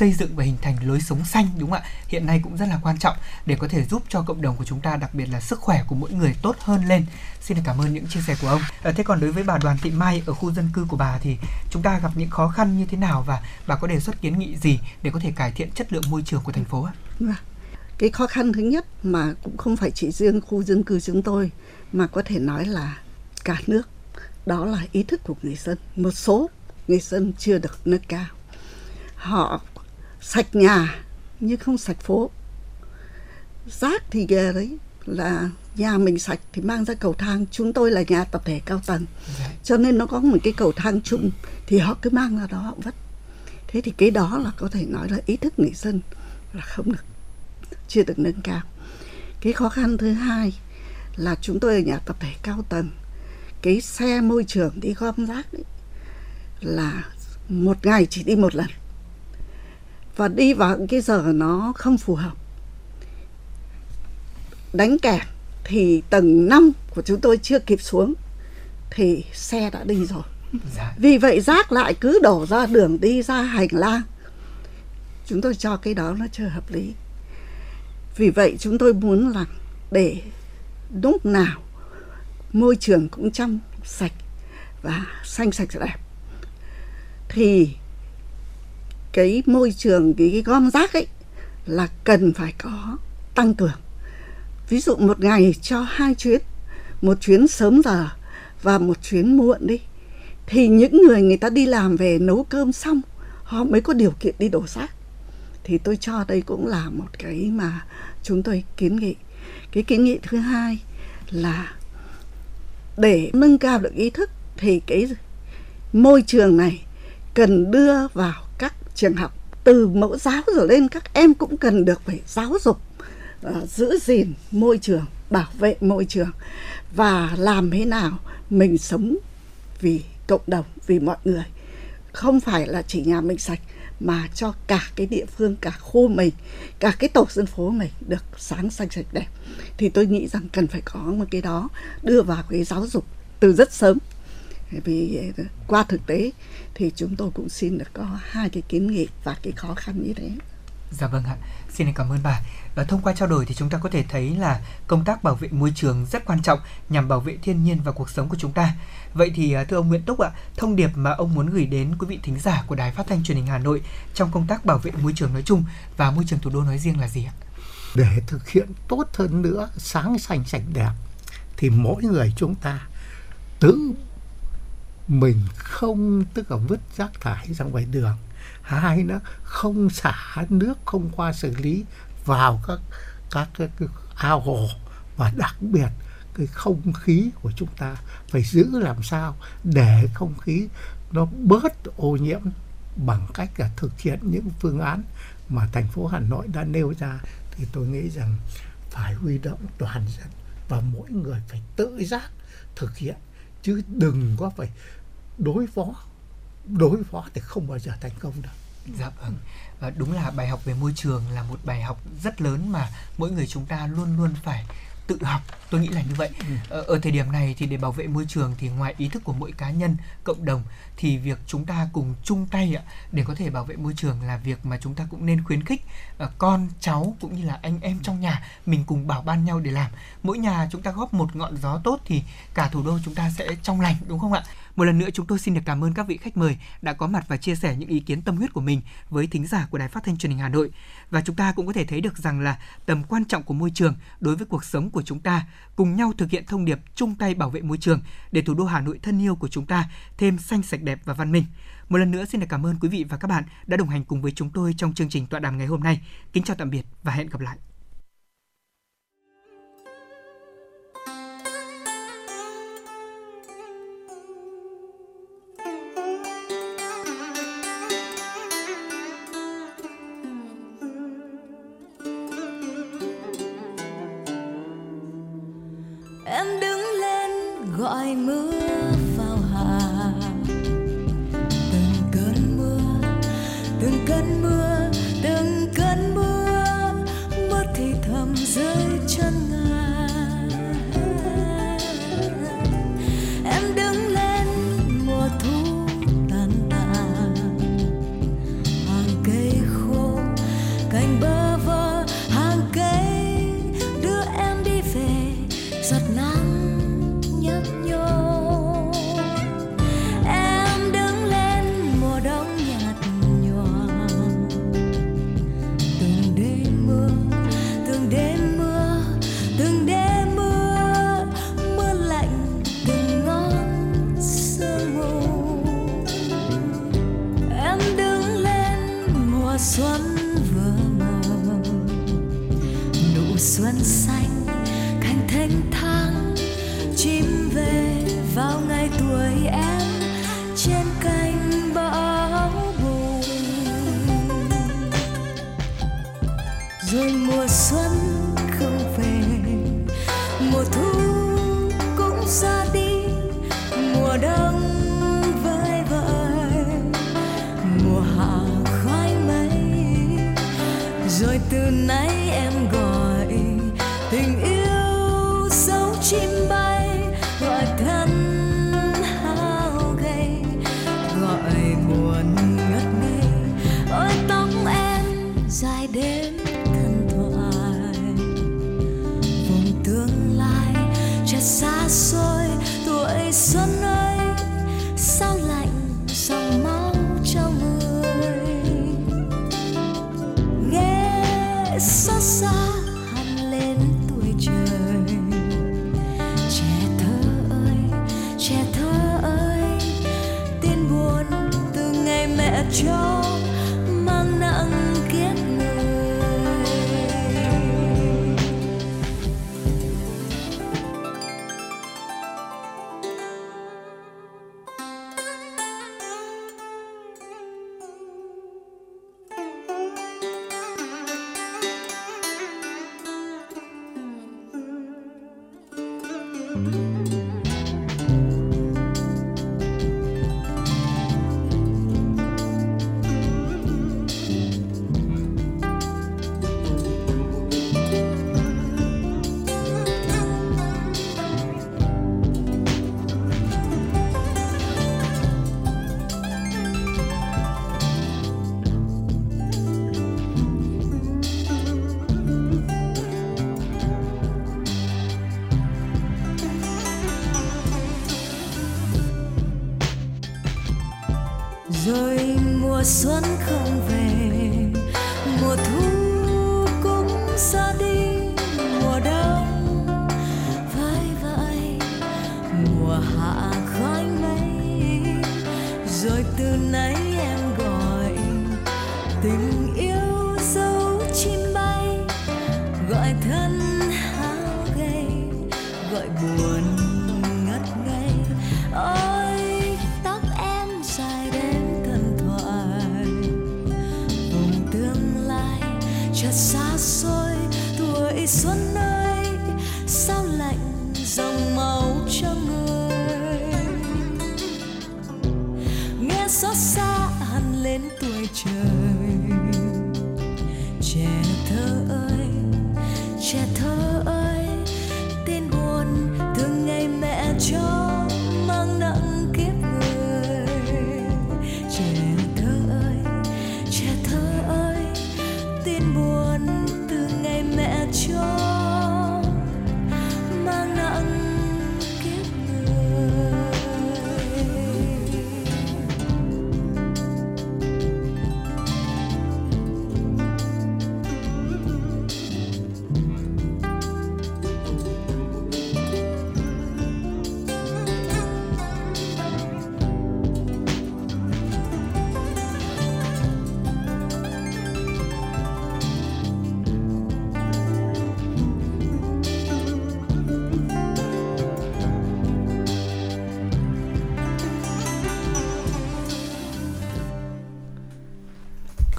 xây dựng và hình thành lối sống xanh đúng không ạ? Hiện nay cũng rất là quan trọng để có thể giúp cho cộng đồng của chúng ta đặc biệt là sức khỏe của mỗi người tốt hơn lên. Xin được cảm ơn những chia sẻ của ông. À, thế còn đối với bà Đoàn Thị Mai ở khu dân cư của bà thì chúng ta gặp những khó khăn như thế nào và bà có đề xuất kiến nghị gì để có thể cải thiện chất lượng môi trường của thành phố ạ? Vâng Cái khó khăn thứ nhất mà cũng không phải chỉ riêng khu dân cư chúng tôi mà có thể nói là cả nước. Đó là ý thức của người dân. Một số người dân chưa được nâng cao. Họ sạch nhà nhưng không sạch phố. Rác thì ghê đấy. Là nhà mình sạch thì mang ra cầu thang. Chúng tôi là nhà tập thể cao tầng. Cho nên nó có một cái cầu thang chung thì họ cứ mang ra đó họ vứt. Thế thì cái đó là có thể nói là ý thức người dân là không được chưa được nâng cao. Cái khó khăn thứ hai là chúng tôi ở nhà tập thể cao tầng cái xe môi trường đi gom rác ấy, là một ngày chỉ đi một lần. Và đi vào những cái giờ nó không phù hợp. Đánh kẻ thì tầng 5 của chúng tôi chưa kịp xuống thì xe đã đi rồi. Dạ. vì vậy rác lại cứ đổ ra đường đi ra hành lang. Chúng tôi cho cái đó nó chưa hợp lý. Vì vậy chúng tôi muốn là để lúc nào môi trường cũng trong sạch và xanh sạch đẹp. Thì cái môi trường cái, cái gom rác ấy là cần phải có tăng cường. Ví dụ một ngày cho hai chuyến một chuyến sớm giờ và một chuyến muộn đi thì những người người ta đi làm về nấu cơm xong họ mới có điều kiện đi đổ rác. Thì tôi cho đây cũng là một cái mà chúng tôi kiến nghị. Cái kiến nghị thứ hai là để nâng cao được ý thức thì cái môi trường này cần đưa vào các trường học. Từ mẫu giáo rồi lên các em cũng cần được phải giáo dục uh, giữ gìn môi trường bảo vệ môi trường và làm thế nào mình sống vì cộng đồng vì mọi người. Không phải là chỉ nhà mình sạch mà cho cả cái địa phương cả khu mình cả cái tổ dân phố mình được sáng xanh sạch đẹp. Thì tôi nghĩ rằng cần phải có một cái đó đưa vào cái giáo dục từ rất sớm. Vì ờ, qua thực tế thì chúng tôi cũng xin được có hai cái kiến nghị và cái khó khăn như thế. Dạ vâng ạ, xin cảm ơn bà. Và thông qua trao đổi thì chúng ta có thể thấy là công tác bảo vệ môi trường rất quan trọng nhằm bảo vệ thiên nhiên và cuộc sống của chúng ta. Vậy thì à, thưa ông Nguyễn Túc ạ, thông điệp mà ông muốn gửi đến quý vị thính giả của Đài Phát thanh Truyền hình Hà Nội trong công tác bảo vệ môi trường nói chung và môi trường thủ đô nói riêng là gì ạ? để thực hiện tốt hơn nữa sáng xanh sạch đẹp thì mỗi người chúng ta tự mình không tức là vứt rác thải ra ngoài đường hai nữa không xả nước không qua xử lý vào các các cái, cái ao hồ và đặc biệt cái không khí của chúng ta phải giữ làm sao để không khí nó bớt ô nhiễm bằng cách là thực hiện những phương án mà thành phố Hà Nội đã nêu ra. Thì tôi nghĩ rằng phải huy động toàn dân và mỗi người phải tự giác thực hiện chứ đừng có phải đối phó đối phó thì không bao giờ thành công được. Dạ vâng. Và đúng là bài học về môi trường là một bài học rất lớn mà mỗi người chúng ta luôn luôn phải tự học. Tôi nghĩ là như vậy. Ở, ở thời điểm này thì để bảo vệ môi trường thì ngoài ý thức của mỗi cá nhân cộng đồng thì việc chúng ta cùng chung tay ạ để có thể bảo vệ môi trường là việc mà chúng ta cũng nên khuyến khích uh, con cháu cũng như là anh em trong nhà mình cùng bảo ban nhau để làm. Mỗi nhà chúng ta góp một ngọn gió tốt thì cả thủ đô chúng ta sẽ trong lành đúng không ạ một lần nữa chúng tôi xin được cảm ơn các vị khách mời đã có mặt và chia sẻ những ý kiến tâm huyết của mình với thính giả của Đài Phát thanh Truyền hình Hà Nội. Và chúng ta cũng có thể thấy được rằng là tầm quan trọng của môi trường đối với cuộc sống của chúng ta, cùng nhau thực hiện thông điệp chung tay bảo vệ môi trường để thủ đô Hà Nội thân yêu của chúng ta thêm xanh sạch đẹp và văn minh. Một lần nữa xin được cảm ơn quý vị và các bạn đã đồng hành cùng với chúng tôi trong chương trình tọa đàm ngày hôm nay. Kính chào tạm biệt và hẹn gặp lại.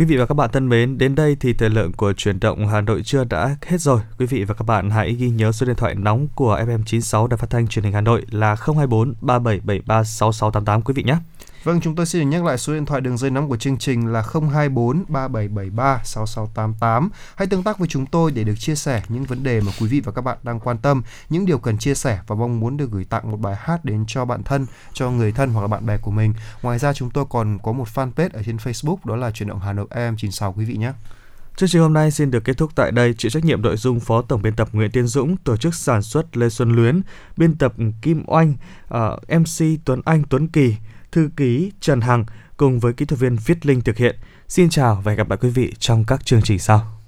Quý vị và các bạn thân mến, đến đây thì thời lượng của chuyển động Hà Nội trưa đã hết rồi. Quý vị và các bạn hãy ghi nhớ số điện thoại nóng của FM96 Đài Phát thanh Truyền hình Hà Nội là 024 3773 6688 quý vị nhé. Vâng, chúng tôi xin được nhắc lại số điện thoại đường dây nóng của chương trình là 024 3773 6688. Hãy tương tác với chúng tôi để được chia sẻ những vấn đề mà quý vị và các bạn đang quan tâm, những điều cần chia sẻ và mong muốn được gửi tặng một bài hát đến cho bạn thân, cho người thân hoặc là bạn bè của mình. Ngoài ra chúng tôi còn có một fanpage ở trên Facebook đó là chuyển động Hà Nội FM96 quý vị nhé. Chương trình hôm nay xin được kết thúc tại đây. Chịu trách nhiệm nội dung Phó Tổng biên tập Nguyễn Tiến Dũng, tổ chức sản xuất Lê Xuân Luyến, biên tập Kim Oanh, ờ, uh, MC Tuấn Anh Tuấn Kỳ, thư ký Trần Hằng cùng với kỹ thuật viên Viết Linh thực hiện. Xin chào và hẹn gặp lại quý vị trong các chương trình sau.